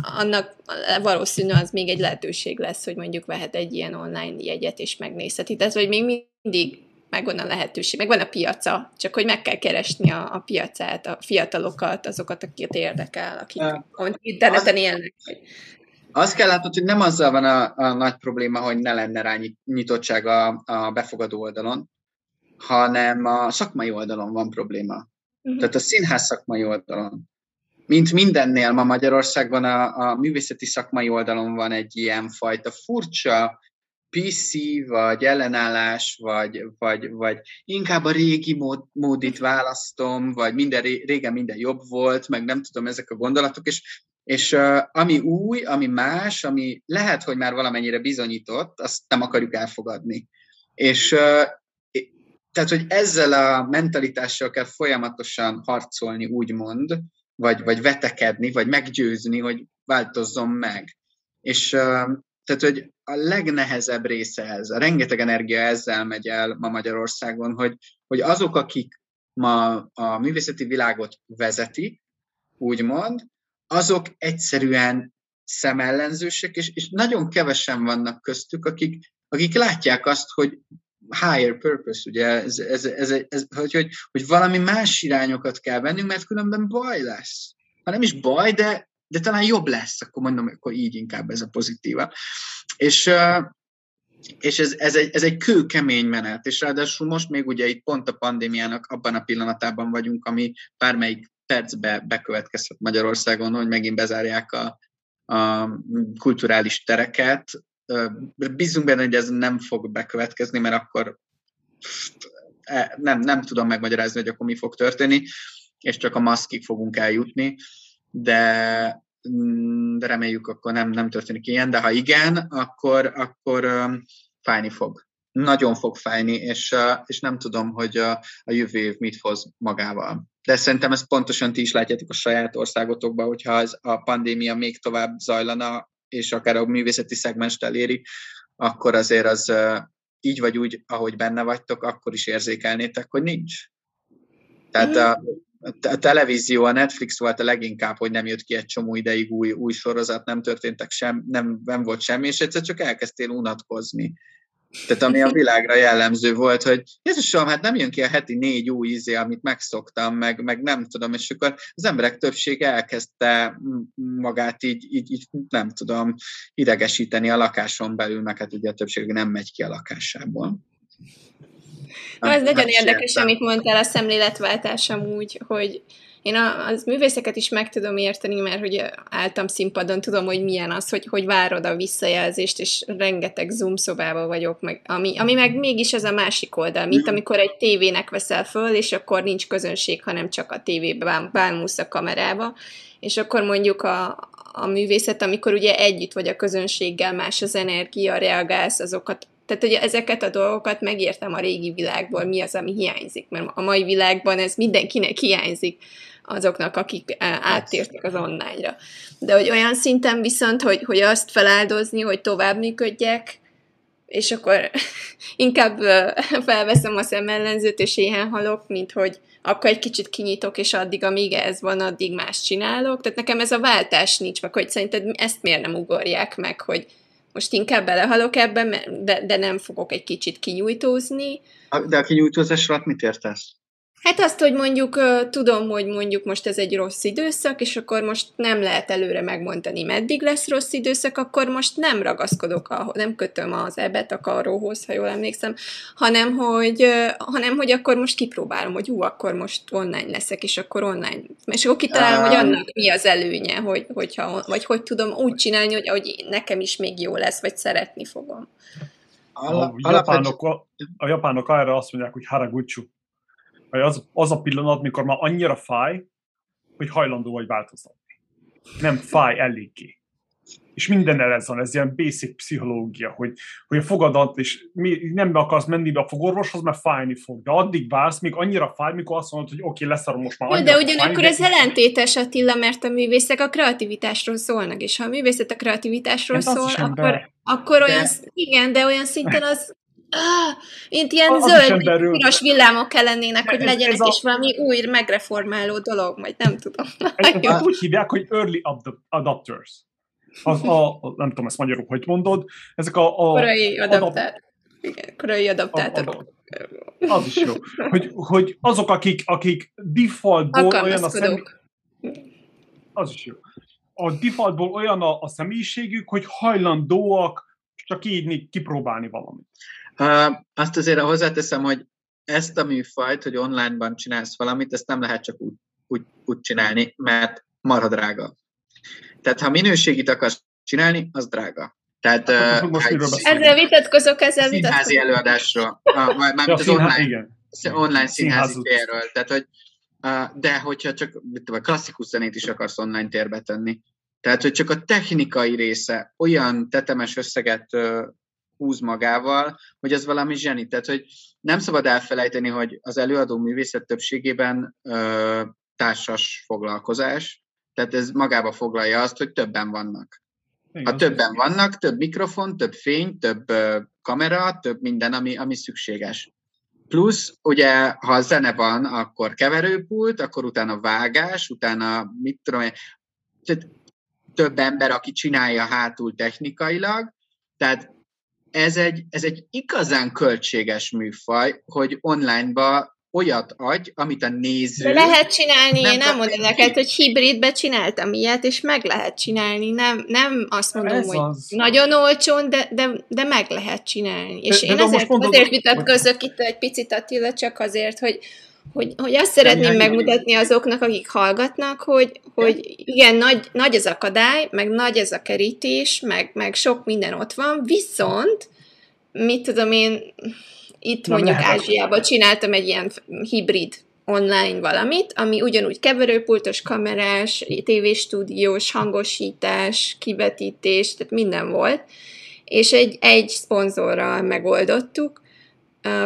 annak valószínű az még egy lehetőség lesz, hogy mondjuk vehet egy ilyen online jegyet és megnézheti. Tehát, hogy még mindig megvan a lehetőség, megvan a piaca, csak hogy meg kell keresni a, a piacát, a fiatalokat, azokat, akiket érdekel, akik uh, interneten élnek. Azt kell látnod, hogy nem azzal van a, a nagy probléma, hogy ne lenne rá nyitottság a, a befogadó oldalon, hanem a szakmai oldalon van probléma. Uh-huh. Tehát a színház szakmai oldalon. Mint mindennél ma Magyarországban a, a művészeti szakmai oldalon van egy ilyen fajta furcsa PC, vagy ellenállás, vagy, vagy, vagy inkább a régi mód, módit választom, vagy minden régen minden jobb volt, meg nem tudom, ezek a gondolatok, és és uh, ami új, ami más, ami lehet, hogy már valamennyire bizonyított, azt nem akarjuk elfogadni. És uh, tehát, hogy ezzel a mentalitással kell folyamatosan harcolni, úgymond, vagy, vagy vetekedni, vagy meggyőzni, hogy változzon meg. És tehát, hogy a legnehezebb része ez, a rengeteg energia ezzel megy el ma Magyarországon, hogy, hogy azok, akik ma a művészeti világot vezetik, úgymond, azok egyszerűen szemellenzősek, és, és nagyon kevesen vannak köztük, akik, akik látják azt, hogy higher purpose, ugye, ez, ez, ez, ez, hogy, hogy, hogy valami más irányokat kell vennünk, mert különben baj lesz. Ha nem is baj, de, de talán jobb lesz, akkor mondom, akkor így inkább ez a pozitíva. És, és ez, ez, egy, ez egy kőkemény menet, és ráadásul most még ugye itt pont a pandémiának abban a pillanatában vagyunk, ami bármelyik percbe bekövetkezhet Magyarországon, hogy megint bezárják a, a kulturális tereket. Bízunk benne, hogy ez nem fog bekövetkezni, mert akkor e, nem, nem tudom megmagyarázni, hogy akkor mi fog történni, és csak a maszkig fogunk eljutni, de, de reméljük, akkor nem, nem történik ilyen, de ha igen, akkor, akkor fájni fog. Nagyon fog fájni, és, és nem tudom, hogy a, a jövő év mit hoz magával de szerintem ezt pontosan ti is látjátok a saját országotokban, hogyha ez a pandémia még tovább zajlana, és akár a művészeti szegmest eléri, akkor azért az így vagy úgy, ahogy benne vagytok, akkor is érzékelnétek, hogy nincs. Tehát a, a televízió, a Netflix volt a leginkább, hogy nem jött ki egy csomó ideig új, új sorozat, nem történtek sem, nem, nem volt semmi, és egyszer csak elkezdtél unatkozni. Tehát ami a világra jellemző volt, hogy Jézusom, hát nem jön ki a heti négy új izé, amit megszoktam, meg, meg nem tudom, és akkor az emberek többsége elkezdte magát így, így, így nem tudom, idegesíteni a lakáson belül, meg hát ugye a többség nem megy ki a lakásából. Na, ez nagyon érdekes, amit mondtál, a szemléletváltás amúgy, hogy én a, az művészeket is meg tudom érteni, mert hogy álltam színpadon, tudom, hogy milyen az, hogy, hogy várod a visszajelzést, és rengeteg Zoom szobában vagyok, meg, ami, ami meg mégis ez a másik oldal, mint mhm. amikor egy tévének veszel föl, és akkor nincs közönség, hanem csak a tévébe bámulsz a kamerába, és akkor mondjuk a, a művészet, amikor ugye együtt vagy a közönséggel, más az energia, reagálsz azokat, tehát, hogy ezeket a dolgokat megértem a régi világból, mi az, ami hiányzik, mert a mai világban ez mindenkinek hiányzik azoknak, akik áttértek az online-ra. De hogy olyan szinten viszont, hogy, hogy azt feláldozni, hogy tovább működjek, és akkor inkább felveszem a szemellenzőt, és éhen halok, mint hogy akkor egy kicsit kinyitok, és addig, amíg ez van, addig más csinálok. Tehát nekem ez a váltás nincs meg, hogy szerinted ezt miért nem ugorják meg, hogy most inkább belehalok ebben, de, de nem fogok egy kicsit kinyújtózni. De a kinyújtózás alatt mit értesz? Hát azt, hogy mondjuk tudom, hogy mondjuk most ez egy rossz időszak, és akkor most nem lehet előre megmondani, meddig lesz rossz időszak, akkor most nem ragaszkodok, ahol, nem kötöm az ebet a karóhoz, ha jól emlékszem, hanem hogy, hanem hogy akkor most kipróbálom, hogy ú, akkor most online leszek, és akkor online. És akkor kitalálom, hogy annak mi az előnye, hogy, hogyha, vagy hogy tudom úgy csinálni, hogy ahogy nekem is még jó lesz, vagy szeretni fogom. A, japánok, a japánok arra azt mondják, hogy haraguchu az, az a pillanat, mikor már annyira fáj, hogy hajlandó vagy változtatni. Nem fáj eléggé. és minden ez van, ez ilyen basic pszichológia, hogy, hogy a fogadat, és nem be akarsz menni be a fogorvoshoz, mert fájni fog. De addig vársz, míg annyira fáj, mikor azt mondod, hogy oké, okay, leszarom most már. de ugyanakkor fáj, ez ellentétes Attila, mert a művészek a kreativitásról szólnak, és ha a művészet a kreativitásról ez szól, akkor, akkor olyan, de... igen, de olyan szinten az Ah, mint ilyen az zöld, piros villámok kell lennének, hogy ez, legyenek, ez a... és valami új, megreformáló dolog, majd nem tudom. Ez, úgy hívják, hogy early adopters az a, nem tudom ezt magyarul, hogy mondod, ezek a... a korai adaptát. Igen, korai adaptátorok. Az is jó. Hogy, hogy azok, akik, akik defaultból olyan a személy... Az is jó. A defaultból olyan a, a személyiségük, hogy hajlandóak csak így kipróbálni valamit. Azt azért hozzáteszem, hogy ezt a műfajt, hogy online-ban csinálsz valamit, ezt nem lehet csak úgy, úgy, úgy csinálni, mert marha drága. Tehát ha minőségit akarsz csinálni, az drága. Tehát, uh, most ezzel vitatkozok, ezzel vitatkozok. Színházi előadásról, ah, mármint ja, az online, igen. online színházi térről. Tehát, hogy, uh, de hogyha csak vagy klasszikus zenét is akarsz online térbe tenni. Tehát, hogy csak a technikai része olyan tetemes összeget uh, húz magával, hogy ez valami zseni. Tehát, hogy nem szabad elfelejteni, hogy az előadó művészet többségében uh, társas foglalkozás, tehát ez magába foglalja azt, hogy többen vannak. Igen. Ha többen vannak, több mikrofon, több fény, több kamera, több minden, ami, ami szükséges. Plusz, ugye, ha a zene van, akkor keverőpult, akkor utána vágás, utána mit tudom én, tehát több ember, aki csinálja hátul technikailag, tehát ez egy, ez egy igazán költséges műfaj, hogy online-ba olyat adj, amit a néző... De lehet csinálni, nem én nem mondom neked, hogy hibridbe csináltam ilyet, és meg lehet csinálni. Nem, nem azt mondom, Ez hogy az. nagyon olcsón, de, de, de meg lehet csinálni. És de, én de ezért, mondod, azért vitatkozok itt egy picit Attila, csak azért, hogy, hogy, hogy azt szeretném megmutatni azoknak, akik hallgatnak, hogy, hogy igen, nagy, nagy az akadály, meg nagy ez a kerítés, meg, meg sok minden ott van, viszont mit tudom én, itt Na, mondjuk Ázsiában csináltam egy ilyen hibrid online valamit, ami ugyanúgy keverőpultos, kamerás, tévéstúdiós, hangosítás, kivetítés, tehát minden volt, és egy, egy szponzorral megoldottuk,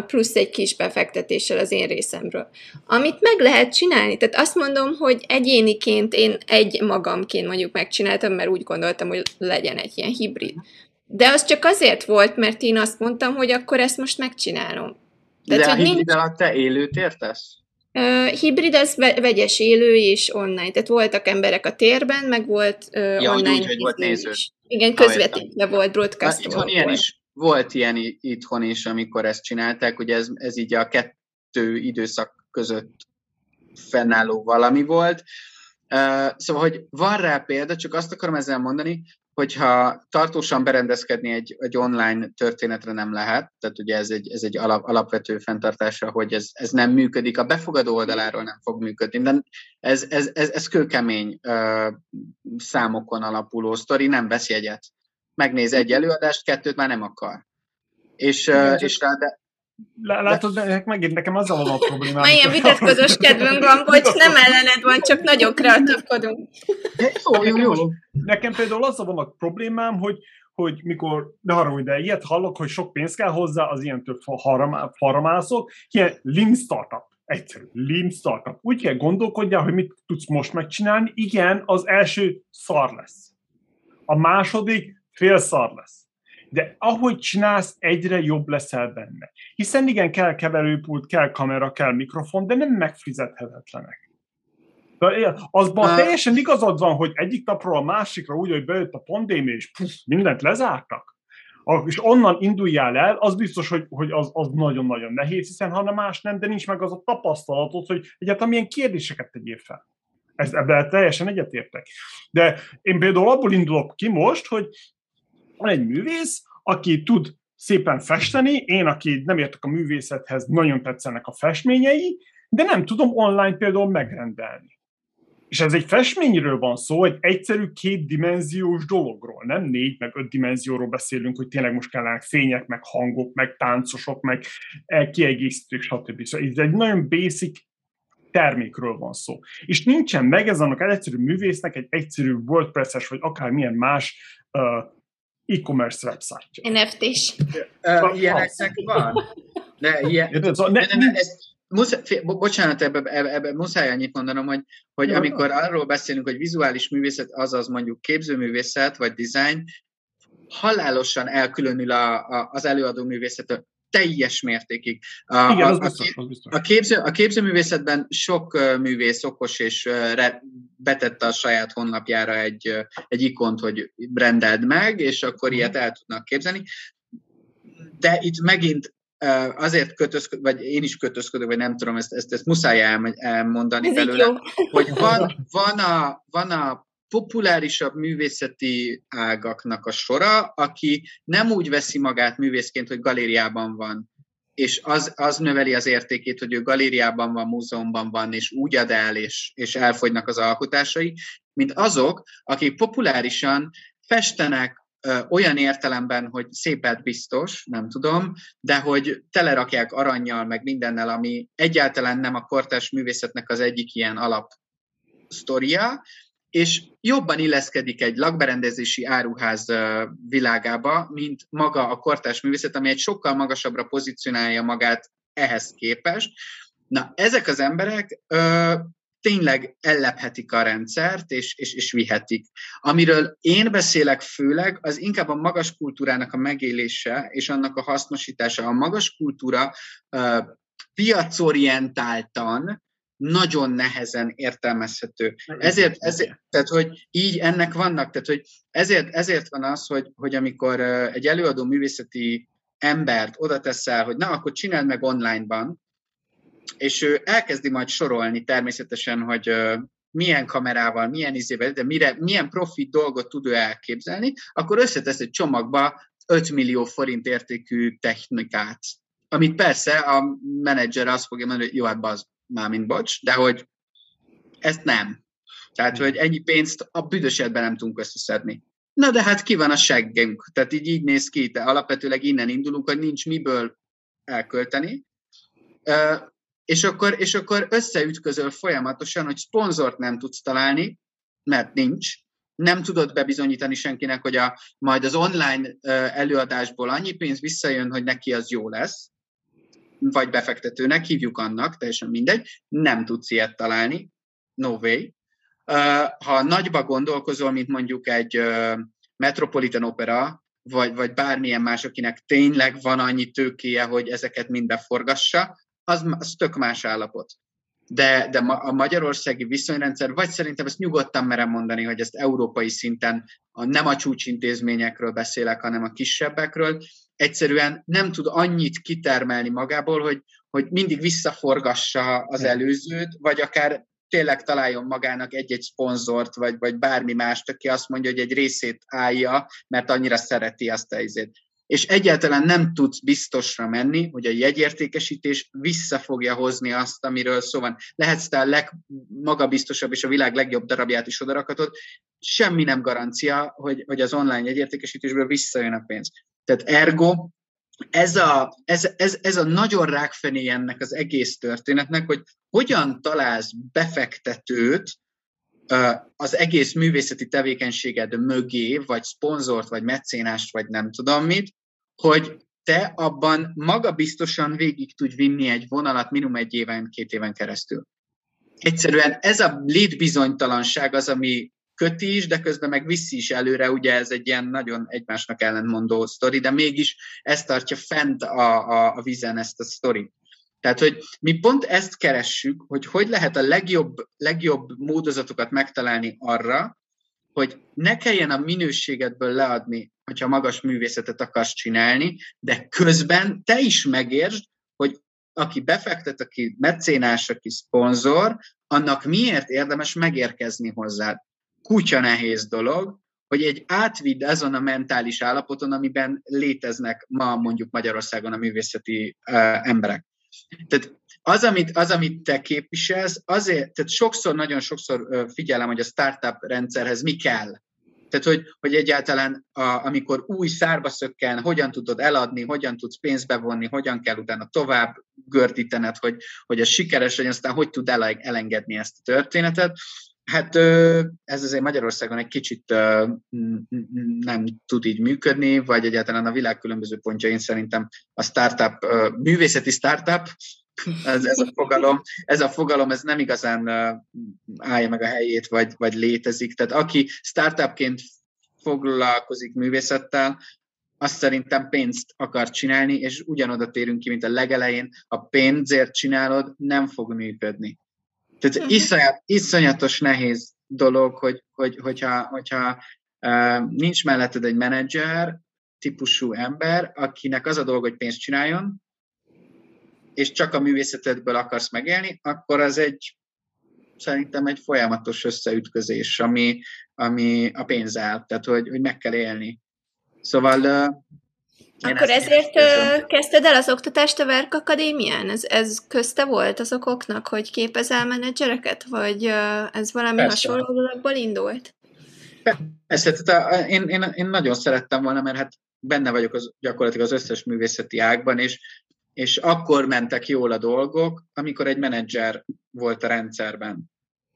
plusz egy kis befektetéssel az én részemről. Amit meg lehet csinálni, tehát azt mondom, hogy egyéniként én egy magamként mondjuk megcsináltam, mert úgy gondoltam, hogy legyen egy ilyen hibrid. De az csak azért volt, mert én azt mondtam, hogy akkor ezt most megcsinálom. Tehát, De a hibrid nincs... alatt te élőt értesz? Uh, hibrid az vegyes élő és online. Tehát voltak emberek a térben, meg volt uh, ja, online. Úgy, hogy volt néző. Is. Igen, közvetítve volt, broadcast volt. Ilyen is, volt ilyen itthon is, amikor ezt csinálták, hogy ez, ez így a kettő időszak között fennálló valami volt. Szóval, hogy van rá példa, csak azt akarom ezzel mondani, hogyha tartósan berendezkedni egy, egy online történetre nem lehet, tehát ugye ez egy, ez egy alap, alapvető fenntartása, hogy ez, ez nem működik, a befogadó oldaláról nem fog működni, de ez, ez, ez, ez kőkemény uh, számokon alapuló sztori, nem vesz jegyet. Megnéz egy előadást, kettőt már nem akar. És, uh, és rá, de, Látod, de megint nekem azzal van a problémám. Ma ilyen vitatkozós kedvünk van, hogy nem ellened van, csak nagyon kreatívkodunk. Jó, jó, jó. Nekem például azzal van a problémám, hogy, hogy mikor, de arra, de ilyet hallok, hogy sok pénz kell hozzá, az ilyen több faramászok, ilyen lean startup. Egyszerű, lean startup. Úgy kell gondolkodjál, hogy mit tudsz most megcsinálni. Igen, az első szar lesz. A második fél szar lesz de ahogy csinálsz, egyre jobb leszel benne. Hiszen igen, kell keverőpult, kell kamera, kell mikrofon, de nem megfizethetetlenek. Azban uh, teljesen igazad van, hogy egyik napról a másikra úgy, hogy bejött a pandémia, és puff, mindent lezártak, és onnan induljál el, az biztos, hogy, hogy az, az nagyon-nagyon nehéz, hiszen ha nem más nem, de nincs meg az a tapasztalatod, hogy egyáltalán milyen kérdéseket tegyél fel. Ez, ebben teljesen egyetértek. De én például abból indulok ki most, hogy van egy művész, aki tud szépen festeni, én, aki nem értek a művészethez, nagyon tetszenek a festményei, de nem tudom online például megrendelni. És ez egy festményről van szó, egy egyszerű kétdimenziós dologról, nem négy, meg öt dimenzióról beszélünk, hogy tényleg most kellenek fények, meg hangok, meg táncosok, meg kiegészítők, stb. Szóval ez egy nagyon basic termékről van szó. És nincsen meg ez annak egy egyszerű művésznek egy egyszerű WordPress-es, vagy akármilyen más e-commerce website. NFT-s. Uh, ilyeneknek van. De ilyen? Szóval ne, ne, ne, ne, ez, musz, fél, bo- bocsánat, ebbe, ebbe, ebbe muszáj annyit mondanom, hogy, hogy Jó, amikor arról beszélünk, hogy vizuális művészet, azaz mondjuk képzőművészet, vagy design, halálosan elkülönül a, a, az előadó művészettől teljes mértékig. A, Igen, a, az a, biztos, az biztos. a, képző, a képzőművészetben sok művész okos és re, betette a saját honlapjára egy, egy ikont, hogy rendeld meg, és akkor Mhm. ilyet el tudnak képzelni. De itt megint azért kötözködök, vagy én is kötözködök, vagy nem tudom, ezt, ezt, ezt muszáj elm- elmondani Ez belőle, hogy van, van, a, van a populárisabb művészeti ágaknak a sora, aki nem úgy veszi magát művészként, hogy galériában van, és az, az növeli az értékét, hogy ő galériában van, múzeumban van, és úgy ad el, és, és elfogynak az alkotásai, mint azok, akik populárisan festenek olyan értelemben, hogy szépet biztos, nem tudom, de hogy telerakják aranyjal, meg mindennel, ami egyáltalán nem a kortárs művészetnek az egyik ilyen alap sztoria, és jobban illeszkedik egy lakberendezési áruház világába, mint maga a kortárs művészet, ami egy sokkal magasabbra pozícionálja magát ehhez képest. Na, ezek az emberek ö, tényleg ellephetik a rendszert, és, és, és vihetik. Amiről én beszélek főleg, az inkább a magas kultúrának a megélése, és annak a hasznosítása. A magas kultúra ö, piacorientáltan nagyon nehezen értelmezhető. Ezért, ezért, tehát, hogy így ennek vannak, tehát, hogy ezért, ezért van az, hogy, hogy amikor egy előadó művészeti embert oda teszel, hogy na, akkor csináld meg online-ban, és ő elkezdi majd sorolni természetesen, hogy milyen kamerával, milyen izével, de mire, milyen profit dolgot tud ő elképzelni, akkor összetesz egy csomagba 5 millió forint értékű technikát, amit persze a menedzser azt fogja mondani, hogy jó, hát az már mint bocs, de hogy ezt nem. Tehát, hogy ennyi pénzt a büdös életben nem tudunk összeszedni. Na de hát ki van a seggünk? Tehát így, így néz ki, te alapvetőleg innen indulunk, hogy nincs miből elkölteni. Ö, és akkor, és akkor összeütközöl folyamatosan, hogy szponzort nem tudsz találni, mert nincs. Nem tudod bebizonyítani senkinek, hogy a, majd az online előadásból annyi pénz visszajön, hogy neki az jó lesz, vagy befektetőnek, hívjuk annak, teljesen mindegy, nem tudsz ilyet találni, no way. Ha nagyba gondolkozol, mint mondjuk egy Metropolitan Opera, vagy, vagy bármilyen más, akinek tényleg van annyi tőkéje, hogy ezeket mind beforgassa, az, az tök más állapot. De, de a magyarországi viszonyrendszer, vagy szerintem ezt nyugodtan merem mondani, hogy ezt európai szinten a, nem a csúcsintézményekről beszélek, hanem a kisebbekről, egyszerűen nem tud annyit kitermelni magából, hogy, hogy mindig visszaforgassa az előzőt, vagy akár tényleg találjon magának egy-egy szponzort, vagy, vagy bármi mást, aki azt mondja, hogy egy részét állja, mert annyira szereti azt a izét. És egyáltalán nem tudsz biztosra menni, hogy a jegyértékesítés vissza fogja hozni azt, amiről szó van. Lehetsz te a legmagabiztosabb és a világ legjobb darabját is odarakatod, semmi nem garancia, hogy, hogy az online jegyértékesítésből visszajön a pénz. Tehát ergo, ez a, ez, ez, ez a nagyon rákfené ennek az egész történetnek, hogy hogyan találsz befektetőt az egész művészeti tevékenységed mögé, vagy szponzort, vagy mecénást, vagy nem tudom mit, hogy te abban magabiztosan végig tudj vinni egy vonalat minimum egy éven, két éven keresztül. Egyszerűen ez a létbizonytalanság az, ami köti is, de közben meg viszi is előre, ugye ez egy ilyen nagyon egymásnak ellentmondó sztori, de mégis ez tartja fent a, a, a vízen ezt a sztorit. Tehát, hogy mi pont ezt keressük, hogy hogy lehet a legjobb, legjobb módozatokat megtalálni arra, hogy ne kelljen a minőségedből leadni, hogyha magas művészetet akarsz csinálni, de közben te is megértsd, hogy aki befektet, aki mecénás, aki szponzor, annak miért érdemes megérkezni hozzád. Kutya nehéz dolog, hogy egy átvidd azon a mentális állapoton, amiben léteznek ma mondjuk Magyarországon a művészeti uh, emberek. Tehát az amit, az, amit te képviselsz, azért, tehát sokszor, nagyon sokszor figyelem, hogy a startup rendszerhez mi kell. Tehát, hogy, hogy egyáltalán a, amikor új szárba szökken, hogyan tudod eladni, hogyan tudsz pénzt bevonni, hogyan kell utána tovább gördítened, hogy, hogy ez sikeres legyen, aztán hogy tud elengedni ezt a történetet. Hát ez azért Magyarországon egy kicsit nem tud így működni, vagy egyáltalán a világ különböző pontjain szerintem a startup, művészeti startup, ez, ez a fogalom, ez a fogalom, ez nem igazán állja meg a helyét, vagy, vagy létezik. Tehát aki startupként foglalkozik művészettel, azt szerintem pénzt akar csinálni, és ugyanoda térünk ki, mint a legelején, ha pénzért csinálod, nem fog működni. Tehát mhm. iszonyat, iszonyatos nehéz dolog, hogy, hogy, hogyha, hogyha uh, nincs melletted egy menedzser típusú ember, akinek az a dolog, hogy pénzt csináljon, és csak a művészetedből akarsz megélni, akkor az egy szerintem egy folyamatos összeütközés, ami, ami a pénzzel, tehát hogy, hogy meg kell élni. Szóval akkor ezért érzem. kezdted el az oktatást a Verk Akadémián? Ez, ez közte volt az okoknak, hogy képezel menedzsereket, vagy ez valami Persze. hasonló dologból indult? Persze, tehát én, én, én nagyon szerettem volna, mert hát benne vagyok az, gyakorlatilag az összes művészeti ágban, és, és akkor mentek jól a dolgok, amikor egy menedzser volt a rendszerben.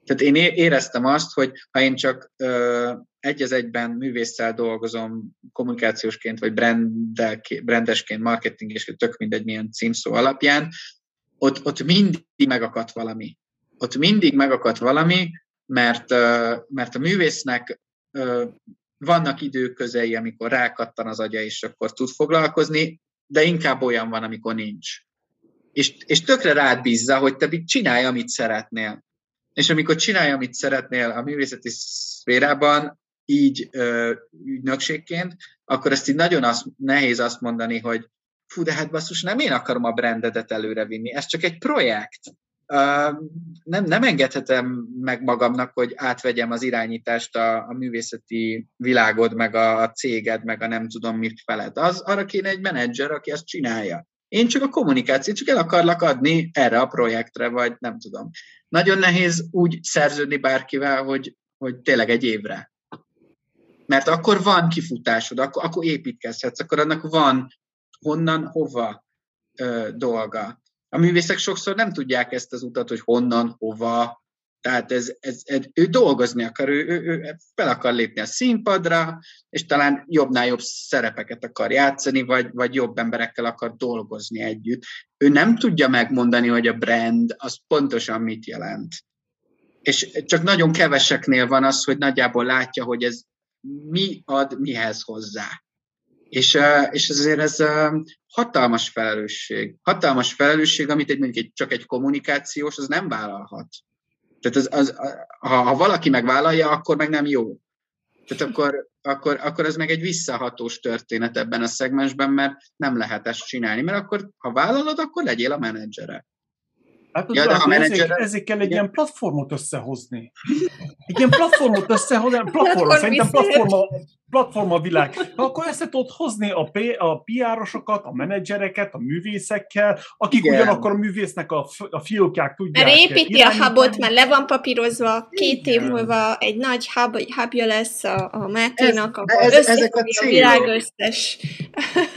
Tehát én éreztem azt, hogy ha én csak ö, egy az egyben művésszel dolgozom kommunikációsként, vagy brandesként, marketingesként, tök mindegy milyen címszó alapján, ott, ott mindig megakadt valami. Ott mindig megakadt valami, mert, mert a művésznek vannak időközei, amikor rákattan az agya, és akkor tud foglalkozni, de inkább olyan van, amikor nincs. És, és tökre rád bízza, hogy te csinálj, amit szeretnél. És amikor csinálj, amit szeretnél a művészeti szférában, így ö, ügynökségként, akkor ezt így nagyon az, nehéz azt mondani, hogy fú, de hát basszus, nem én akarom a brandedet előrevinni, ez csak egy projekt. Uh, nem, nem engedhetem meg magamnak, hogy átvegyem az irányítást a, a művészeti világod, meg a, a céged, meg a nem tudom mit feled. Az, arra kéne egy menedzser, aki ezt csinálja. Én csak a kommunikációt, csak el akarlak adni erre a projektre, vagy nem tudom. Nagyon nehéz úgy szerződni bárkivel, hogy, hogy tényleg egy évre. Mert akkor van kifutásod, akkor, akkor építkezhetsz, akkor annak van honnan, hova ö, dolga. A művészek sokszor nem tudják ezt az utat, hogy honnan, hova, tehát ez, ez, ez, ő dolgozni akar, ő, ő, ő fel akar lépni a színpadra, és talán jobbnál jobb szerepeket akar játszani, vagy, vagy jobb emberekkel akar dolgozni együtt. Ő nem tudja megmondani, hogy a brand az pontosan mit jelent. És csak nagyon keveseknél van az, hogy nagyjából látja, hogy ez mi ad mihez hozzá. És, és azért ez hatalmas felelősség. Hatalmas felelősség, amit egy, mondjuk egy, csak egy kommunikációs, az nem vállalhat. Tehát az, az, ha, ha valaki megvállalja, akkor meg nem jó. Tehát akkor, akkor, akkor ez meg egy visszahatós történet ebben a szegmensben, mert nem lehet ezt csinálni. Mert akkor, ha vállalod, akkor legyél a menedzsere. Hát ja, de ha menedzser... ezért, ezért kell egy ilyen platformot összehozni. Egy ilyen platformot összehozni, platform, szerintem platforma, platforma a világ. Akkor össze tudod hozni a, P, a PR-osokat, a menedzsereket, a művészekkel, akik Igen. ugyanakkor a művésznek a, a fiókják tudják. Mert építi a hubot, mert le van papírozva, két év múlva egy nagy hub, hubja lesz a, a Máténak, ez, ez, ezek a, a világ összes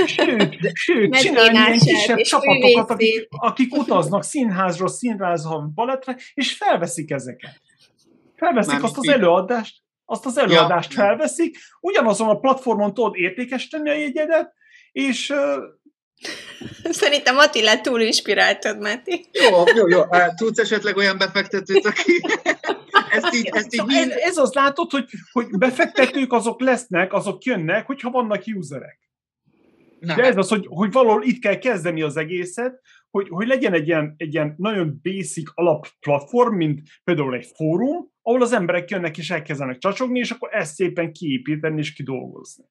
Sőt, sőt csinálni ilyen kisebb csapatokat, akik, akik utaznak színházról színházra, balettre, és felveszik ezeket. Felveszik Már azt az előadást, azt az előadást ja. felveszik, ugyanazon a platformon tudod értékesíteni a jegyedet, és Szerintem Attila túl inspiráltad, Máté. Jó, jó, jó. Tudsz esetleg olyan befektetőt, aki ezt így, ezt így szóval ez, ez az látod, hogy, hogy befektetők azok lesznek, azok jönnek, hogyha vannak userek. Na, De ez az, hogy, hogy valahol itt kell kezdeni az egészet, hogy, hogy legyen egy ilyen, egy ilyen nagyon basic alapplatform, mint például egy fórum, ahol az emberek jönnek és elkezdenek csacsogni, és akkor ezt szépen kiépíteni és kidolgozni.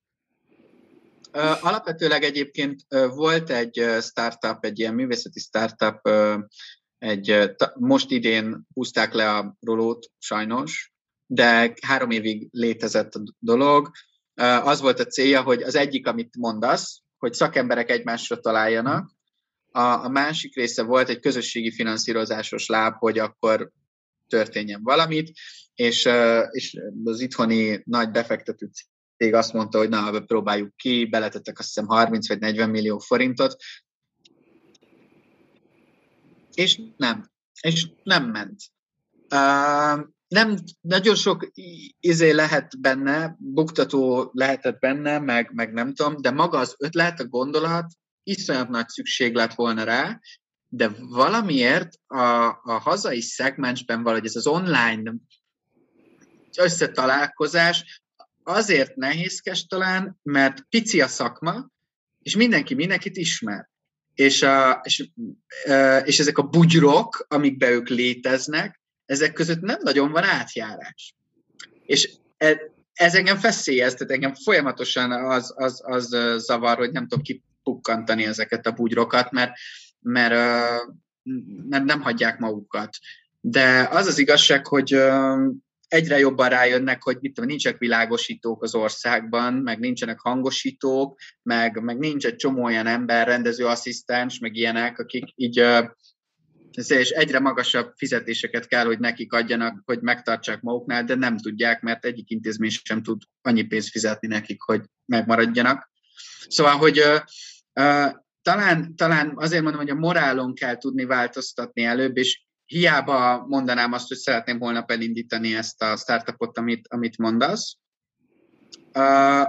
Alapvetőleg egyébként volt egy startup, egy ilyen művészeti startup, egy, most idén húzták le a rolót sajnos, de három évig létezett a dolog. Az volt a célja, hogy az egyik, amit mondasz, hogy szakemberek egymásra találjanak, a, a másik része volt egy közösségi finanszírozásos láb, hogy akkor történjen valamit, és, és az itthoni nagy befektető cég azt mondta, hogy na, próbáljuk ki, beletettek azt hiszem 30 vagy 40 millió forintot, és nem. És nem ment. Uh, nem, nagyon sok izé lehet benne, buktató lehetett benne, meg, meg nem tudom, de maga az ötlet, a gondolat, iszonyat nagy szükség lett volna rá, de valamiért a, a hazai szegmensben valahogy ez az online összetalálkozás azért nehézkes talán, mert pici a szakma, és mindenki mindenkit ismer. És, a, és, és ezek a bugyrok, amikbe ők léteznek, ezek között nem nagyon van átjárás. És e, ez engem feszélyeztet, engem folyamatosan az, az, az zavar, hogy nem tudom kipukkantani ezeket a bugyrokat, mert, mert, mert nem hagyják magukat. De az az igazság, hogy egyre jobban rájönnek, hogy mit tudom, nincsenek világosítók az országban, meg nincsenek hangosítók, meg, meg nincs egy csomó olyan ember, rendező asszisztens, meg ilyenek, akik így és egyre magasabb fizetéseket kell, hogy nekik adjanak, hogy megtartsák maguknál, de nem tudják, mert egyik intézmény sem tud annyi pénzt fizetni nekik, hogy megmaradjanak. Szóval, hogy talán, talán azért mondom, hogy a morálon kell tudni változtatni előbb, és hiába mondanám azt, hogy szeretném holnap elindítani ezt a startupot, amit, amit mondasz.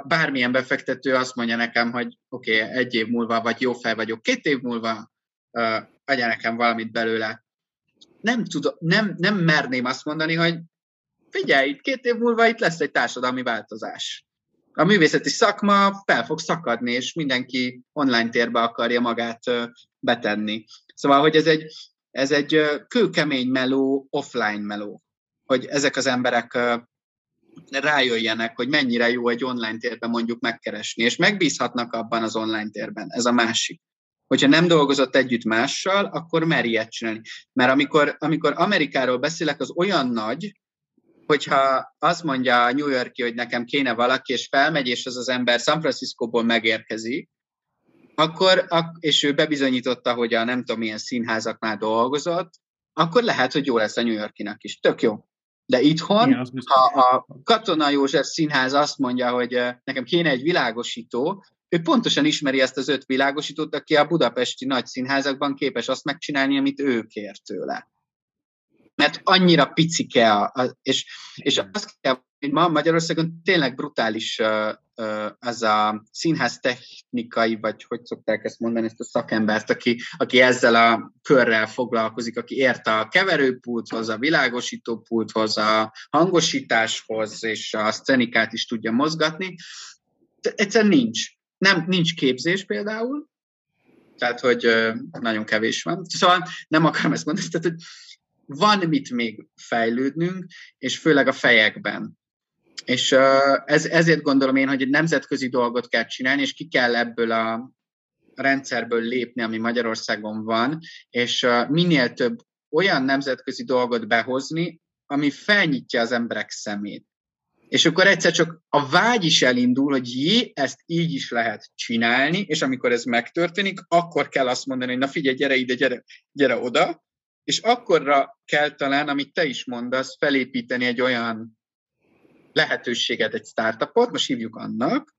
Bármilyen befektető azt mondja nekem, hogy oké, okay, egy év múlva, vagy jó fel vagyok, két év múlva adja nekem valamit belőle. Nem, tudom, nem, nem merném azt mondani, hogy figyelj, itt két év múlva itt lesz egy társadalmi változás. A művészeti szakma fel fog szakadni, és mindenki online térbe akarja magát betenni. Szóval, hogy ez egy, ez egy kőkemény meló, offline meló, hogy ezek az emberek rájöjjenek, hogy mennyire jó egy online térben mondjuk megkeresni, és megbízhatnak abban az online térben. Ez a másik hogyha nem dolgozott együtt mással, akkor mer ilyet csinálni. Mert amikor, amikor Amerikáról beszélek, az olyan nagy, hogyha azt mondja a New Yorki, hogy nekem kéne valaki, és felmegy, és az az ember San Franciscóból megérkezik, akkor, és ő bebizonyította, hogy a nem tudom milyen színházaknál dolgozott, akkor lehet, hogy jó lesz a New Yorkinak is. Tök jó. De itthon, Igen, ha a Katona József Színház azt mondja, hogy nekem kéne egy világosító, ő pontosan ismeri ezt az öt világosítót, aki a budapesti nagy színházakban képes azt megcsinálni, amit ő kér tőle. Mert annyira picike, a, a, és, és azt kell, hogy ma Magyarországon tényleg brutális uh, uh, az a színház technikai, vagy hogy szokták ezt mondani, ezt a szakembert, aki, aki ezzel a körrel foglalkozik, aki ért a keverőpulthoz, a világosítópulthoz, a hangosításhoz, és a szcenikát is tudja mozgatni. Egyszerűen nincs nem, nincs képzés például, tehát, hogy nagyon kevés van. Szóval nem akarom ezt mondani, tehát, hogy van mit még fejlődnünk, és főleg a fejekben. És ez, ezért gondolom én, hogy egy nemzetközi dolgot kell csinálni, és ki kell ebből a rendszerből lépni, ami Magyarországon van, és minél több olyan nemzetközi dolgot behozni, ami felnyitja az emberek szemét. És akkor egyszer csak a vágy is elindul, hogy jé, ezt így is lehet csinálni, és amikor ez megtörténik, akkor kell azt mondani, hogy na figyelj, gyere ide, gyere, gyere oda, és akkorra kell talán, amit te is mondasz, felépíteni egy olyan lehetőséget, egy startupot, most hívjuk annak,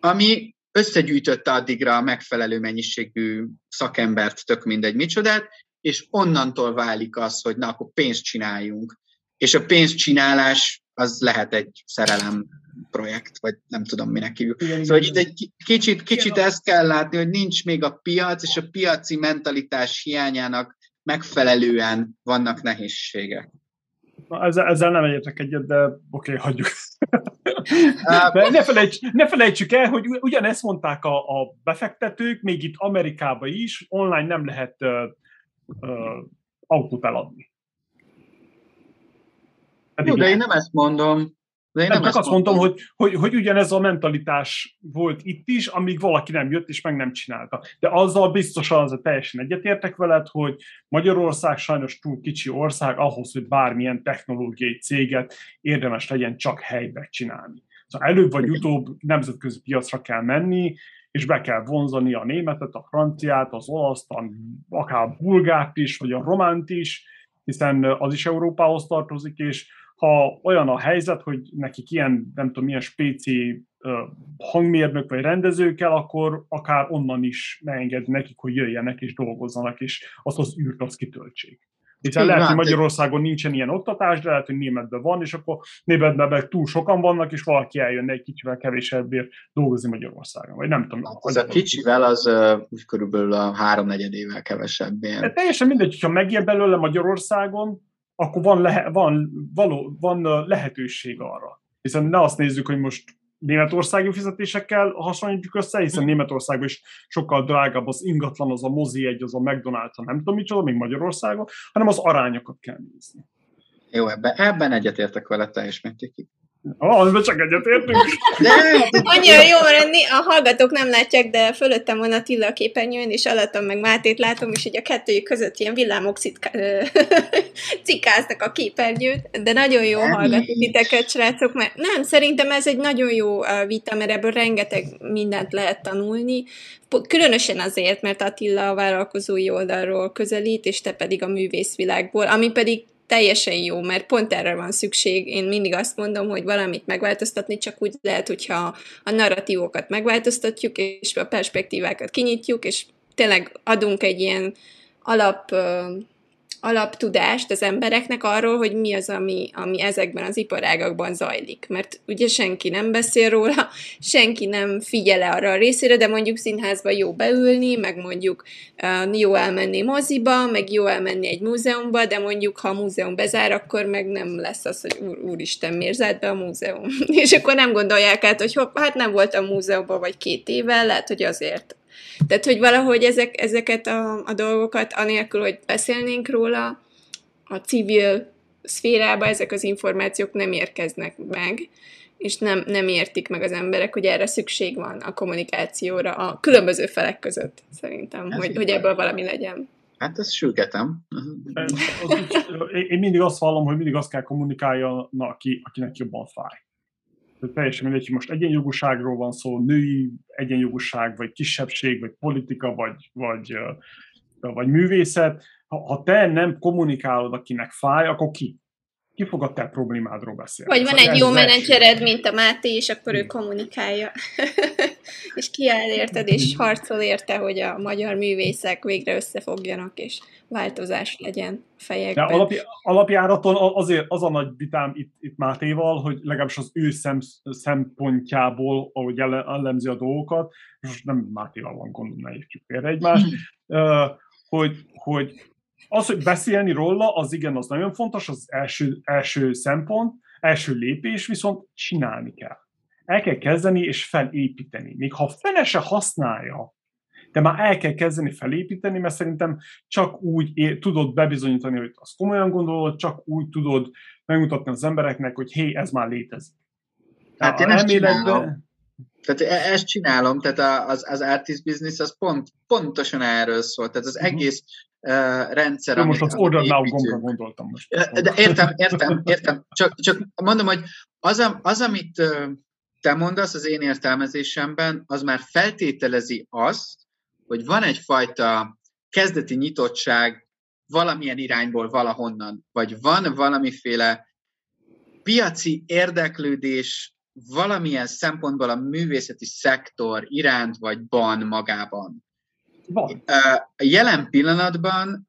ami összegyűjtötte addigra a megfelelő mennyiségű szakembert, tök mindegy micsodát, és onnantól válik az, hogy na, akkor pénzt csináljunk. És a pénzcsinálás az lehet egy szerelem projekt, vagy nem tudom, minek hívjuk. Igen, szóval itt egy kicsit, kicsit ezt kell látni, hogy nincs még a piac, és a piaci mentalitás hiányának megfelelően vannak nehézségek. Na, ezzel, ezzel nem egyettek egyet, de oké, okay, hagyjuk. de ne, felejts, ne felejtsük el, hogy ugyanezt mondták a, a befektetők, még itt Amerikában is, online nem lehet uh, uh, autót eladni. Pedig Jó, de én nem ezt mondom. De én nem, nem csak azt mondom, hogy, hogy, hogy ugyanez a mentalitás volt itt is, amíg valaki nem jött és meg nem csinálta. De azzal biztosan az teljesen egyetértek veled, hogy Magyarország sajnos túl kicsi ország ahhoz, hogy bármilyen technológiai céget érdemes legyen csak helybe csinálni. Szóval előbb vagy utóbb nemzetközi piacra kell menni, és be kell vonzani a németet, a franciát, az olaszt, akár a bulgárt is, vagy a románt is, hiszen az is Európához tartozik, és ha olyan a helyzet, hogy nekik ilyen, nem tudom, milyen spéci hangmérnök vagy rendező kell, akkor akár onnan is megengedni nekik, hogy jöjjenek és dolgozzanak, és azt az űrt azt kitöltsék. Hiszen Igen, lehet, hogy Magyarországon nincsen ilyen oktatás, de lehet, hogy németben van, és akkor németben meg túl sokan vannak, és valaki eljönne egy kicsivel kevésebbért dolgozni Magyarországon. Vagy nem tudom. Hát az a kicsivel az uh, úgy körülbelül a háromnegyedével kevesebb. Ilyen. De teljesen mindegy, hogyha megér belőle Magyarországon, akkor van, lehe, van, való, van lehetőség arra. Hiszen ne azt nézzük, hogy most németországi fizetésekkel hasonlítjuk össze, hiszen. Németországban is sokkal drágább az ingatlan, az a mozi egy, az a McDonald's, nem tudom micsoda, még Magyarországon, hanem az arányokat kell nézni. Jó, ebben, ebben egyetértek vele teljes mértékig. Ah, de csak egyetértünk. Annyira jó lenni, a hallgatók nem látják, de fölöttem van Attila a képernyőn, és alattam meg Mátét látom, és így a kettőjük között ilyen villámok cikáznak a képernyőt, de nagyon jó hallgatni titeket, srácok, mert nem, szerintem ez egy nagyon jó vita, mert ebből rengeteg mindent lehet tanulni, különösen azért, mert Attila a vállalkozói oldalról közelít, és te pedig a művészvilágból, ami pedig teljesen jó, mert pont erre van szükség. Én mindig azt mondom, hogy valamit megváltoztatni csak úgy lehet, hogyha a narratívokat megváltoztatjuk, és a perspektívákat kinyitjuk, és tényleg adunk egy ilyen alap alaptudást az embereknek arról, hogy mi az, ami, ami ezekben az iparágakban zajlik. Mert ugye senki nem beszél róla, senki nem figyel arra a részére, de mondjuk színházba jó beülni, meg mondjuk jó elmenni moziba, meg jó elmenni egy múzeumba, de mondjuk ha a múzeum bezár, akkor meg nem lesz az, hogy úr, úristen, miért zárt be a múzeum? És akkor nem gondolják át, hogy hopp, hát nem voltam múzeumban vagy két éve, lehet, hogy azért tehát, hogy valahogy ezek, ezeket a, a dolgokat, anélkül, hogy beszélnénk róla, a civil szférába ezek az információk nem érkeznek meg, és nem, nem értik meg az emberek, hogy erre szükség van a kommunikációra a különböző felek között, szerintem, hogy, hogy ebből valami legyen. Hát ezt sürgetem. Én mindig azt vallom, hogy mindig azt kell kommunikálja, aki, akinek jobban fáj teljesen mindegy, hogy most egyenjogúságról van szó, női egyenjogúság, vagy kisebbség, vagy politika, vagy, vagy, vagy művészet. Ha, ha te nem kommunikálod, akinek fáj, akkor ki? Ki fog a te problémádról beszélni? Vagy van egy jó menedzsered, mint a Máté, és akkor ő kommunikálja. és kiáll érted, és harcol érte, hogy a magyar művészek végre összefogjanak, és változás legyen fejekben. De alapi, alapjáraton azért az a nagy vitám itt, itt Mátéval, hogy legalábbis az ő szem, szempontjából, ahogy elemzi a dolgokat, most nem Mátéval van gondom, ne értsük félre egymást, hogy, hogy az, hogy beszélni róla, az igen, az nagyon fontos, az első, első szempont, első lépés, viszont csinálni kell. El kell kezdeni és felépíteni. Még ha fene se használja de már el kell kezdeni felépíteni, mert szerintem csak úgy é- tudod bebizonyítani, hogy azt komolyan gondolod, csak úgy tudod megmutatni az embereknek, hogy hé, ez már létezik. Hát én ezt csinálom. Tehát e- ezt csinálom, tehát az, az artist business az pont, pontosan erről szól. Tehát az uh-huh. egész rendszer, Most az order now gombra gondoltam most. De értem, értem, értem. Csak, csak mondom, hogy az, az amit te mondasz az én értelmezésemben, az már feltételezi azt, hogy van egyfajta kezdeti nyitottság valamilyen irányból valahonnan, vagy van valamiféle piaci érdeklődés valamilyen szempontból a művészeti szektor iránt, vagy ban magában. Van. Jelen pillanatban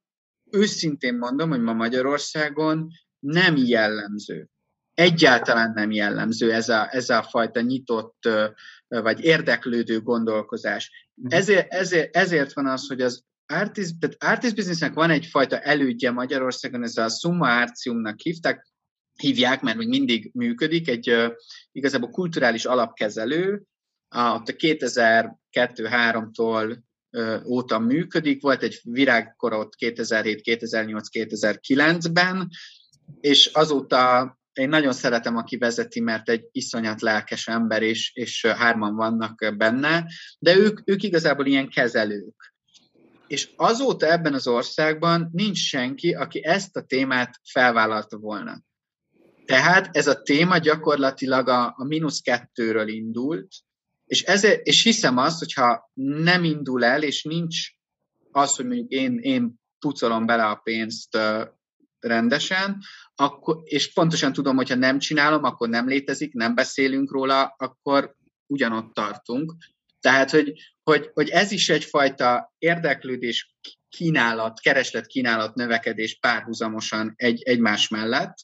őszintén mondom, hogy ma Magyarországon nem jellemző. Egyáltalán nem jellemző ez a, ez a fajta nyitott vagy érdeklődő gondolkozás. Mhm. Ezért, ezért, ezért van az, hogy az artist, tehát artist businessnek van egyfajta elődje Magyarországon, ez a Summa Artiumnak hívták, hívják, mert még mindig működik, egy uh, igazából kulturális alapkezelő, a, ott a 2002-3-tól uh, óta működik, volt egy virágkor ott 2007, 2008, 2009-ben, és azóta én nagyon szeretem, aki vezeti, mert egy iszonyat lelkes ember, és, és hárman vannak benne, de ők, ők igazából ilyen kezelők. És azóta ebben az országban nincs senki, aki ezt a témát felvállalta volna. Tehát ez a téma gyakorlatilag a, a mínusz kettőről indult, és, ezért, és hiszem azt, hogyha nem indul el, és nincs az, hogy mondjuk én, én pucolom bele a pénzt rendesen, akkor, és pontosan tudom, hogyha nem csinálom, akkor nem létezik, nem beszélünk róla, akkor ugyanott tartunk. Tehát, hogy, hogy, hogy ez is egyfajta érdeklődés, kínálat, kereslet-kínálat növekedés párhuzamosan egy, egymás mellett,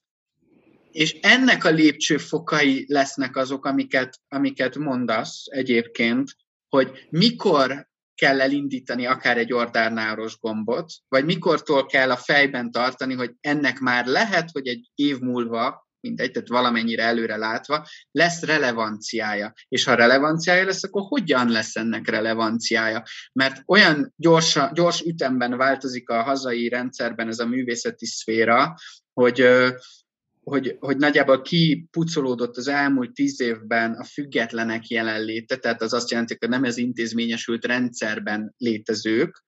és ennek a lépcsőfokai lesznek azok, amiket, amiket mondasz egyébként, hogy mikor kell elindítani akár egy ordárnáros gombot, vagy mikortól kell a fejben tartani, hogy ennek már lehet, hogy egy év múlva, mindegy, tehát valamennyire előre látva, lesz relevanciája. És ha relevanciája lesz, akkor hogyan lesz ennek relevanciája? Mert olyan gyors, gyors ütemben változik a hazai rendszerben ez a művészeti szféra, hogy hogy, hogy nagyjából kipucolódott az elmúlt tíz évben a függetlenek jelenléte, tehát az azt jelenti, hogy nem az intézményesült rendszerben létezők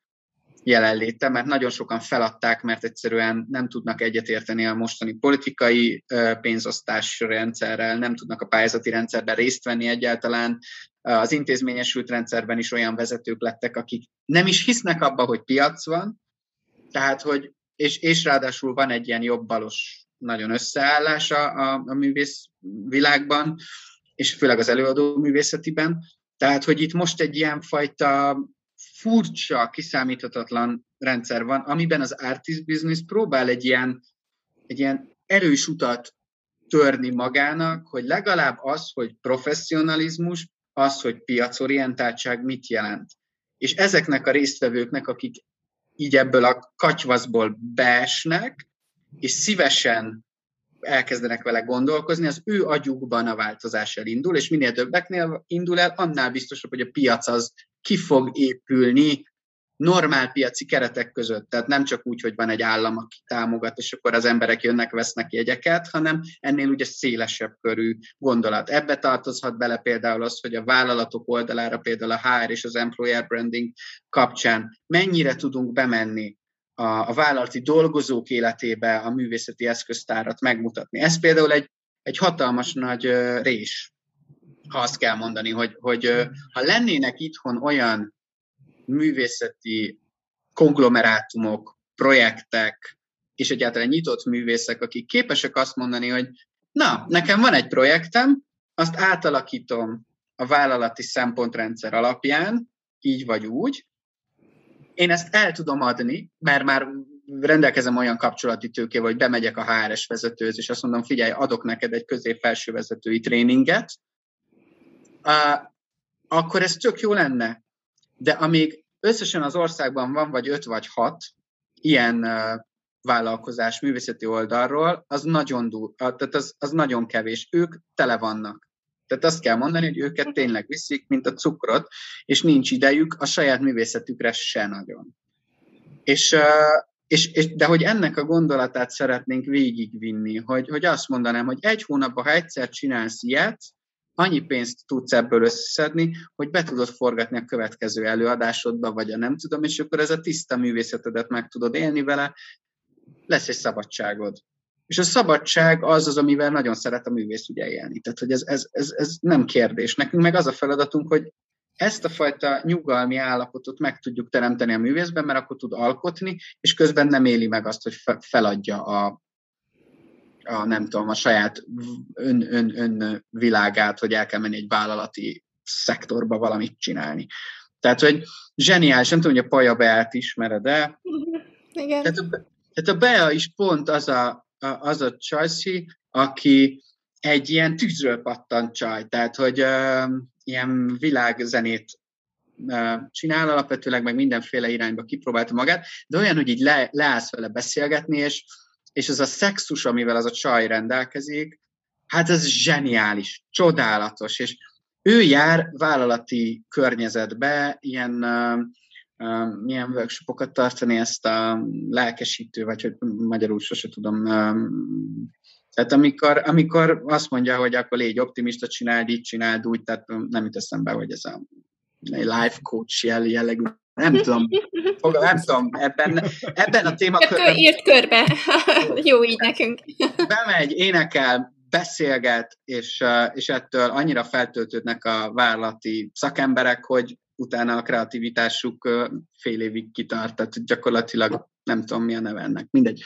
jelenléte, mert nagyon sokan feladták, mert egyszerűen nem tudnak egyetérteni a mostani politikai pénzosztás rendszerrel, nem tudnak a pályázati rendszerben részt venni egyáltalán. Az intézményesült rendszerben is olyan vezetők lettek, akik nem is hisznek abba, hogy piac van, tehát, hogy, és, és ráadásul van egy ilyen jobbalos nagyon összeállás a, a, a művész világban, és főleg az előadó művészetiben. Tehát, hogy itt most egy ilyen fajta furcsa, kiszámíthatatlan rendszer van, amiben az artist business próbál egy ilyen, egy ilyen erős utat törni magának, hogy legalább az, hogy professzionalizmus, az, hogy piacorientáltság mit jelent. És ezeknek a résztvevőknek, akik így ebből a katyvaszból beesnek, és szívesen elkezdenek vele gondolkozni, az ő agyukban a változás elindul, és minél többeknél indul el, annál biztosabb, hogy a piac az ki fog épülni normál piaci keretek között. Tehát nem csak úgy, hogy van egy állam, aki támogat, és akkor az emberek jönnek, vesznek jegyeket, hanem ennél ugye szélesebb körű gondolat. Ebbe tartozhat bele például az, hogy a vállalatok oldalára például a HR és az employer branding kapcsán mennyire tudunk bemenni a, a vállalati dolgozók életébe a művészeti eszköztárat megmutatni. Ez például egy, egy hatalmas nagy rés, ha azt kell mondani, hogy, hogy ha lennének itthon olyan művészeti konglomerátumok, projektek, és egyáltalán nyitott művészek, akik képesek azt mondani, hogy na, nekem van egy projektem, azt átalakítom a vállalati szempontrendszer alapján, így vagy úgy, én ezt el tudom adni, mert már rendelkezem olyan kapcsolati tőkével, hogy bemegyek a HRS vezetőhöz, és azt mondom, figyelj, adok neked egy közép-felső vezetői tréninget, akkor ez tök jó lenne. De amíg összesen az országban van vagy öt vagy hat ilyen vállalkozás művészeti oldalról, az nagyon, dur, tehát az, az nagyon kevés. Ők tele vannak. Tehát azt kell mondani, hogy őket tényleg viszik, mint a cukrot, és nincs idejük a saját művészetükre se nagyon. És, és, és, de hogy ennek a gondolatát szeretnénk végigvinni, hogy, hogy azt mondanám, hogy egy hónapban, ha egyszer csinálsz ilyet, annyi pénzt tudsz ebből összeszedni, hogy be tudod forgatni a következő előadásodba, vagy a nem tudom, és akkor ez a tiszta művészetedet meg tudod élni vele, lesz egy szabadságod. És a szabadság az az, amivel nagyon szeret a művész ugye élni. Tehát, hogy ez, ez, ez, ez nem kérdés. Nekünk meg az a feladatunk, hogy ezt a fajta nyugalmi állapotot meg tudjuk teremteni a művészben, mert akkor tud alkotni, és közben nem éli meg azt, hogy feladja a, a nem tudom, a saját ön, ön, ön világát, hogy el kell menni egy vállalati szektorba valamit csinálni. Tehát, hogy zseniális, nem tudom, hogy a Paja Beát ismered de Igen. Tehát a, tehát a Bea is pont az a, az a csajszi, aki egy ilyen tűzről pattant csaj, tehát hogy uh, ilyen világzenét uh, csinál alapvetőleg, meg mindenféle irányba kipróbálta magát, de olyan, hogy így le, leállsz vele beszélgetni, és, és az a szexus, amivel az a csaj rendelkezik, hát ez zseniális, csodálatos, és ő jár vállalati környezetbe, ilyen uh, milyen workshopokat tartani ezt a lelkesítő, vagy hogy magyarul sose tudom. Tehát amikor, amikor azt mondja, hogy akkor légy optimista, csináld így, csináld úgy, tehát nem jut eszembe, hogy ez a life coach jell jellegű, nem tudom, nem tudom, ebben, ebben a témakörben... Írt körbe, jó így nekünk. Bemegy, énekel, beszélget, és, és ettől annyira feltöltődnek a vállalati szakemberek, hogy utána a kreativitásuk fél évig kitart, tehát gyakorlatilag nem tudom mi a neve ennek, mindegy.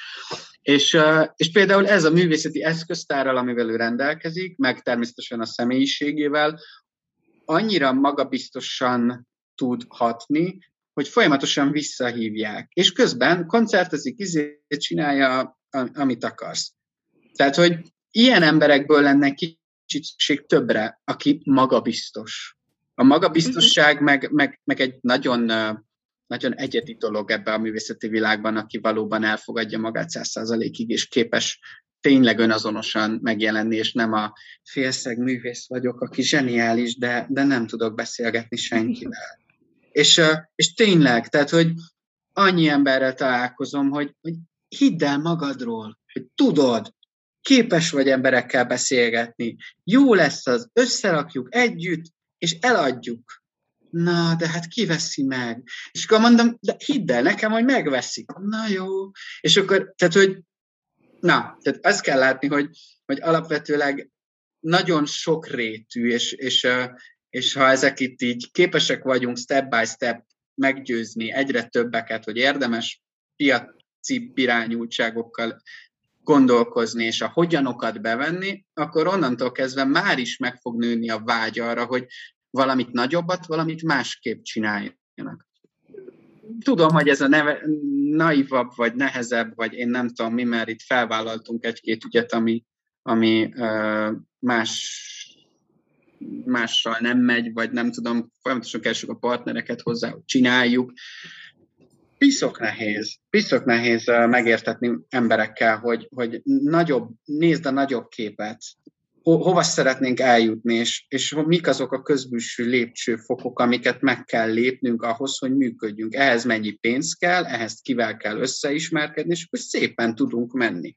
És, és például ez a művészeti eszköztárral, amivel ő rendelkezik, meg természetesen a személyiségével, annyira magabiztosan tud hatni, hogy folyamatosan visszahívják. És közben koncertezik, izét csinálja, amit akarsz. Tehát, hogy ilyen emberekből lenne kicsit szükség többre, aki magabiztos. A magabiztosság meg, meg, meg egy nagyon, nagyon egyedi dolog ebbe a művészeti világban, aki valóban elfogadja magát száz százalékig, és képes tényleg önazonosan megjelenni, és nem a félszeg művész vagyok, aki zseniális, de, de nem tudok beszélgetni senkivel. És, és tényleg, tehát, hogy annyi emberrel találkozom, hogy, hogy hidd el magadról, hogy tudod, képes vagy emberekkel beszélgetni, jó lesz az, összerakjuk együtt, és eladjuk. Na, de hát ki veszi meg? És akkor mondom, de hidd el nekem, hogy megveszik. Na jó. És akkor, tehát, hogy na, tehát azt kell látni, hogy, hogy alapvetőleg nagyon sokrétű, és, és, és ha ezek itt így képesek vagyunk step by step meggyőzni egyre többeket, hogy érdemes piaci irányultságokkal gondolkozni, és a hogyanokat bevenni, akkor onnantól kezdve már is meg fog nőni a vágy arra, hogy valamit nagyobbat, valamit másképp csináljanak. Tudom, hogy ez a neve, naivabb, vagy nehezebb, vagy én nem tudom mi, mert itt felvállaltunk egy-két ügyet, ami, ami más mással nem megy, vagy nem tudom, folyamatosan keresünk a partnereket hozzá, hogy csináljuk. Piszok nehéz, piszok nehéz megértetni emberekkel, hogy, hogy nagyobb, nézd a nagyobb képet, ho, hova szeretnénk eljutni, és, és mik azok a közbűső lépcsőfokok, amiket meg kell lépnünk ahhoz, hogy működjünk. Ehhez mennyi pénz kell, ehhez kivel kell összeismerkedni, és akkor szépen tudunk menni.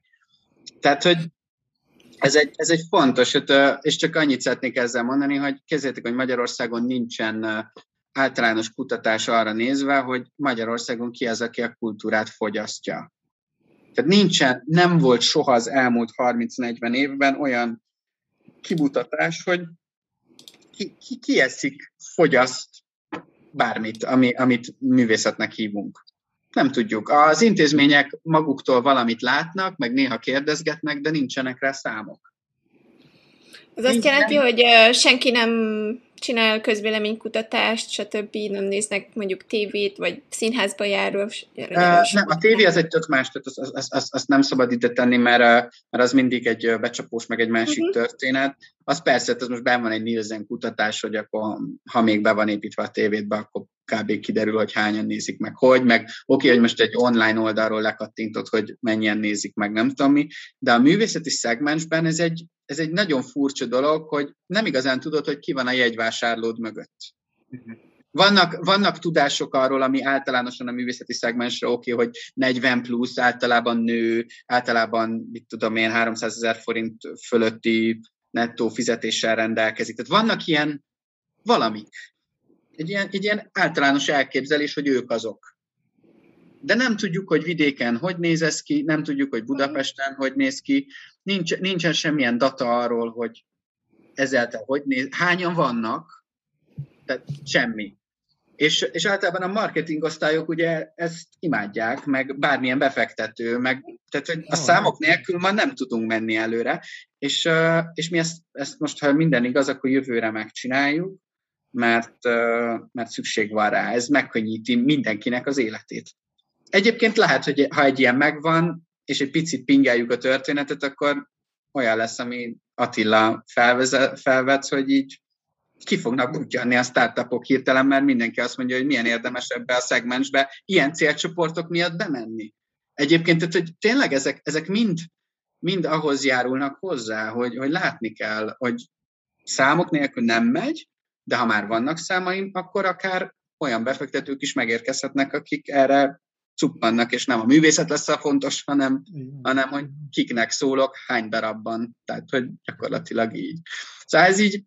Tehát, hogy ez egy, ez egy fontos, és csak annyit szeretnék ezzel mondani, hogy kezdjétek, hogy Magyarországon nincsen általános kutatás arra nézve, hogy Magyarországon ki az, aki a kultúrát fogyasztja. Tehát nincsen, nem volt soha az elmúlt 30-40 évben olyan kimutatás, hogy ki, ki, ki eszik, fogyaszt bármit, ami, amit művészetnek hívunk. Nem tudjuk. Az intézmények maguktól valamit látnak, meg néha kérdezgetnek, de nincsenek rá számok. Ez azt jelenti, hogy senki nem csinál közvéleménykutatást, stb. nem néznek mondjuk tévét, vagy színházba járó. Uh, nem, a tévé az egy tök más, tehát azt, azt, azt, azt nem szabad ide tenni, mert, mert az mindig egy becsapós, meg egy másik uh-huh. történet. Az persze, az most benn van egy Nielsen kutatás, hogy akkor, ha még be van építve a tévétbe, akkor kb. kiderül, hogy hányan nézik meg, hogy, meg oké, okay, hogy most egy online oldalról lekattintott, hogy mennyien nézik meg, nem tudom mi, de a művészeti szegmensben ez egy, ez egy nagyon furcsa dolog, hogy nem igazán tudod, hogy ki van a jegyvásárlód mögött. Vannak, vannak tudások arról, ami általánosan a művészeti szegmensre oké, hogy 40 plusz, általában nő, általában, mit tudom én, 300 ezer forint fölötti nettó fizetéssel rendelkezik. Tehát vannak ilyen valamik. Egy ilyen, egy ilyen általános elképzelés, hogy ők azok. De nem tudjuk, hogy vidéken hogy néz ez ki, nem tudjuk, hogy Budapesten hogy néz ki, Nincs, nincsen semmilyen data arról, hogy ezáltal hogy néz, hányan vannak, tehát semmi. És, és általában a marketing osztályok ugye ezt imádják, meg bármilyen befektető, meg tehát hogy a számok nélkül már nem tudunk menni előre, és, és mi ezt, ezt most, ha minden igaz, akkor jövőre megcsináljuk, mert, mert szükség van rá, ez megkönnyíti mindenkinek az életét. Egyébként lehet, hogy ha egy ilyen megvan, és egy picit pingeljük a történetet, akkor olyan lesz, ami Attila felvezet, hogy így ki fognak bukjanni a startupok hirtelen, mert mindenki azt mondja, hogy milyen érdemes ebbe a szegmensbe ilyen célcsoportok miatt bemenni. Egyébként, tehát, hogy tényleg ezek, ezek mind, mind ahhoz járulnak hozzá, hogy, hogy látni kell, hogy számok nélkül nem megy, de ha már vannak számaim, akkor akár olyan befektetők is megérkezhetnek, akik erre cuppannak, és nem a művészet lesz a fontos, hanem, hanem hogy kiknek szólok, hány darabban. Tehát, hogy gyakorlatilag így. Szóval ez így,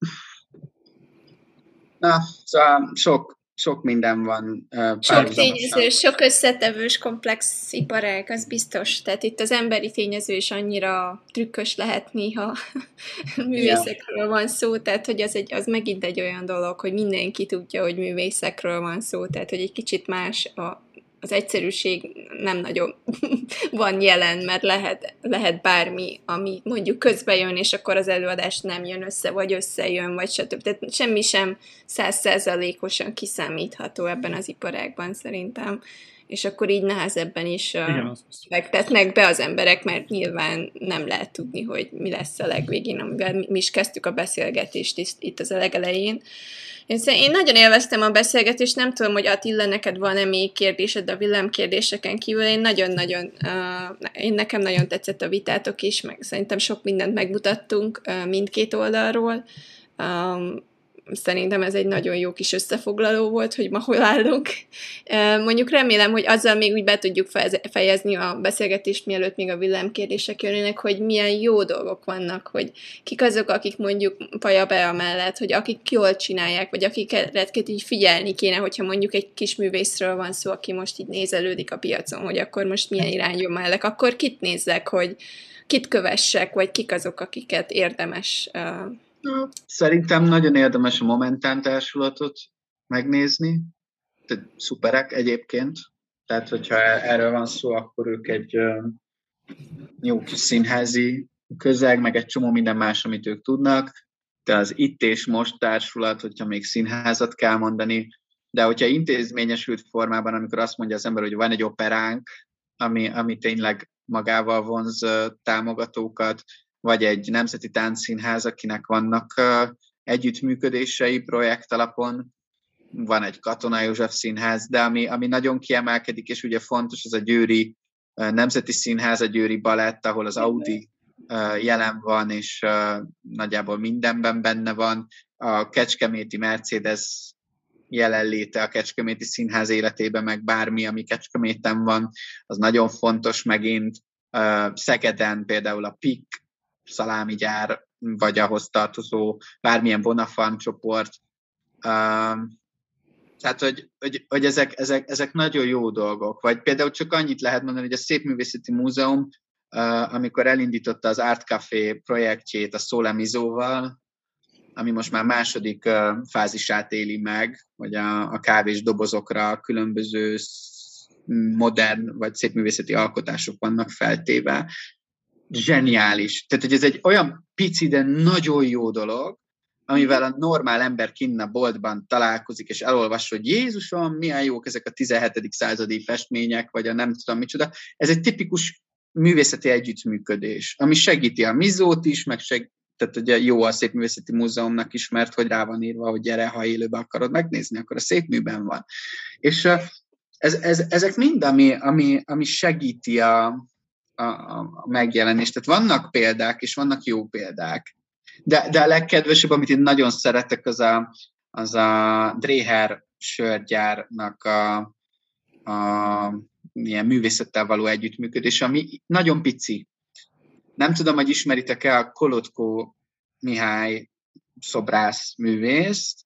na, szóval sok, sok minden van. Uh, sok tényező, sok összetevős, komplex iparág, az biztos. Tehát itt az emberi tényező is annyira trükkös lehet néha művészekről yeah. van szó, tehát hogy az, egy, az megint egy olyan dolog, hogy mindenki tudja, hogy művészekről van szó, tehát hogy egy kicsit más a az egyszerűség nem nagyon van jelen, mert lehet, lehet bármi, ami mondjuk közbe jön, és akkor az előadás nem jön össze, vagy összejön, vagy stb. Tehát semmi sem százszerzalékosan kiszámítható ebben az iparágban szerintem és akkor így nehezebben is Igen, fektetnek be az emberek, mert nyilván nem lehet tudni, hogy mi lesz a legvégén, amivel mi is kezdtük a beszélgetést itt az legelején. Én, én nagyon élveztem a beszélgetést, nem tudom, hogy Attila, neked van-e még kérdésed a villámkérdéseken kívül, én nagyon-nagyon, uh, én nekem nagyon tetszett a vitátok is, meg szerintem sok mindent megmutattunk uh, mindkét oldalról. Um, szerintem ez egy nagyon jó kis összefoglaló volt, hogy ma hol állunk. Mondjuk remélem, hogy azzal még úgy be tudjuk fejezni a beszélgetést, mielőtt még a villámkérdések jönnek, hogy milyen jó dolgok vannak, hogy kik azok, akik mondjuk paja be mellett, hogy akik jól csinálják, vagy akiket így figyelni kéne, hogyha mondjuk egy kis művészről van szó, aki most így nézelődik a piacon, hogy akkor most milyen irányba mellek, akkor kit nézzek, hogy kit kövessek, vagy kik azok, akiket érdemes uh, Szerintem nagyon érdemes a Momentán társulatot megnézni. Tehát szuperek egyébként. Tehát, hogyha erről van szó, akkor ők egy jó kis színházi közeg, meg egy csomó minden más, amit ők tudnak. De az itt és most társulat, hogyha még színházat kell mondani, de hogyha intézményesült formában, amikor azt mondja az ember, hogy van egy operánk, ami, ami tényleg magával vonz támogatókat, vagy egy nemzeti táncszínház, akinek vannak együttműködései projekt alapon, van egy Katona József Színház, de ami, ami nagyon kiemelkedik, és ugye fontos, az a Győri Nemzeti Színház, a Győri Balett, ahol az Audi jelen van, és nagyjából mindenben benne van. A Kecskeméti Mercedes jelenléte a Kecskeméti Színház életében, meg bármi, ami Kecskeméten van, az nagyon fontos megint. Szegeden például a PIK szalámigyár, vagy ahhoz tartozó bármilyen Bonafan csoport. Tehát, hogy, hogy, hogy ezek, ezek, ezek nagyon jó dolgok. Vagy például csak annyit lehet mondani, hogy a Szépművészeti Múzeum, amikor elindította az Art Café projektjét a Szólemizóval, ami most már második fázisát éli meg, hogy a, a kávés dobozokra különböző modern vagy szépművészeti alkotások vannak feltéve, zseniális. Tehát, hogy ez egy olyan pici, de nagyon jó dolog, amivel a normál ember kinn a boltban találkozik, és elolvas, hogy Jézusom, milyen jók ezek a 17. századi festmények, vagy a nem tudom micsoda. Ez egy tipikus művészeti együttműködés, ami segíti a mizót is, meg seg, tehát ugye jó a Szép Művészeti Múzeumnak is, mert hogy rá van írva, hogy gyere, ha élőben akarod megnézni, akkor a szép műben van. És ez, ez, ezek mind, ami, ami, ami segíti a, a, a megjelenést. Tehát vannak példák, és vannak jó példák. De, de a legkedvesebb, amit én nagyon szeretek, az a, az a Dreher sörgyárnak a, a ilyen művészettel való együttműködés, ami nagyon pici. Nem tudom, hogy ismeritek-e a Kolotko Mihály szobrász művészt.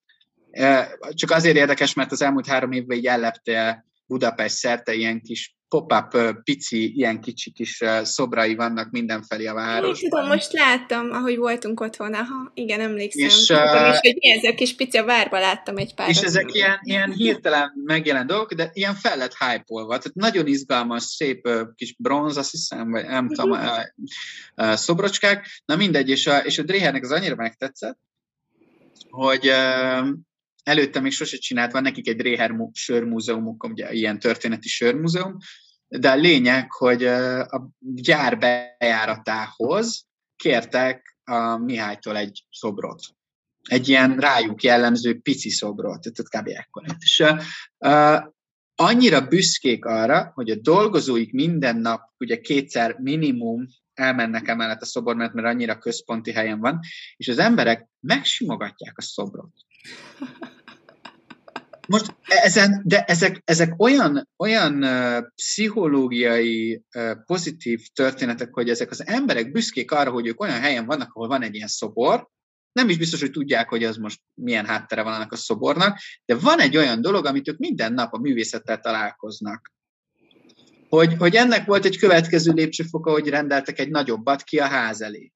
Csak azért érdekes, mert az elmúlt három évben így ellepte Budapest szerte ilyen kis pop-up pici, ilyen kicsi kis szobrai vannak mindenfelé a városban. Én tudom, most láttam, ahogy voltunk otthon, aha, igen, emlékszem. És, tudom is, hogy mi ezek kis pici, a várba láttam egy pár. És ezek ilyen, ilyen hirtelen megjelent dolgok, de ilyen fel lett hype Tehát nagyon izgalmas, szép kis bronz, azt hiszem, vagy nem tudom, uh-huh. szobrocskák. Na mindegy, és a, és a Drehernek az annyira megtetszett, hogy előtte még sose csinált, van nekik egy Réher sörmúzeumuk, ugye ilyen történeti sörmúzeum, de a lényeg, hogy a gyár bejáratához kértek a Mihálytól egy szobrot. Egy ilyen rájuk jellemző pici szobrot, tehát kb. ekkor. És uh, annyira büszkék arra, hogy a dolgozóik minden nap ugye kétszer minimum elmennek emellett a szobor, mert, mert annyira központi helyen van, és az emberek megsimogatják a szobrot. Most ezen, de ezek, ezek olyan, olyan pszichológiai pozitív történetek, hogy ezek az emberek büszkék arra, hogy ők olyan helyen vannak, ahol van egy ilyen szobor, nem is biztos, hogy tudják, hogy az most milyen háttere van annak a szobornak, de van egy olyan dolog, amit ők minden nap a művészettel találkoznak. Hogy, hogy ennek volt egy következő lépcsőfoka, hogy rendeltek egy nagyobbat ki a ház elé.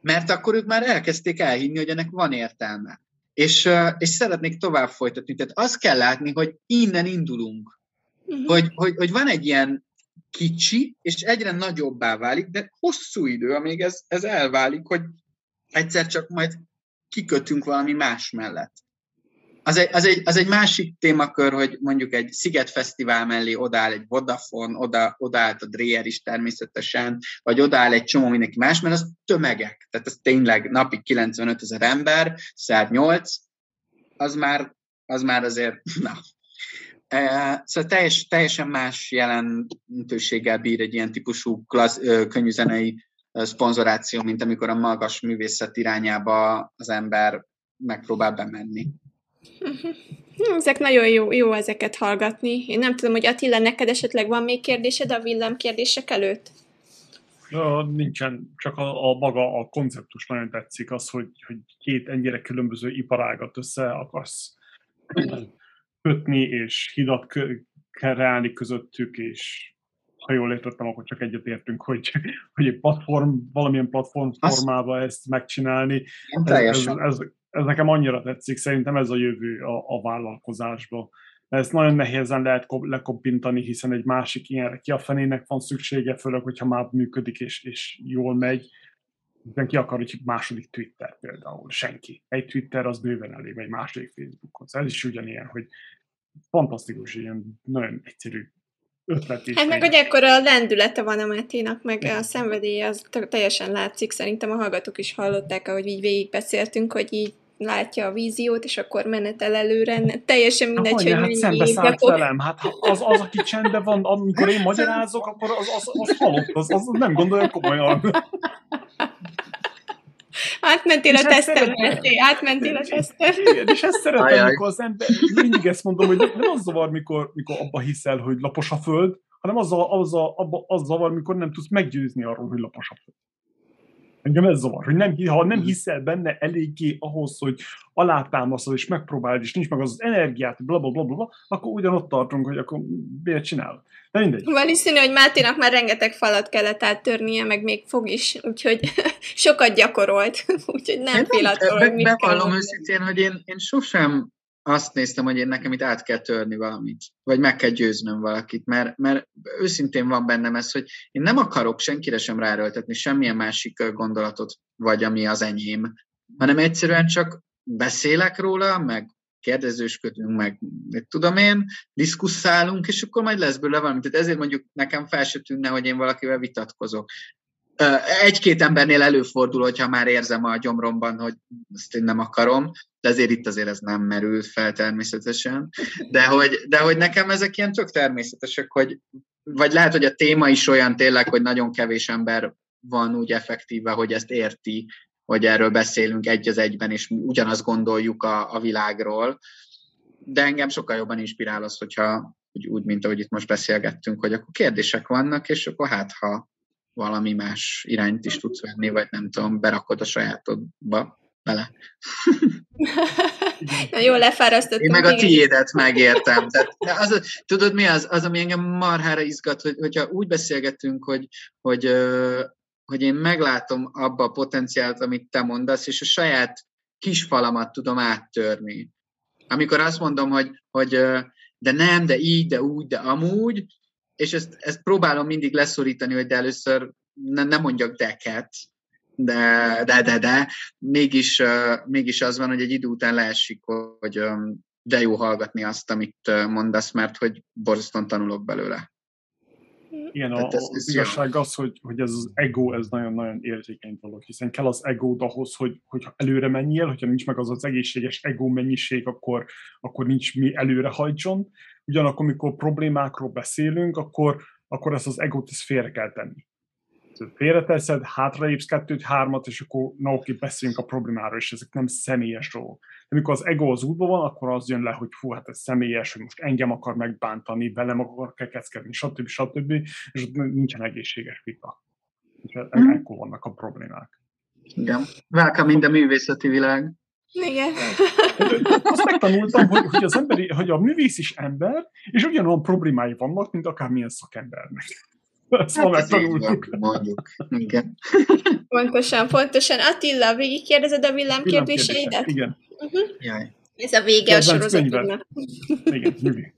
Mert akkor ők már elkezdték elhinni, hogy ennek van értelme és, és szeretnék tovább folytatni. Tehát azt kell látni, hogy innen indulunk. uh-huh. hogy, hogy, hogy van egy ilyen kicsi, és egyre nagyobbá válik, de hosszú idő, amíg ez, ez elválik, hogy egyszer csak majd kikötünk valami más mellett. Az egy, az, egy, az egy másik témakör, hogy mondjuk egy Sziget Fesztivál mellé odáll egy Vodafone, oda, odaállt a Dreyer is természetesen, vagy odáll egy csomó mindenki más, mert az tömegek. Tehát ez tényleg napi 95 ezer ember, szert 8, az már, az már azért, na. E, szóval teljes, teljesen más jelentőséggel bír egy ilyen típusú klassz, könnyűzenei szponzoráció, mint amikor a magas művészet irányába az ember megpróbál bemenni. Ezek nagyon jó, jó ezeket hallgatni. Én nem tudom, hogy Attila, neked esetleg van még kérdésed a villám kérdések előtt? Ja, nincsen, csak a, a maga a konceptus nagyon tetszik, az, hogy, hogy két ennyire különböző iparágat össze akarsz kötni, és hidat kreálni közöttük, és ha jól értettem, akkor csak egyet értünk, hogy, hogy egy platform, valamilyen platform formában ezt megcsinálni. Ez, ez, ez, ez nekem annyira tetszik, szerintem ez a jövő a, a vállalkozásba. Ezt nagyon nehézen lehet lekoppintani, hiszen egy másik ilyenre ki a fenének van szüksége, főleg, hogyha már működik és, és jól megy. ki akar, hogy második Twitter például? Senki. Egy Twitter az bőven elég, egy második Facebookhoz. Ez is ugyanilyen, hogy fantasztikus, ilyen nagyon egyszerű ötlet is. Hát meg, hogy ekkor a lendülete van a Máténak, meg a szenvedélye, az teljesen látszik. Szerintem a hallgatók is hallották, ahogy így végigbeszéltünk, hogy így látja a víziót, és akkor menetel előre, teljesen mindegy, hogy hát szembe szállt fog... velem, hát az, az, aki csendben van, amikor én magyarázok, akkor az, az, az halott, az, az nem gondolja komolyan. Átmentél a teszten, átmentél a teszten. Igen, és ezt szeretem, amikor az ember, mindig ezt mondom, hogy nem az zavar, mikor, mikor abba hiszel, hogy lapos a föld, hanem az, a, az, a, abba, az zavar, mikor nem tudsz meggyőzni arról, hogy lapos a föld. Engem ez zavar, hogy nem, ha nem hiszel benne eléggé ahhoz, hogy alátámasztod és megpróbáld, és nincs meg az, az energiát, bla, bla, bla, bla, akkor ugyanott tartunk, hogy akkor miért csinálod. De mindegy. Valószínű, hogy Máténak már rengeteg falat kellett áttörnie, meg még fog is, úgyhogy sokat gyakorolt, úgyhogy nem fél attól, hogy mit Bevallom őszintén, hogy én, én sosem azt néztem, hogy én nekem itt át kell törni valamit, vagy meg kell győznöm valakit, mert, mert őszintén van bennem ez, hogy én nem akarok senkire sem ráerőltetni semmilyen másik gondolatot, vagy ami az enyém, hanem egyszerűen csak beszélek róla, meg kérdezősködünk, meg mit tudom én, diszkusszálunk, és akkor majd lesz belőle valami. Tehát ezért mondjuk nekem fel se tűnne, hogy én valakivel vitatkozok. Egy-két embernél előfordul, hogyha már érzem a gyomromban, hogy ezt én nem akarom, de ezért itt azért ez nem merült fel természetesen. De hogy, de hogy nekem ezek ilyen tök természetesek, hogy vagy lehet, hogy a téma is olyan tényleg, hogy nagyon kevés ember van úgy effektíve, hogy ezt érti, hogy erről beszélünk egy az egyben, és ugyanazt gondoljuk a, a világról. De engem sokkal jobban inspirál az, hogyha úgy, úgy, mint ahogy itt most beszélgettünk, hogy akkor kérdések vannak, és akkor hát, ha valami más irányt is tudsz venni, vagy nem tudom, berakod a sajátodba bele. Na, jól lefárasztottunk. Én meg a tiédet megértem. Tehát, az, tudod mi az, az, ami engem marhára izgat, hogy, hogyha úgy beszélgetünk, hogy, hogy, hogy én meglátom abba a potenciált, amit te mondasz, és a saját kis falamat tudom áttörni. Amikor azt mondom, hogy, hogy de nem, de így, de úgy, de amúgy, és ezt, ezt próbálom mindig leszorítani, hogy de először ne, ne mondjak deket, de, de, de, de, mégis, mégis az van, hogy egy idő után leesik, hogy de jó hallgatni azt, amit mondasz, mert hogy borzasztóan tanulok belőle. Igen, a, ez, az igazság az, hogy, hogy ez az ego, ez nagyon-nagyon érzékeny dolog, hiszen kell az ego ahhoz, hogy, hogy előre menjél, hogyha nincs meg az az egészséges ego mennyiség, akkor, akkor nincs mi előre hajtson. Ugyanakkor, amikor problémákról beszélünk, akkor, akkor ezt az egót ezt félre kell tenni félreteszed, hátraépsz kettőt, hármat, és akkor na oké, beszéljünk a problémáról, és ezek nem személyes dolgok. De amikor az ego az útban van, akkor az jön le, hogy fú, hát ez személyes, hogy most engem akar megbántani, velem akar kekeckedni, stb. stb. És ott nincsen egészséges vita. És e- mm. ekkor vannak a problémák. Igen. Welcome in the művészeti világ. Igen. Azt megtanultam, hogy, hogy, az emberi, hogy a művész is ember, és ugyanolyan problémái vannak, mint akármilyen szakembernek. Ezt hát megtanultuk. Mondjuk, igen. Pontosan, pontosan. Attila, végig kérdezed a villámkérdéseidet? Igen. Uh-huh. Jaj. Ez a vége Kedvenc a sorozatodnak. Igen, nyugi.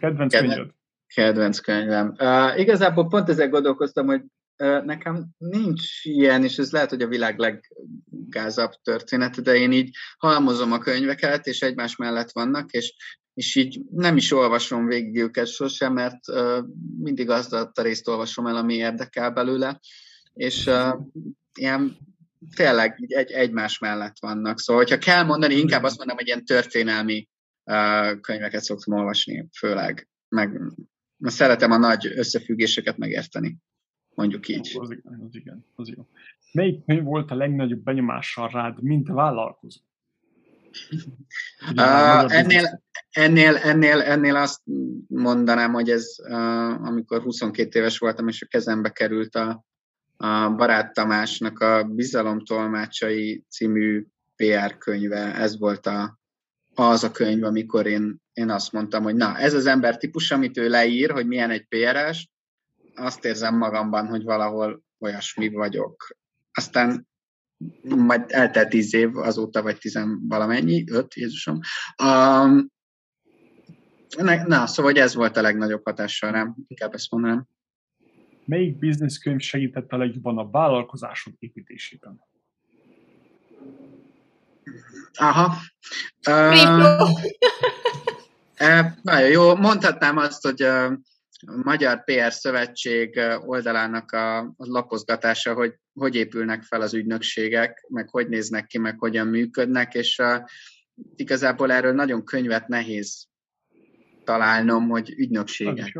Kedvenc könyved? Kedvenc könyvem. Uh, igazából pont ezzel gondolkoztam, hogy uh, nekem nincs ilyen, és ez lehet, hogy a világ leggázabb története, de én így halmozom a könyveket, és egymás mellett vannak, és, és így nem is olvasom végig őket sosem, mert mindig azt a részt olvasom el, ami érdekel belőle, és ilyen tényleg egy, egymás mellett vannak. Szóval, hogyha kell mondani, inkább azt mondom, hogy ilyen történelmi könyveket szoktam olvasni, főleg. Meg szeretem a nagy összefüggéseket megérteni, mondjuk így. Az igen, az igen, az jó. Melyik könyv volt a legnagyobb benyomással rád, mint vállalkozó? Uh, ennél, ennél, ennél, ennél azt mondanám, hogy ez, uh, amikor 22 éves voltam, és a kezembe került a, a Barát Tamásnak a Bizalom Tolmácsai című PR könyve, ez volt a, az a könyv, amikor én, én azt mondtam, hogy na, ez az ember típus, amit ő leír, hogy milyen egy PR-es, azt érzem magamban, hogy valahol olyasmi vagyok. Aztán majd eltelt tíz év azóta, vagy tizen valamennyi, öt, Jézusom. Um, na, szóval hogy ez volt a legnagyobb hatással rám, inkább ezt mondanám. Melyik bizniszkönyv segített a legjobban a vállalkozásod építésében? Aha. Uh, nagyon jó. Mondhatnám azt, hogy a Magyar PR Szövetség oldalának a lapozgatása, hogy hogy épülnek fel az ügynökségek, meg hogy néznek ki, meg hogyan működnek, és a, igazából erről nagyon könyvet nehéz találnom, hogy ügynökségek.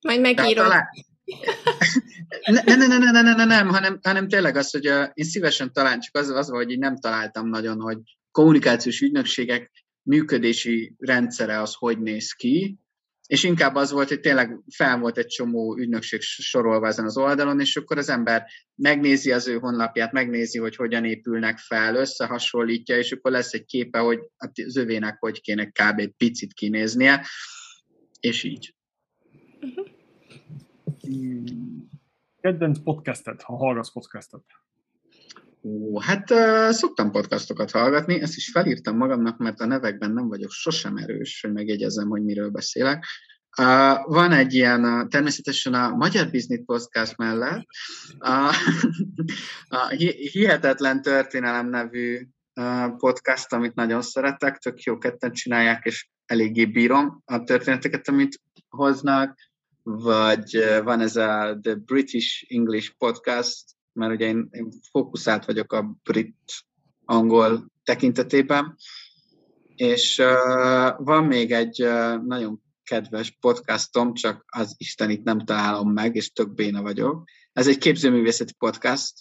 Majd megírom. Talál... Ne, ne, ne, ne, ne, ne, ne, nem, hanem, hanem tényleg az, hogy a, én szívesen talán csak az, az hogy így nem találtam nagyon, hogy kommunikációs ügynökségek működési rendszere az hogy néz ki, és inkább az volt, hogy tényleg fel volt egy csomó ügynökség sorolva ezen az oldalon, és akkor az ember megnézi az ő honlapját, megnézi, hogy hogyan épülnek fel, összehasonlítja, és akkor lesz egy képe, hogy az övének hogy kéne kb. picit kinéznie, és így. Uh-huh. Kedvenc podcastet, ha hallgatsz podcastet? Ó, hát uh, szoktam podcastokat hallgatni, ezt is felírtam magamnak, mert a nevekben nem vagyok sosem erős, hogy megjegyezzem, hogy miről beszélek. Uh, van egy ilyen, uh, természetesen a Magyar Business Podcast mellett uh, a Hihetetlen Történelem nevű uh, podcast, amit nagyon szeretek, tök jó ketten csinálják, és eléggé bírom a történeteket, amit hoznak vagy van ez a The British English Podcast, mert ugye én, én fókuszált vagyok a brit-angol tekintetében, és uh, van még egy uh, nagyon kedves podcastom, csak az Isten itt nem találom meg, és tök béna vagyok. Ez egy képzőművészeti podcast,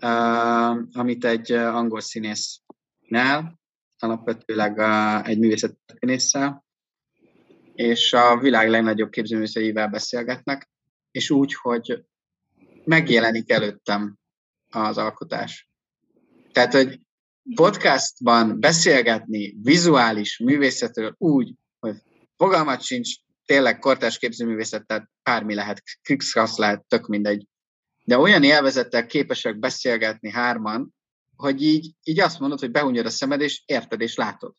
uh, amit egy angol színész csinál, alapvetőleg uh, egy művészettörténésszel, és a világ legnagyobb képzőművészeivel beszélgetnek, és úgy, hogy megjelenik előttem az alkotás. Tehát, hogy podcastban beszélgetni vizuális művészetről úgy, hogy fogalmat sincs, tényleg kortás képzőművészet, tehát bármi lehet, krikszkasz lehet, tök mindegy. De olyan élvezettel képesek beszélgetni hárman, hogy így, így azt mondod, hogy behunyod a szemed, és érted, és látod.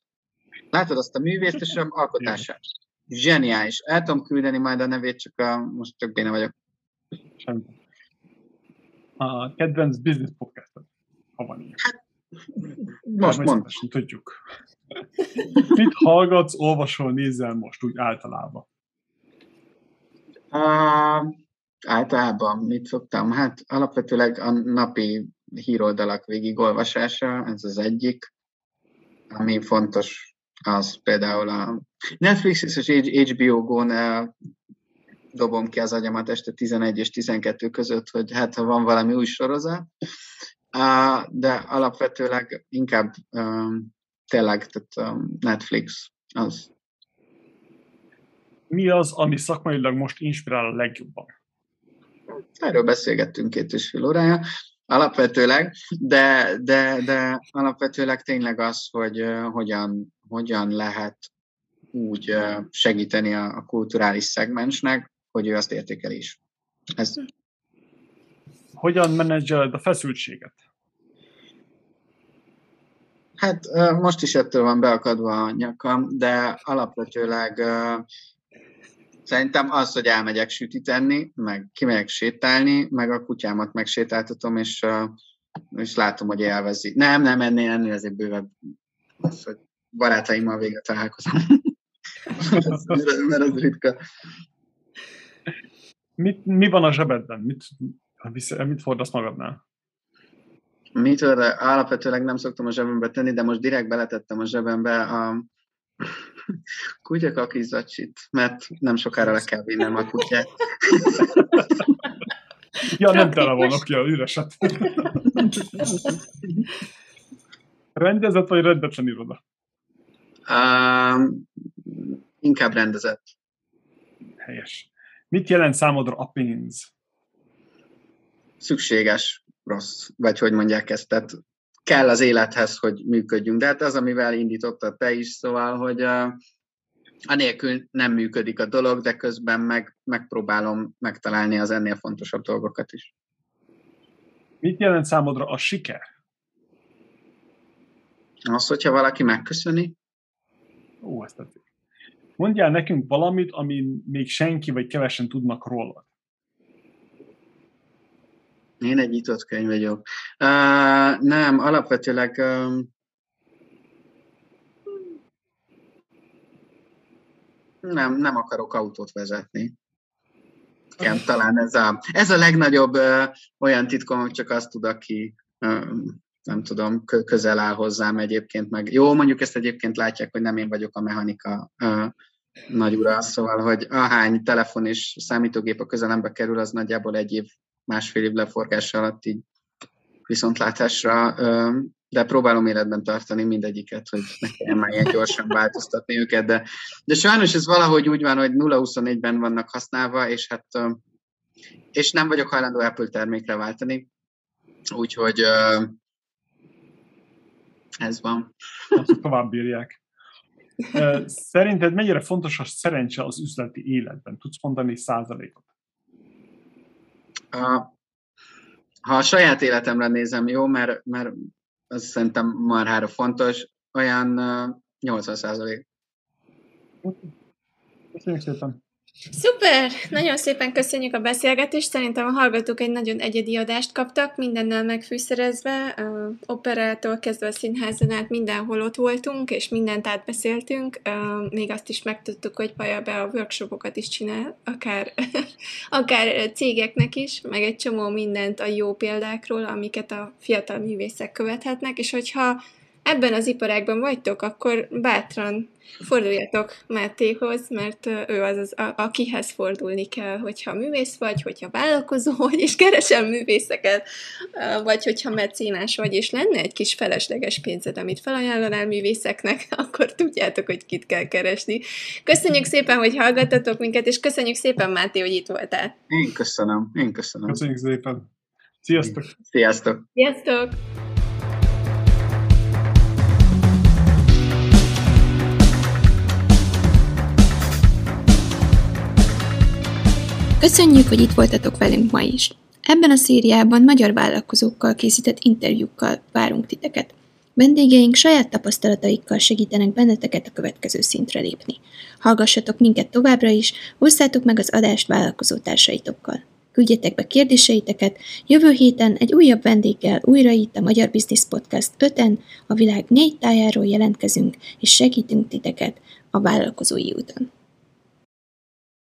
Látod azt a művészt, és alkotását zseniális. El tudom küldeni majd a nevét, csak a, most csak béne vagyok. Semmi. A kedvenc business podcast ha van ilyen. Hát, most mond. Tudjuk. Mit hallgatsz, olvasol, nézel most úgy általában? Uh, általában mit szoktam? Hát alapvetőleg a napi híroldalak végigolvasása, ez az egyik, ami fontos az például a Netflix és HBO Go-n dobom ki az agyamat este 11 és 12 között, hogy hát ha van valami új sorozat, de alapvetőleg inkább tényleg tehát Netflix az. Mi az, ami szakmailag most inspirál a legjobban? Erről beszélgettünk két és fél órája alapvetőleg, de, de, de alapvetőleg tényleg az, hogy hogyan hogyan lehet úgy segíteni a, a kulturális szegmensnek, hogy ő azt értékel is. Ez... Hogyan menedzseled a feszültséget? Hát most is ettől van beakadva a nyakam, de alapvetőleg Szerintem az, hogy elmegyek sütit enni, meg kimegyek sétálni, meg a kutyámat megsétáltatom, és, és látom, hogy élvezi. Nem, nem, ennél, ennél azért bővebb az, hogy barátaimmal végre találkozom. mert az ritka. Mit, mi van a zsebedben? Mit, mit fordasz magadnál? Mit alapvetőleg nem szoktam a zsebembe tenni, de most direkt beletettem a zsebembe a kutyakakizacsit, mert nem sokára le kell vinnem a kutyát. ja, nem tele van, oké, a üreset. Rendezett vagy rendetlen iroda? Uh, inkább rendezett. Helyes. Mit jelent számodra a pénz? Szükséges, rossz, vagy hogy mondják ezt, tehát kell az élethez, hogy működjünk. De hát az, amivel indította te is, szóval, hogy uh, anélkül nem működik a dolog, de közben meg, megpróbálom megtalálni az ennél fontosabb dolgokat is. Mit jelent számodra a siker? Az, hogyha valaki megköszöni. Ó, ezt tetszik. Mondjál nekünk valamit, ami még senki vagy kevesen tudnak róla. Én egy nyitott könyv vagyok. Uh, nem, alapvetőleg um, nem, nem akarok autót vezetni. Igen, talán ez a, ez a legnagyobb uh, olyan titkom, hogy csak azt tud, aki um, nem tudom, közel áll hozzám egyébként, meg jó, mondjuk ezt egyébként látják, hogy nem én vagyok a mechanika uh, nagy ura, szóval, hogy ahány telefon és számítógép a közelembe kerül, az nagyjából egy év, másfél év leforgása alatt így viszontlátásra, de próbálom életben tartani mindegyiket, hogy ne kelljen már ilyen gyorsan változtatni őket, de, de sajnos ez valahogy úgy van, hogy 0-24-ben vannak használva, és hát és nem vagyok hajlandó Apple termékre váltani, úgyhogy ez van. Azt tovább bírják. Szerinted mennyire fontos a szerencse az üzleti életben? Tudsz mondani százalékot? Ha a saját életemre nézem, jó, mert, mert az szerintem marhára fontos, olyan 80 százalék. Köszönjük szépen! Szuper! Nagyon szépen köszönjük a beszélgetést. Szerintem a hallgatók egy nagyon egyedi adást kaptak, mindennel megfűszerezve. Operától kezdve a színházon át mindenhol ott voltunk, és mindent átbeszéltünk. Még azt is megtudtuk, hogy Paja be a workshopokat is csinál, akár, akár cégeknek is, meg egy csomó mindent a jó példákról, amiket a fiatal művészek követhetnek, és hogyha ebben az iparágban vagytok, akkor bátran forduljatok Mátéhoz, mert ő az, az a, akihez fordulni kell, hogyha művész vagy, hogyha vállalkozó vagy, és keresem művészeket, vagy hogyha mecénás vagy, és lenne egy kis felesleges pénzed, amit felajánlanál művészeknek, akkor tudjátok, hogy kit kell keresni. Köszönjük szépen, hogy hallgattatok minket, és köszönjük szépen, Máté, hogy itt voltál. Én köszönöm, én köszönöm. Köszönjük szépen. Sziasztok! Sziasztok! Sziasztok! Köszönjük, hogy itt voltatok velünk ma is. Ebben a szériában magyar vállalkozókkal készített interjúkkal várunk titeket. Vendégeink saját tapasztalataikkal segítenek benneteket a következő szintre lépni. Hallgassatok minket továbbra is, osszátok meg az adást vállalkozó társaitokkal. Küldjetek be kérdéseiteket, jövő héten egy újabb vendéggel újra itt a Magyar Business Podcast 5-en a világ négy tájáról jelentkezünk, és segítünk titeket a vállalkozói úton.